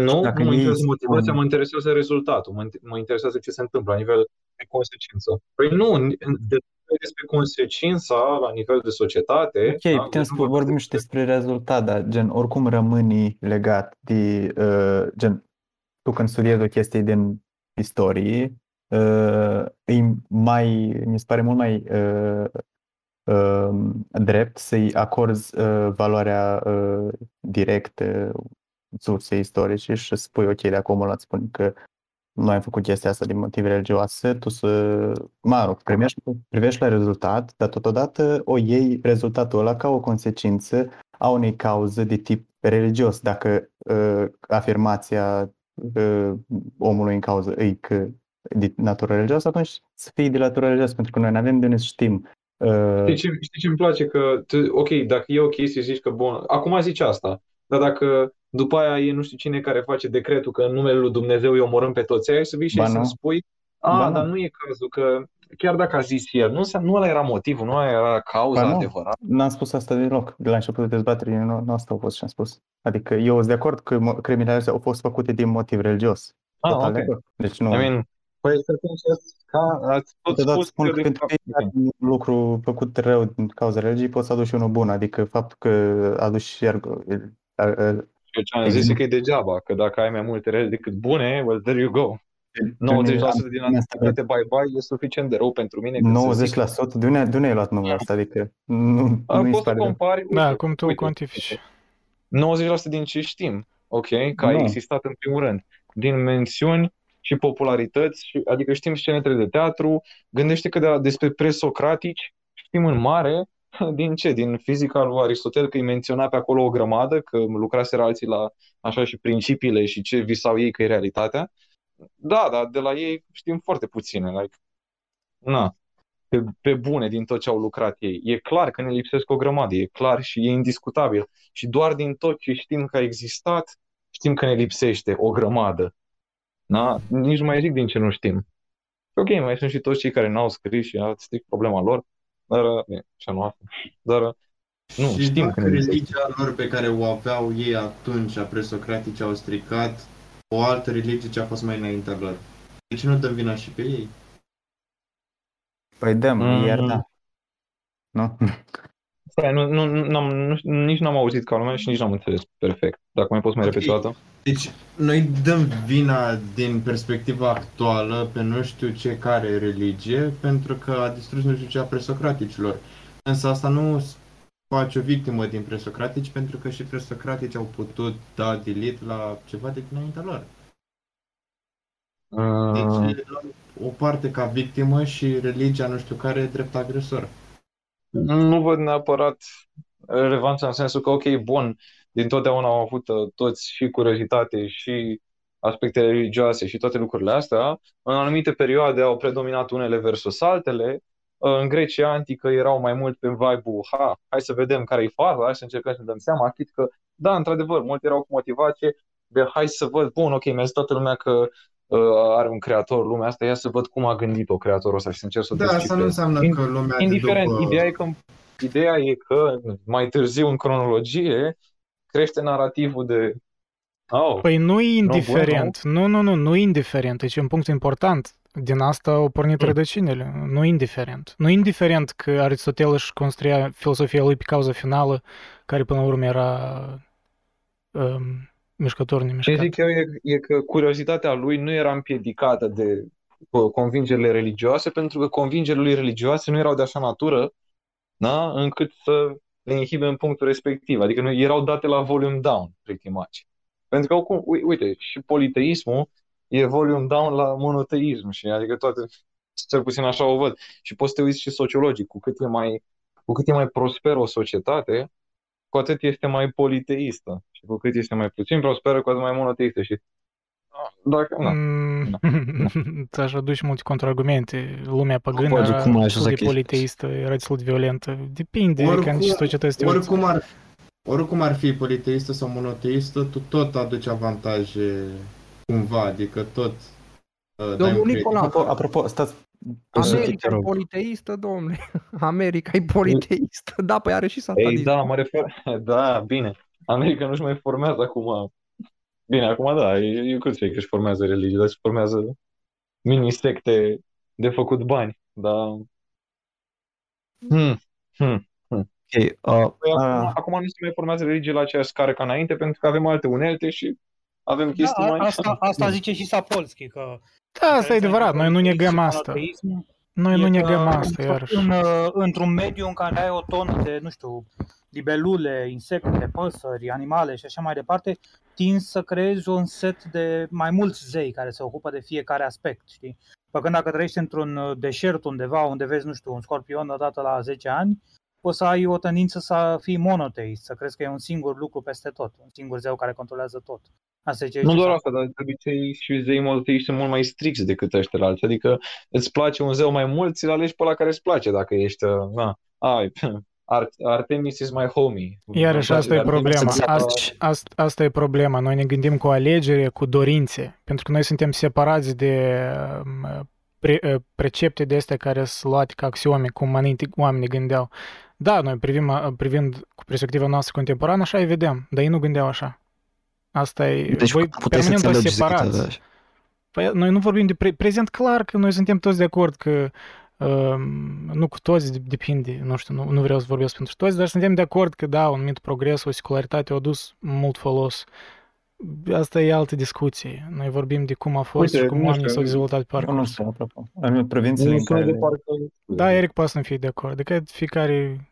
Nu, Dacă nu mă ei interesează spun- motivația, mă interesează rezultatul, mă, mă interesează ce se întâmplă la nivel de consecință. Păi nu, de, despre consecința la nivel de societate. Ok, da? putem Deci să nu vorbim și despre rezultat, dar gen, oricum rămâni legat de, uh, gen, tu când studiezi o chestie din istorie, uh, e mai, mi se pare mult mai uh, uh, drept să-i acorzi uh, valoarea uh, directă sursei istorice și să spui, ok, de acum la spun că noi am făcut chestia asta din motive religioase, tu să, mă rog, primești, privești la rezultat, dar totodată o iei rezultatul ăla ca o consecință a unei cauze de tip religios. Dacă uh, afirmația uh, omului în cauză e că de natură religioasă, atunci să fie de natură religioasă, pentru că noi nu avem de unde să știm. Uh, Știi ce, știi ce îmi place? Că, tu, ok, dacă e o chestie, zici că, bun, acum zici asta, dar dacă după aia e nu știu cine care face decretul că în numele lui Dumnezeu îi omorâm pe toți aia, să vii și Ba să-mi nu. spui, a, Ba dar nu. nu e cazul, că chiar dacă a zis el, nu, înseamnă- nu ăla era motivul, nu ăla era cauza Ba nu, adevărată. n-am spus asta deloc. De la începutul dezbaterii nu, nu asta a fost ce am spus. Adică eu sunt de acord că mo- criminalele au fost făcute din motiv religios. Ah, Total ok. de acord. Deci nu... I mean, păi să ca, ați tot Totodată spus spun că că de pentru fapt, fiecare un lucru făcut rău din cauza religiei poți să aduci și unul bun. Adică faptul că aduci și arg- a- a- eu ce am zis e că e degeaba, că dacă ai mai multe rele decât bune, well, there you go. din activitate bye-bye e suficient de rău pentru mine. 90%? De unde, de unde ai luat numărul ăsta? Adică nu, nu Poți să compari. Da, cum tu cuantifici. 90% din ce știm, ok, că a existat în primul rând, din mențiuni și popularități, și, adică știm scenetele de teatru, gândește că de la, despre presocratici știm în mare din ce? Din fizica lui Aristotel, că îi menționa pe acolo o grămadă, că lucraseră alții la așa și principiile și ce visau ei că e realitatea. Da, dar de la ei știm foarte puține. Like, na, pe, pe bune din tot ce au lucrat ei. E clar că ne lipsesc o grămadă, e clar și e indiscutabil. Și doar din tot ce știm că a existat, știm că ne lipsește o grămadă. Da? Nici nu mai zic din ce nu știm. Ok, mai sunt și toți cei care n-au scris și au strict problema lor, dar, bine, așa nu asta. Dar, nu, și știm că religia lor pe care o aveau ei atunci, a presocratici, au stricat o altă religie ce a fost mai înaintea lor. De ce nu dăm vina și pe ei? Păi dăm, mm. iar da. Nu? Stai, nu, nu, n-am, nu, nici n-am auzit ca lumea și nici n-am înțeles perfect. Dacă mai poți mai okay. repeta o dată. Deci, noi dăm vina din perspectiva actuală pe nu știu ce care religie pentru că a distrus nu știu ce a presocraticilor. Însă asta nu face o victimă din presocratici pentru că și presocratici au putut da delete la ceva de dinaintea lor. Deci, o parte ca victimă și religia nu știu care e drept agresor. Nu văd neapărat relevanța în sensul că, ok, bun, din totdeauna au avut uh, toți și curiozitate și aspecte religioase și toate lucrurile astea. În anumite perioade au predominat unele versus altele. Uh, în Grecia antică erau mai mult pe vibe-ul, ha, hai să vedem care e faza, hai să încercăm să ne dăm seama, chit că, da, într-adevăr, mulți erau cu motivație de hai să văd, bun, ok, mi-a zis toată lumea că uh, are un creator lumea asta, ia să văd cum a gândit-o creatorul ăsta și să încerc să o Da, asta nu înseamnă că lumea Indiferent, după... ideea e că Ideea e că mai târziu în cronologie crește narativul de Oh, păi nu e indiferent. Nu, nu, nu, nu e indiferent. Deci e un punct important. Din asta au pornit mm. rădăcinile. Nu e indiferent. Nu e indiferent că Aristotel își construia filosofia lui pe cauza finală, care până la urmă era um, mișcător, nemișcat. Ce zic eu e, e că curiozitatea lui nu era împiedicată de convingerile religioase, pentru că convingerile lui religioase nu erau de așa natură da? încât să le inhibe în punctul respectiv. Adică nu erau date la volume down, pretty much. Pentru că, uite, și politeismul e volume down la monoteism și adică toate, cel puțin așa o văd. Și poți să te uiți și sociologic, cu cât e mai, cu cât e mai prosperă o societate, cu atât este mai politeistă. Și cu cât este mai puțin prosperă, cu atât mai monoteistă. Și dacă, da. Mm, da. da. Aș aduce multe contraargumente. Lumea păgână era destul de politeistă, era destul de violentă. Depinde oricum, ca în ce societăți oricum ar, oricum ar fi politeistă sau monoteistă, tu tot aduci avantaje cumva, adică tot uh, Domnul Nicola, apropo, apropo, stați, America e politeistă, domnule. America e politeistă. Da, păi are și satanism. Ei, da, mă refer. Da, bine. America nu-și mai formează acum Bine, acum da, eu cât că își formează religie, dar își formează mini-secte de făcut bani, dar... Hmm, hmm, hmm. Okay, uh, păi acum, uh, acum nu se mai formează religie la aceeași scară ca înainte, pentru că avem alte unelte și avem chestii da, mai... Asta, asta zice și Sapolsky, că... Da, asta e adevărat, noi nu negăm asta. Noi nu negăm asta, iarăși. În, uh, într-un mediu în care ai o tonă de, nu știu, libelule, insecte, păsări, animale și așa mai departe, tinzi să creezi un set de mai mulți zei care se ocupă de fiecare aspect, știi? Păcând dacă trăiești într-un uh, deșert undeva unde vezi, nu știu, un scorpion odată la 10 ani, poți să ai o tendință să fii monoteist, să crezi că e un singur lucru peste tot, un singur zeu care controlează tot. Asta e nu doar asta, dar de obicei și zei monoteiști sunt mult mai stricți decât ăștia alții. Adică îți place un zeu mai mult, ți-l alegi pe la care îți place dacă ești, uh, na, ai, Artemis is my homie. Iarăși asta e problema. Asta, asta, asta e problema. Noi ne gândim cu alegere, cu dorințe. Pentru că noi suntem separați de um, pre, uh, precepte de astea care sunt luate ca axiome, cum înainte oamenii gândeau. Da, noi privim, uh, privind cu perspectiva noastră contemporană, așa îi vedem, dar ei nu gândeau așa. Asta e... Deci voi permanent vă separați. Păi, noi nu vorbim de pre- prezent, clar că noi suntem toți de acord că nu cu toți, depinde, nu știu, nu, nu vreau să vorbesc pentru toți, dar suntem de acord că da, un anumit progres, o secularitate a adus mult folos asta e altă discuție. Noi vorbim de cum a fost Uite, și cum nu oamenii știu, s-au dezvoltat pe Eu nu parcurs. știu, apropo. În provințiile Nu în sună de care... parcă... Da, Eric poate să nu fie de acord. Adică fiecare,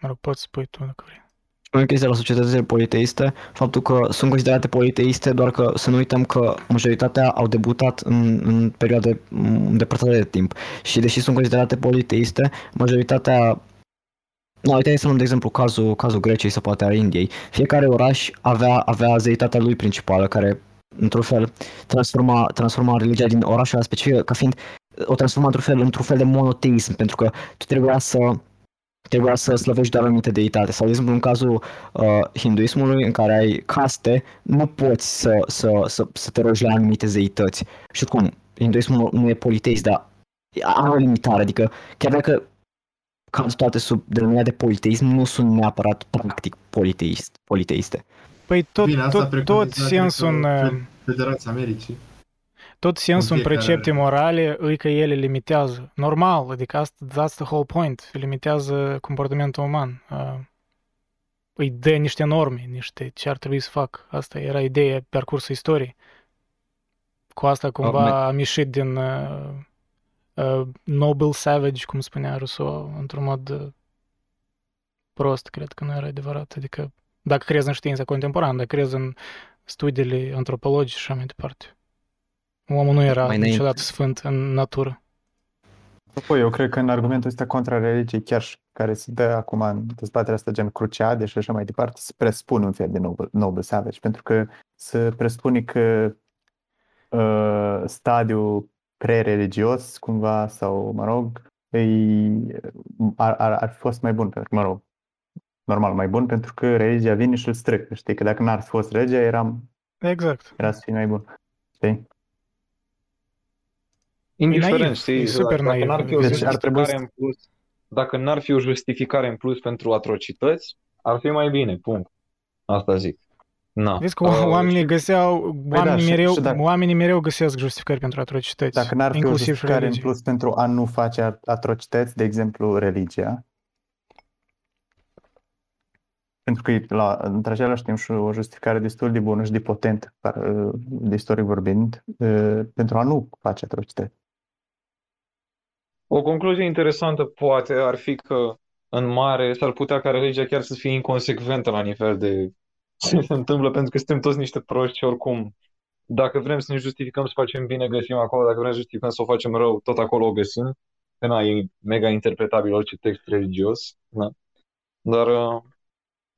mă rog, poți să spui tu dacă vrei. Spune chestia la societățile politeiste, faptul că sunt considerate politeiste, doar că să nu uităm că majoritatea au debutat în, în perioade mm, îndepărtate de timp. Și deși sunt considerate politeiste, majoritatea No, uite, să luăm de exemplu cazul, cazul Greciei sau poate al Indiei. Fiecare oraș avea, avea zeitatea lui principală, care, într-un fel, transforma, transforma religia din orașul ăla specific, ca fiind, o transforma într-un fel, într-un fel de monoteism, pentru că tu trebuia să trebuia să slăvești doar anumite deitate. Sau, de exemplu, în cazul uh, hinduismului, în care ai caste, nu poți să, să, să, să te rogi la anumite zeități. Și cum, hinduismul nu e politeist, dar are o limitare, adică chiar dacă caz toate sub denumirea de politeism nu sunt neapărat practic politeist, politeiste. Păi tot, Bine, asta tot, preconiza, tot cred sensul în, că, uh, Federația Americii. tot sensul în fiecare precepte are. morale e că ele limitează. Normal, adică asta, that's the whole point. Limitează comportamentul uman. Uh, Îi dă niște norme, niște ce ar trebui să fac. Asta era ideea pe parcursul istoriei. Cu asta cumva am ieșit din uh, uh, noble savage, cum spunea Rousseau, într-un mod uh, prost, cred că nu era adevărat. Adică dacă crezi în știința contemporană, dacă crezi în studiile antropologice și așa mai departe. Omul nu era Mai înainte. niciodată sfânt în natură. Apropo, eu cred că în argumentul ăsta contra religiei, chiar și care se dă acum în dezbaterea asta gen cruciade și așa mai departe, se presupune un fel de noble, noble savage, pentru că se presupune că uh, stadiul pre-religios, cumva, sau, mă rog, îi, ar, ar, ar fi fost mai bun, pentru că, mă rog, normal, mai bun, pentru că religia vine și îl strică, știi, că dacă n-ar fi fost religia, eram, Exact. era să fie mai bun, știi? Indiferent, naiv, știi, e super dacă naiv. n-ar fi o Deci ar trebui justificare în plus, dacă n-ar fi o justificare în plus pentru atrocități, ar fi mai bine, punct. Asta zic. Na. Vezi că Uh, oamenii găseau, oamenii, da, și- mereu, și dacă- oamenii mereu găsesc justificări pentru atrocități, Dacă n-ar fi o inclusiv și justificare în religie. plus pentru a nu face at- atrocități, de exemplu, religia, pentru că e la, între același timp și o justificare destul de bună și de potentă, par- de istoric vorbind, eh, pentru a nu face atrocități. O concluzie interesantă poate ar fi că în mare s-ar putea ca religia chiar să fie inconsecventă la nivel de ce se întâmplă, pentru că suntem toți niște proști și oricum, dacă vrem să ne justificăm să facem bine, găsim acolo, dacă vrem să justificăm să o facem rău, tot acolo o găsim. Că na, e mega interpretabil orice text religios, na. Dar, uh,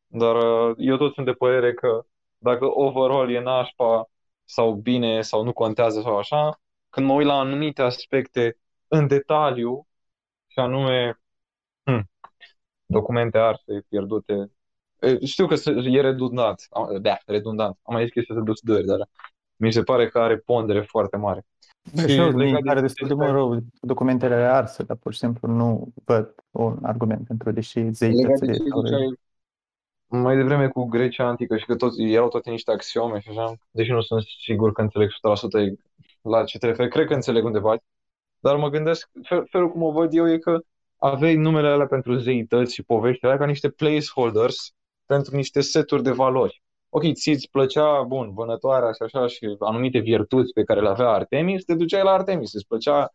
dar uh, eu tot sunt de părere că dacă overall e nașpa sau bine sau nu contează sau așa, când mă uit la anumite aspecte în detaliu, și anume hm, documente arse pierdute. E, Știu că se- e redundant, am- da, redundant. Am mai zis chestia de dări, dar mi se pare că are pondere foarte mare. Bă, Și și eu, legat mi de pare destul de chestia- mult rău documentele arse, dar pur și simplu nu văd un argument pentru deși Legat de zeitățile ce sau ziceai mai devreme cu Grecia antică și că toți, erau toate niște axiome și așa, deși nu sunt sigur că înțeleg 100% la ce te referi, cred că înțeleg undeva, dar mă gândesc, fel, felul cum o văd eu e că aveai numele alea pentru zeități și povești alea ca niște placeholders pentru niște seturi de valori. Ok, ți-ți plăcea, bun, vânătoarea și așa și anumite virtuți pe care le avea Artemis, te duceai la Artemis, îți plăcea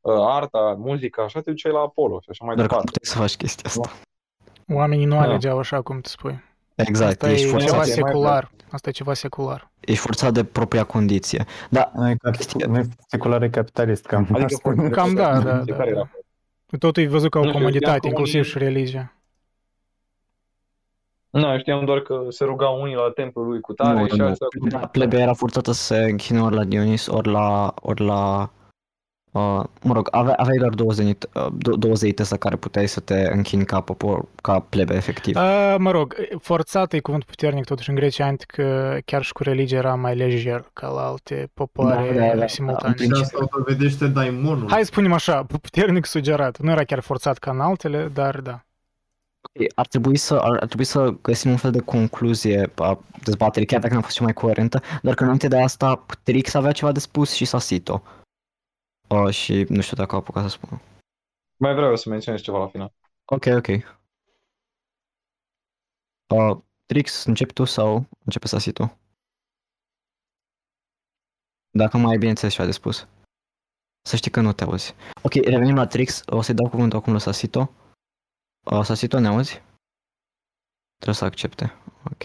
uh, arta, muzica, așa, te duceai la Apollo și așa mai Doar că nu departe. puteai să faci chestia asta. Oamenii nu Da. alegeau așa cum te spui. Exact, Asta ești e forțat, ceva e mai secular. Asta e ceva secular. ești forțat de propria condiție. Da, Nu e, cap- nu e secular, e capitalist, cam Adică asta. foarte Cam da, da, da. Care era? Totul e văzut ca o Nu știu, știam comoditate, că inclusiv unii- și religia. Nu, știam doar că se rugau unii la templul lui cu tare nu, și nu, alții nu. Da, plebea era forțată să se închine ori la Dionis, ori la, ori la uh, mă rog, ave, aveai doar două, zenit, uh, dou- două zeități la care puteai să te închini ca popor, ca plebe, efectiv. A, mă rog, forțat e cuvânt puternic totuși în Grecia antică, chiar și cu religia era mai lejer ca la alte popoare Da, da, da. simultane. În Și asta o dovedește daimonul. Hai să spunem așa, puternic sugerat. Nu era chiar forțat ca în altele, dar da. Ok, Ar trebui, să, ar, ar trebui să găsim un fel de concluzie a dezbaterii, chiar dacă n-a fost cea mai coerentă, dar că înainte de asta Trix avea ceva de spus și Sasito. Uh, și nu știu dacă a apucat să spună. Mai vreau să menționez ceva la final. Ok, ok. Uh, Trix, începi tu sau începe Sasito? Dacă mai ai bineînțeles ceva de spus. Să știi că nu te auzi. Ok, revenim la Trix. O să-i dau cuvântul acum lui Sasito. Uh, Sasito, ne auzi? Trebuie să accepte. Ok.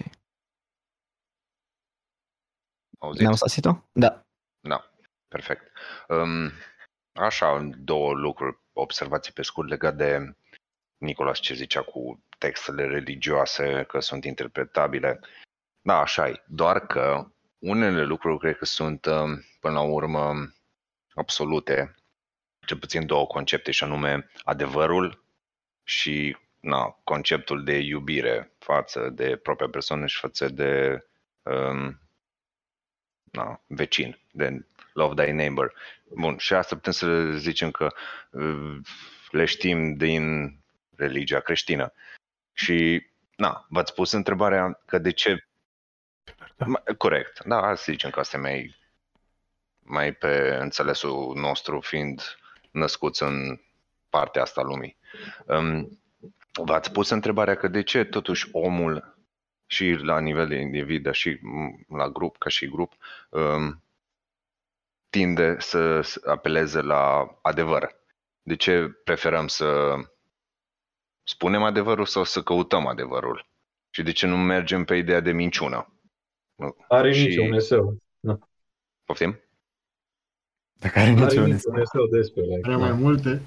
Auziți? Ne auzi, Sasito? Da. Da, perfect. Um, așa, două lucruri, observații pe scurt legat de Nicolas ce zicea cu textele religioase, că sunt interpretabile. Da, așa e. Doar că unele lucruri cred că sunt, um, până la urmă, absolute, cel puțin două concepte, și anume adevărul și na, conceptul de iubire față de propria persoană și față de um, na, vecin, de love thy neighbor. Bun, și asta putem să zicem că uh, le știm din religia creștină. Și, na, v-ați pus întrebarea că de ce... Da. Corect, da, hai să zicem că asta e mai, mai pe înțelesul nostru, fiind născuți în partea asta a lumii. Um, v-ați pus întrebarea că de ce totuși omul și la nivel de individ, dar și la grup, ca și grup, um, tinde să apeleze la adevăr. De ce preferăm să spunem adevărul sau să căutăm adevărul? Și de ce nu mergem pe ideea de minciună? Are și... nici un eseu. Da. Poftim? Dacă are Are nici un nici un eseu despre. Are mai multe.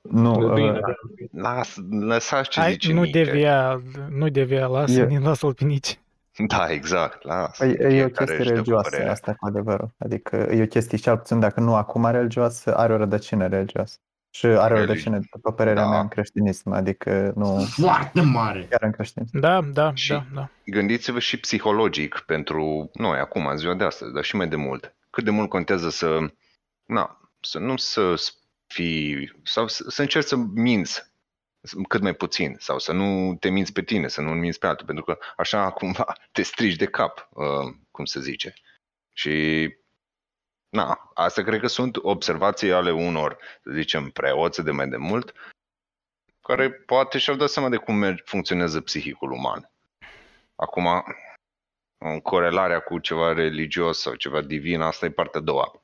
Nu, Bine, uh, da. Las, lăsați ce Hai, zice nu Niche. devia, nu devia, lasă, E- lasă-l pe nici. Da, exact, las. Păi, e o Fiecare chestie își dă cu religioasă părerea. asta cu adevărul. Adică e o chestie, cel puțin dacă nu acum religioasă, are o rădăcină religioasă. Și are o Religi- rădăcină, după părerea Da. mea, în creștinism, adică nu Foarte mare. chiar în creștinism. Da, da, Și- da, da. Gândiți-vă și psihologic pentru noi acum, în ziua de astăzi, dar și mai de mult. Cât de mult contează să, na, să nu să fii, sau să, să încerci să minți cât mai puțin sau să nu te minți pe tine, să nu minți pe altul, pentru că așa cumva te strici de cap, uh, cum se zice. Și na, asta cred că sunt observații ale unor, să zicem, preoți de mai de mult, care poate și-au dat seama de cum merge, funcționează psihicul uman. Acum, în corelarea cu ceva religios sau ceva divin, asta e partea a doua.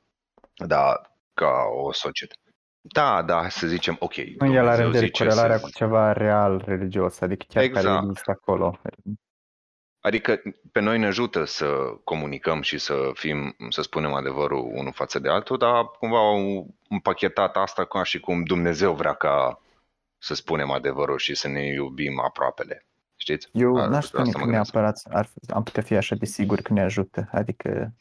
Da, ca o societate. Da, da, hai să zicem, ok. Nu el Dumnezeu are în vedere zice corelarea să- cu ceva real religios, adică chiar care Exact. există acolo. Adică pe noi ne ajută să comunicăm și să fim, să spunem adevărul unul față de altul, dar cumva au împachetat asta ca și cum Dumnezeu vrea ca să spunem adevărul și să ne iubim aproapele. Știți? Eu A- n-aș spune asta că mă gândesc. neapărat ar, am putea fi așa de sigur că ne ajută. Adică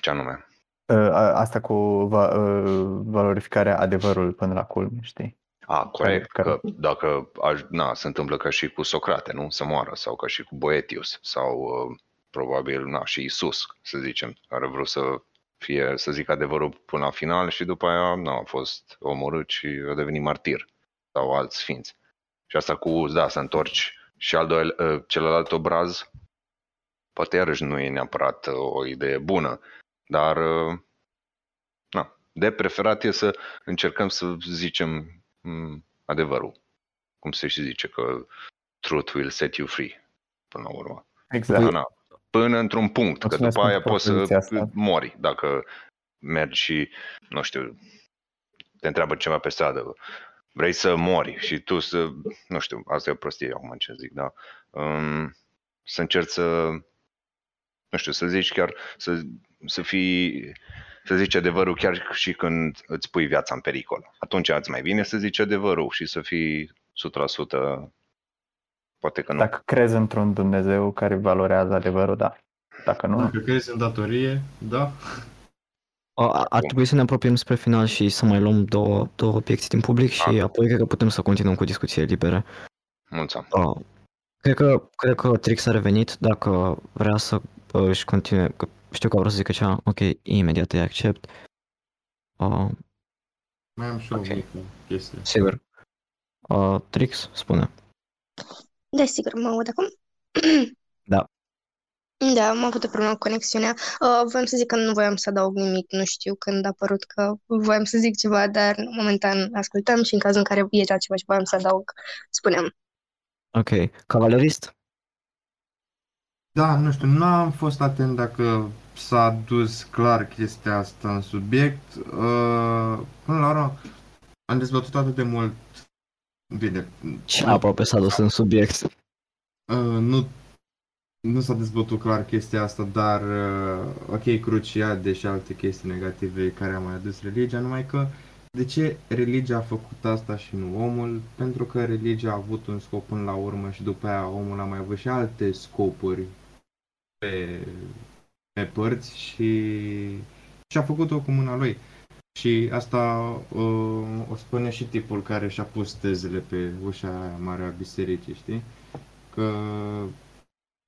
Ce anume? Uh, a- asta cu va, uh, valorificarea adevărului până la culme, știi? A, corect, Care- că dacă aș, na, se întâmplă ca și cu Socrate, nu? Să moară, sau ca și cu Boetius, sau uh, probabil, na, și Isus, să zicem, care a vrut să fie, să zic adevărul până la final și după aia, na, a fost omorât și a devenit martir, sau alți sfinți. Și asta cu, da, să întorci și al doilea, uh, celălalt obraz, poate iarăși nu e neapărat uh, o idee bună, dar, uh, na, de preferat e să încercăm să zicem mm, adevărul. Cum se și zice că truth will set you free, până la urmă. Exact. Da, na, până într-un punct, că Mulțumesc după aia pentru poți să propoziția asta. mori dacă mergi și, nu știu, te întreabă ceva pe stradă, vrei să mori și tu să, nu știu, asta e o prostie acum ce zic, da, um, să încerci să, nu știu, să zici chiar, să, să fii, să zici adevărul chiar și când îți pui viața în pericol. Atunci îți mai bine să zici adevărul și să fii 100% poate că nu. Dacă crezi într-un Dumnezeu care valorează adevărul, da. Dacă nu, Dacă crezi în datorie, da. A- Ar trebui să ne apropiem spre final și să mai luăm două, două obiecții din public și Ah. apoi cred că putem să continuăm cu discuție libere. Mulțumesc. Uh, cred, că, cred că Trix a revenit, dacă vrea să uh, își continue, că știu că vreau să zică ceva, ok, imediat îi accept. Uh, Mai am și o Ok. mică chestie. sigur. Uh, Trix, spune. Desigur, mă aud acum? Da. Da, am avut o problemă cu conexiunea. Uh, voiam să zic că nu voiam să adaug nimic, nu știu când a apărut că voiam să zic ceva, dar momentan ascultăm și în cazul în care era ceva ce voiam să adaug, spunem. Ok, cavalerist? Da, nu știu, nu am fost atent dacă s-a dus clar chestia asta în subiect. Uh, până la urmă, am dezbătut atât de mult. Bine. Și aproape s-a dus în subiect. Uh, nu, nu s-a dezbătut clar chestia asta, dar uh, ok, cruciat și alte chestii negative care a mai adus religia, numai că de ce religia a făcut asta și nu omul? Pentru că religia a avut un scop până la urmă și după aia omul a mai avut și alte scopuri pe, pe părți și, și a făcut-o cu mâna lui. Și asta uh, o spune și tipul care și-a pus tezele pe ușa aia mare a bisericii, știi? Că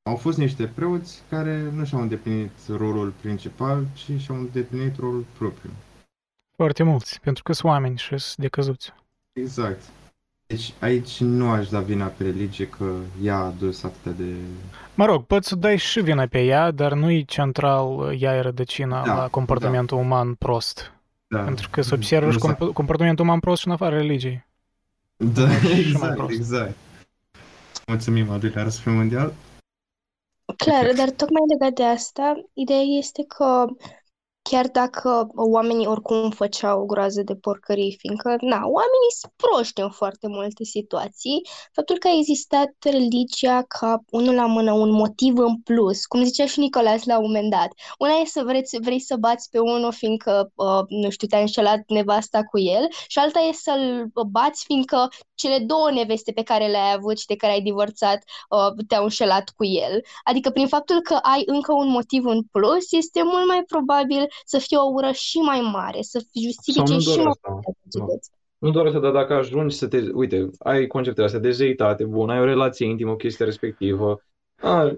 au fost niște preoți care nu și-au îndeplinit rolul principal, ci și-au îndeplinit rolul propriu. Foarte mulți, pentru că sunt oameni și sunt decăzuți. Exact. Deci aici nu aș da vina pe religie că ea a adus atâtea de... Mă rog, poți să dai și vina pe ea, dar nu e central ea e rădăcina da, la comportamentul da. uman prost. Da. Pentru că se observă și comp- comportamentul uman prost și în afara religiei. Da, exact, exact. Mulțumim, al doilea răspuns mondial. Clar, dar tocmai legat de asta, ideea este că chiar dacă oamenii oricum făceau o groază de porcării, fiindcă, na, oamenii sunt proști în foarte multe situații, faptul că a existat religia ca unul la mână, un motiv în plus, cum zicea și Nicolas la un moment dat. Una e să vreți, vrei să bați pe unul fiindcă, uh, nu știu, te-a înșelat nevasta cu el și alta e să-l bați fiindcă cele două neveste pe care le-ai avut și de care ai divorțat uh, te-au înșelat cu el. Adică prin faptul că ai încă un motiv în plus, este mult mai probabil să fie o ură și mai mare, să justifice și mai multe nu doar asta, dar dacă ajungi să te... Uite, ai conceptele astea de zeitate, bun, ai o relație intimă cu chestia respectivă, a,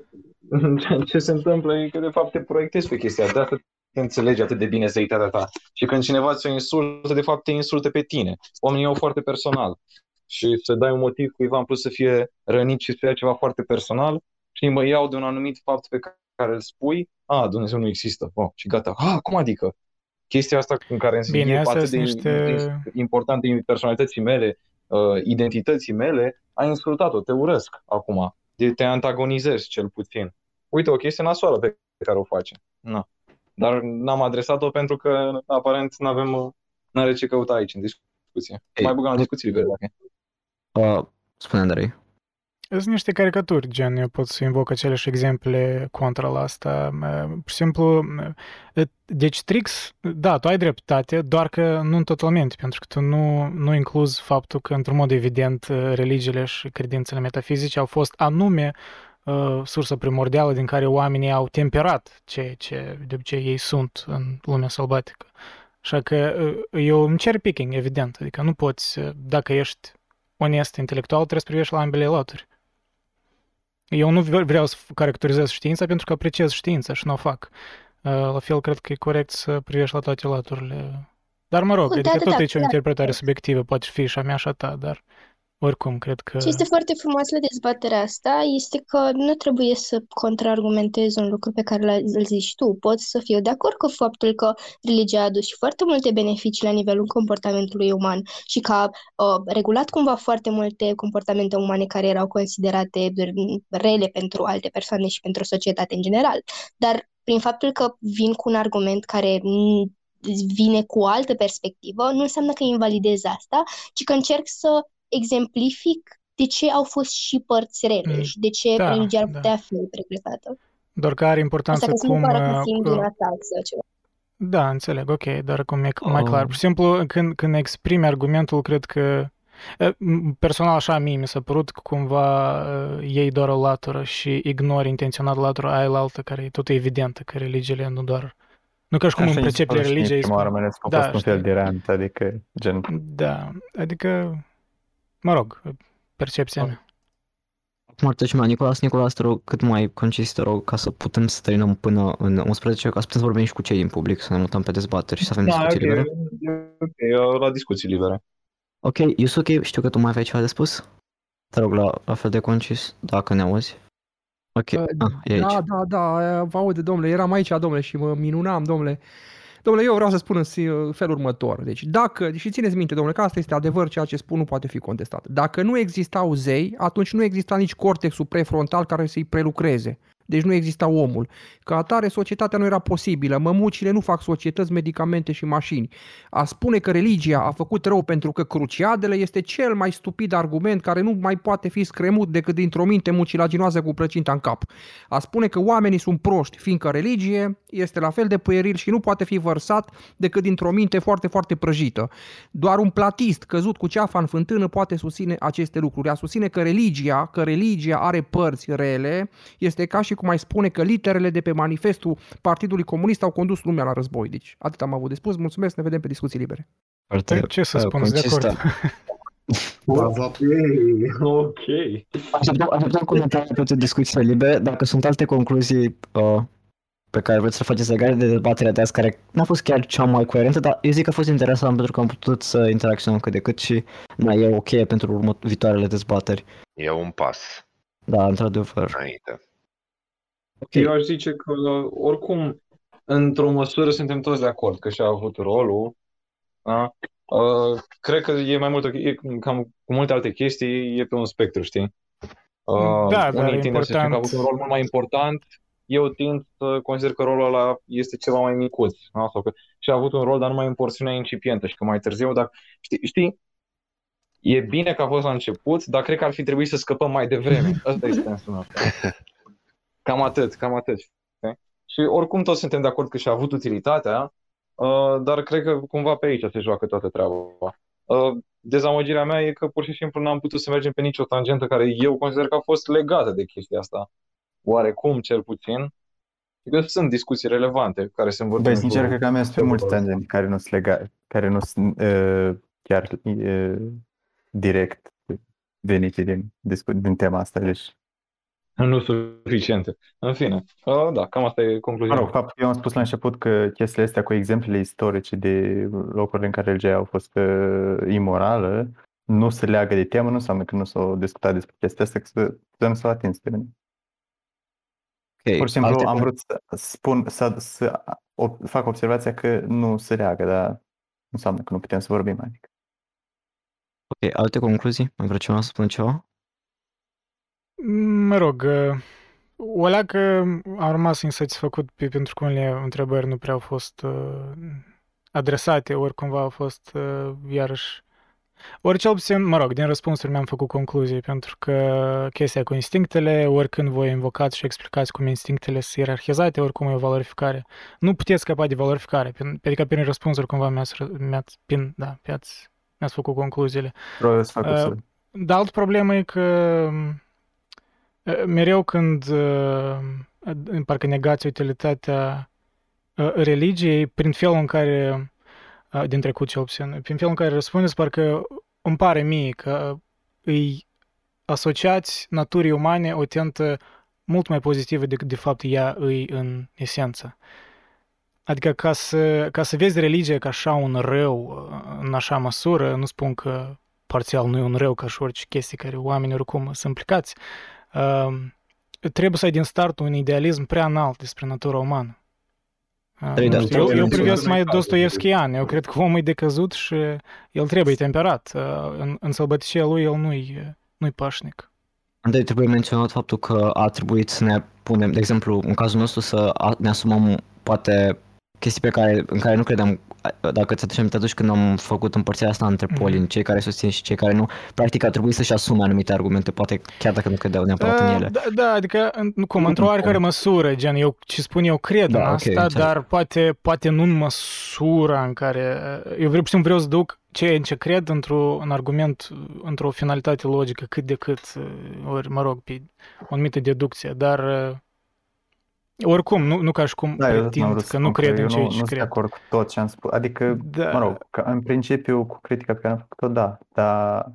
ce se întâmplă e că de fapt te proiectezi pe chestia de asta te înțelegi atât de bine zeitatea ta. Și când cineva ți-o insultă, de fapt te insultă pe tine. Oamenii au foarte personal și să dai un motiv cuiva în plus să fie rănit și să fie ceva foarte personal și mă iau de un anumit fapt pe care îl spui, a, Dumnezeu nu există, oh, și gata. A, cum adică? Chestia asta în care Bine, e atât de niște... importante personalității mele, uh, identității mele, ai insultat-o, te urăsc acum, de te antagonizezi cel puțin. Uite, o chestie nasoală pe care o face. Na. Dar n-am adresat-o pentru că aparent nu avem n-are ce căuta aici în discuție. Ei, Mai băgăm la discuții libere dacă Uh, spune Andrei. Sunt niște caricaturi, gen, eu pot să invoc aceleași exemple contra la asta. Pur și simplu, deci Trix, da, tu ai dreptate, doar că nu totalmente, pentru că tu nu, nu incluzi faptul că, într-un mod evident, religiile și credințele metafizice au fost anume uh, sursa primordială din care oamenii au temperat ceea ce de obicei ei sunt în lumea sălbatică. Așa că uh, eu îmi cer picking, evident, adică nu poți, dacă ești onest intelectual, trebuie să privești la ambele laturi. Eu nu vreau să caracterizez știința pentru că apreciez știința și nu o fac. Uh, la fel, cred că e corect să privești la toate laturile. Dar mă rog, adică da, tot da, aici da, o interpretare subiectivă, poate fi și a mea și a ta, dar oricum, cred că... Ce este foarte frumos la dezbaterea asta este că nu trebuie să contraargumentezi un lucru pe care îl zici tu. Poți să fiu de acord cu faptul că religia a adus și foarte multe beneficii la nivelul comportamentului uman și că a uh, regulat cumva foarte multe comportamente umane care erau considerate rele pentru alte persoane și pentru societate în general. Dar prin faptul că vin cu un argument care vine cu o altă perspectivă, nu înseamnă că invalidez asta, ci că încerc să exemplific de ce au fost și părți rele mm. și de ce da, religia ar putea da. fi regretată. Doar că are importanță Asta cum... Asta fiind uh, că... ceva. Da, înțeleg, ok, dar cum e mai clar. Pur și simplu, când, când exprimi argumentul, cred că uh, Personal așa mie mi s-a părut că cumva uh, iei doar o latură și ignori intenționat latura aia la altă care e tot evidentă că religiile nu doar nu ca și cum în percepție religiei spun... Oară, da, fost un fel de rant, adică gen... Da, adică Mă rog, percepția mea. Acum ar trece mai Nicolas, Nicolas, te rog, cât mai concis, te rog, ca să putem să terminăm până în 11, ca să putem să vorbim și cu cei din public, să ne mutăm pe dezbateri și să avem da, discuții okay. libere. Ok, eu la discuții libere. Ok, Yusuke, știu că tu mai aveai ceva de spus? Te rog, la, la fel de concis, dacă ne auzi. Ok, uh, ah, e aici. Da, da, da, vă aude, domnule, eram aici, domnule, și mă minunam, domnule. Domnule, eu vreau să spun în felul următor. Deci dacă, și țineți minte, domnule, că asta este adevăr, ceea ce spun nu poate fi contestat. Dacă nu existau zei, atunci nu exista nici cortexul prefrontal care să-i prelucreze. Deci nu exista omul. Ca atare, societatea nu era posibilă. Mămucile nu fac societăți, medicamente și mașini. A spune că religia a făcut rău pentru că cruciadele este cel mai stupid argument care nu mai poate fi scremut decât dintr-o minte mucilaginoasă cu plăcinta în cap. A spune că oamenii sunt proști, fiindcă religie este la fel de pueril și nu poate fi vărsat decât dintr-o minte foarte, foarte prăjită. Doar un platist căzut cu ceafa în fântână poate susține aceste lucruri. A susține că religia, că religia are părți rele, este ca și cum ai spune că literele de pe manifestul Partidului Comunist au condus lumea la război. Deci atât am avut de spus. Mulțumesc, ne vedem pe discuții libere. Foarte, ce să spun, de acord. Ok, ok. Aș putea comenta pe discuțiile libere. Dacă sunt alte concluzii uh, pe care vreți să faceți legate de dezbaterea de azi, care n-a fost chiar cea mai coerentă, dar eu zic că a fost interesant pentru că am putut să interacționăm cât de cât și na, e ok pentru urmă, viitoarele dezbateri. E un pas. Da, într-adevăr. Înainte. Okay. Eu aș zice că, oricum, într-o măsură suntem toți de acord că și-a avut rolul. Da? Uh, cred că e mai mult, e cam cu multe alte chestii, e pe un spectru, știi? Uh, da, dar unii tineri să că a avut un rol mult mai important, eu tind să consider că rolul ăla este ceva mai micuț. Da? Sau că și a avut un rol, dar numai în porțiunea incipientă și că mai târziu, dar știi, știi, e bine că a fost la început, dar cred că ar fi trebuit să scăpăm mai devreme. Asta este sensul meu. Cam atât, cam atât. Știi? Și oricum toți suntem de acord că și-a avut utilitatea, uh, dar cred că cumva pe aici se joacă toată treaba. Uh, dezamăgirea mea e că pur și simplu n-am putut să mergem pe nicio tangentă care eu consider că a fost legată de chestia asta oarecum cel puțin, că sunt discuții relevante care se învârt. Băi, sincer, cred că am mers pe mulți tangenti care nu sunt legate, care nu sunt uh, chiar uh, direct venite din, din tema asta, deci nu suficiente. În fine, uh, da, cam asta e concluzia. Mă rog, fapt, eu am spus la început că chestiile astea cu exemplele istorice de locurile în care legea au fost uh, imorală, nu se leagă de temă, nu înseamnă că nu s-au discutat despre chestia asta, că să putem să o atingi pe Okay. Pur și simplu Alte am vrut să spun, să, să o, fac observația că nu se leagă, dar nu înseamnă că nu putem să vorbim. Adică. Ok, alte concluzii? Mai vreau ceva să spun ceva? Mă rog, uh, o că am rămas insatisfăcut pe, pentru că unele întrebări nu prea au fost uh, adresate, ori cumva au fost uh, iarăși ori cel puțin, mă rog, din răspunsuri mi-am făcut concluzii, pentru că chestia cu instinctele, oricând voi invocați și explicați cum instinctele sunt ierarhizate, oricum e o valorificare. Nu puteți scăpa de valorificare, adică prin răspunsuri cumva mi-ați, mi-ați, prin, da, mi-ați, mi-ați făcut concluziile. Uh, dar altă problemă e că uh, mereu când uh, parcă negați utilitatea uh, religiei, prin felul în care din trecut cel puțin. Prin felul în care răspundeți, parcă îmi pare mie că îi asociați naturii umane o tentă mult mai pozitivă decât de fapt ea îi în esență. Adică ca să, ca să vezi religia ca așa un rău în așa măsură, nu spun că parțial nu e un rău ca și orice chestie care oamenii oricum sunt implicați, uh, trebuie să ai din start un idealism prea înalt despre natura umană. Trei nu știu, eu, eu privesc mai Dostoevskian. Eu cred că omul e decăzut și el trebuie temperat. În, în sălbăticia lui el nu-i, nu-i pașnic. Andrei, trebuie menționat faptul că a trebuit să ne punem, de exemplu, în cazul nostru, să ne asumăm poate chestii pe care, în care nu credeam, dacă ți aduce atunci când am făcut împărțirea asta între mm-hmm. poli, cei care susțin și cei care nu, practic a trebuit să-și asume anumite argumente, poate chiar dacă nu credeau neapărat uh, în ele. Da, da adică, cum, într-o oarecare măsură, gen, eu ce spun eu cred da, în asta, okay, dar poate, poate nu în măsura în care, eu vreau, vreau să duc ce în ce cred într-o, un argument, într-o finalitate logică cât de cât, ori, mă rog, pe o anumită deducție, dar oricum, nu, nu ca și cum da, pretind că nu cred în ceea ce nu cred. Nu acord cu tot ce am spus. Adică, da. mă rog, că în principiu cu critica pe care am făcut-o, da, dar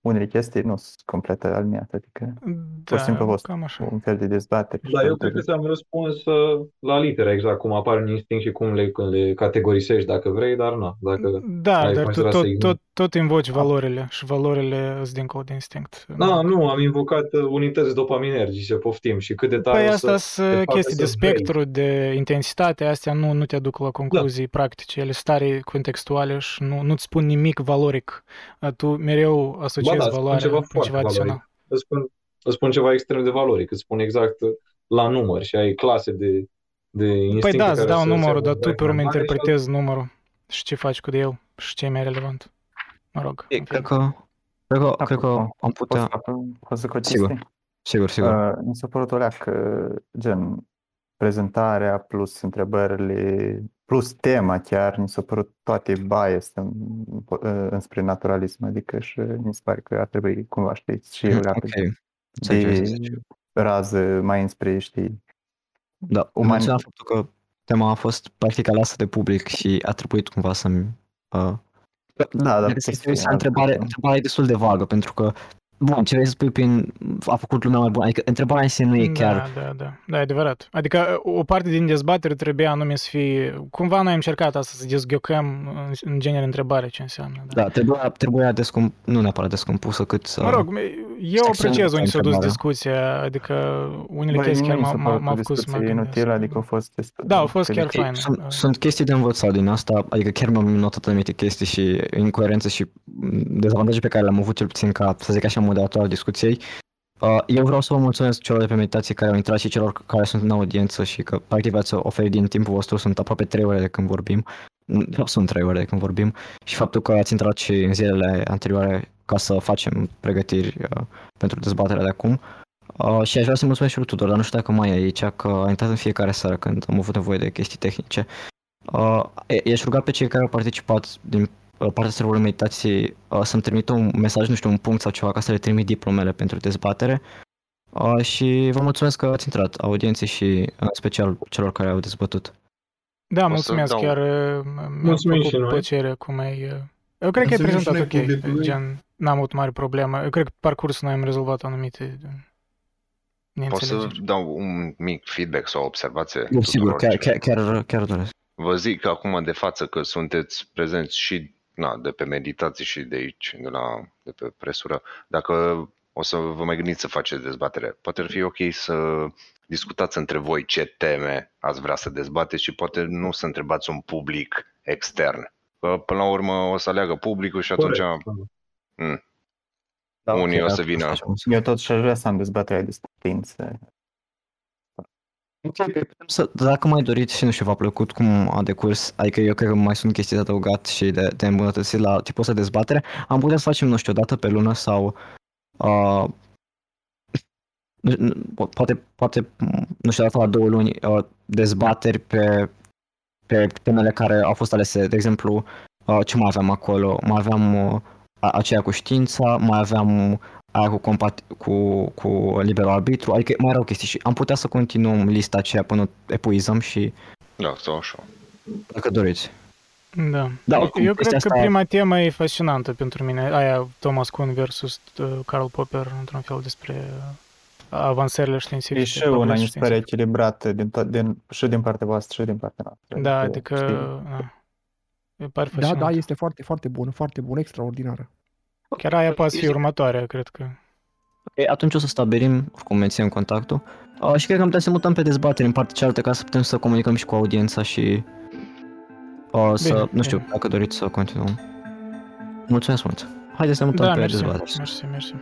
unele chestii nu sunt complet aliniate, adică da, pur și simplu a fost cam așa. un fel de dezbatere. Da, eu cred că ți-am răspuns uh, la literă exact cum apar în instinct și cum le, le categorisești dacă vrei, dar nu. Dacă da, dar tu tot, tot, tot invoci valorile și valorile sunt dincolo de instinct. Da, nu, am invocat uh, unități dopaminergice, poftim, și cât de tare Păi asta sunt chestii de spectru, vrei. de intensitate, astea nu, nu te aduc la concluzii da. practice, ele stare contextuale și nu, nu-ți spun nimic valoric. Tu mereu asociezi ba, da, valoarea ceva cu ceva adițional. Îți spun, îți spun ceva extrem de valoric, îți spun exact la număr și ai clase de, de instincte Păi da, îți care dau să numărul, se dar tu pe urmă reglementare și interpretezi numărul și ce faci cu el și ce e mai relevant. Mă rog. E, în cred fine. că, cred că, cred că Apropo, am Pot putea... să fac, pot să fac o Sigur, chestie? sigur, sigur. Uh, mi s-a părut o leacă, gen, prezentarea plus întrebările, plus tema chiar, mi s-a părut toate biased în, uh, înspre naturalism, adică și mi se pare că ar trebui cumva, știi, și o Mhm, leacă Ok, înțeleg ce vrei să de zici. rază mai înspre, știi, Da, uman... menționa faptul că tema a fost practic aleasă de public și a trebuit cumva să-mi... Uh, Da, dar dacă se chestia uiți la aia, întrebare, că- întrebarea e destul de vagă, pentru că, bun, ce vrei să spui prin a făcut lumea mai bună, adică întrebarea în sine nu e chiar... Da, da, da, da, e adevărat. Adică o parte din dezbatere trebuia anume să fie... Cumva noi am încercat asta să dezghiocăm în, în genere întrebare ce înseamnă. Da. Da, trebuia, trebuia descom... nu neapărat descompusă, cât să... Mă rog, eu să apreciez unde s-a dus întrebarea. discuția, adică unele Băi, chestii mie chiar mi m-au, s-a m-au, părut o m-au făcut să mă discuție gândesc. inutilă, adică a fost destul Da, au fost chiar adică- faine. Sunt, sunt chestii de învățat din asta, adică chiar mi-am notat anumite chestii și incoerențe și mm, dezavantaje pe care le-am avut cel puțin ca, să zic așa, moderator al discuției. Uh, Eu vreau să vă mulțumesc celor de pe meditație care au intrat și celor care sunt în audiență și că practic v-ați oferit din timpul vostru, sunt aproape 3 ore de când vorbim. De fapt, sunt 3 ore de când vorbim și faptul că ați intrat și în zilele anterioare ca să facem pregătiri uh, pentru dezbaterea de acum. Uh, și aș vrea să mulțumesc și lui Tudor, dar nu știu dacă mai e aici, că a intrat în fiecare seară când am avut nevoie de chestii tehnice. Uh, e- i-aș ruga pe cei care au participat din uh, partea serverului meditației uh, să-mi trimită un mesaj, nu știu, un punct sau ceva, ca să le trimit diplomele pentru dezbatere. Uh, și vă mulțumesc că ați intrat, audienței și în special celor care au dezbătut. Da, să mulțumesc, dau- chiar uh, mi-a Mulțumim făcut și noi. plăcere cum ai... uh, Eu cred că ai Mulțumim și prezentat noi ok, publicului. gen, n-am avut mari probleme. Eu cred că pe parcursul noi am rezolvat anumite uh, Pot să neînțelegeri. dau un mic feedback sau observație Eu, sigur, tuturor chiar, ce- chiar, chiar, chiar doresc. Vă zic acum de față că sunteți prezenți și na, de pe meditații și de aici, de, la, de pe presură. Dacă o să vă mai gândiți să faceți dezbatere, poate ar fi ok să discutați între voi ce teme ați vrea să dezbateți și poate nu să întrebați un public extern. Că până la urmă o să aleagă publicul și atunci Corect. mm, Da, unii ok, o să atunci vină. facem asta. Eu totuși aș vrea să am dezbaterea de stințe. Ok, putem să, dacă mai doriți și nu știu, v-a plăcut cum a decurs, adică eu cred că mai sunt chestii de adăugat și de, de îmbunătățit la tipul ăsta de dezbatere, am putea să facem, nu știu, o dată pe lună sau uh, nu- nu- po- poate, poate, nu știu, o dată la două luni uh, dezbateri pe, pe temele care au fost alese, de exemplu, uh, ce mai aveam acolo? Mai aveam uh, a- aceea cu știința, mai aveam aia cu, compat- cu, cu liberul arbitru, adică mai erau chestii și am putea să continuăm lista aceea până epuizăm și Da, sau așa. dacă doriți. Da. Da, Eu- oricum, Eu chestia cred că asta- prima temă e fascinantă pentru mine. Aia Thomas Kuhn versus uh, Karl Popper, într-un fel despre uh, avansările E științifice. și una progresul mi se pare științific. echilibrată din, to- din, și din partea voastră și din partea noastră. Da, adică... știi, Da. E pare Da, fascinant. da, este foarte, foarte bună, foarte bună, extraordinară. Chiar aia poate fi următoarea, cred că. Ok, atunci o să stabilim, oricum menținem contactul. Uh, și cred că am putea să mutăm pe dezbatere în partea cealaltă ca să putem să comunicăm și cu audiența și uh, să, Bine, nu știu, bine. dacă doriți să continuăm. Mulțumesc mult. Haideți să mutăm Da, pe mersi, dezbatere. mersi, mersi.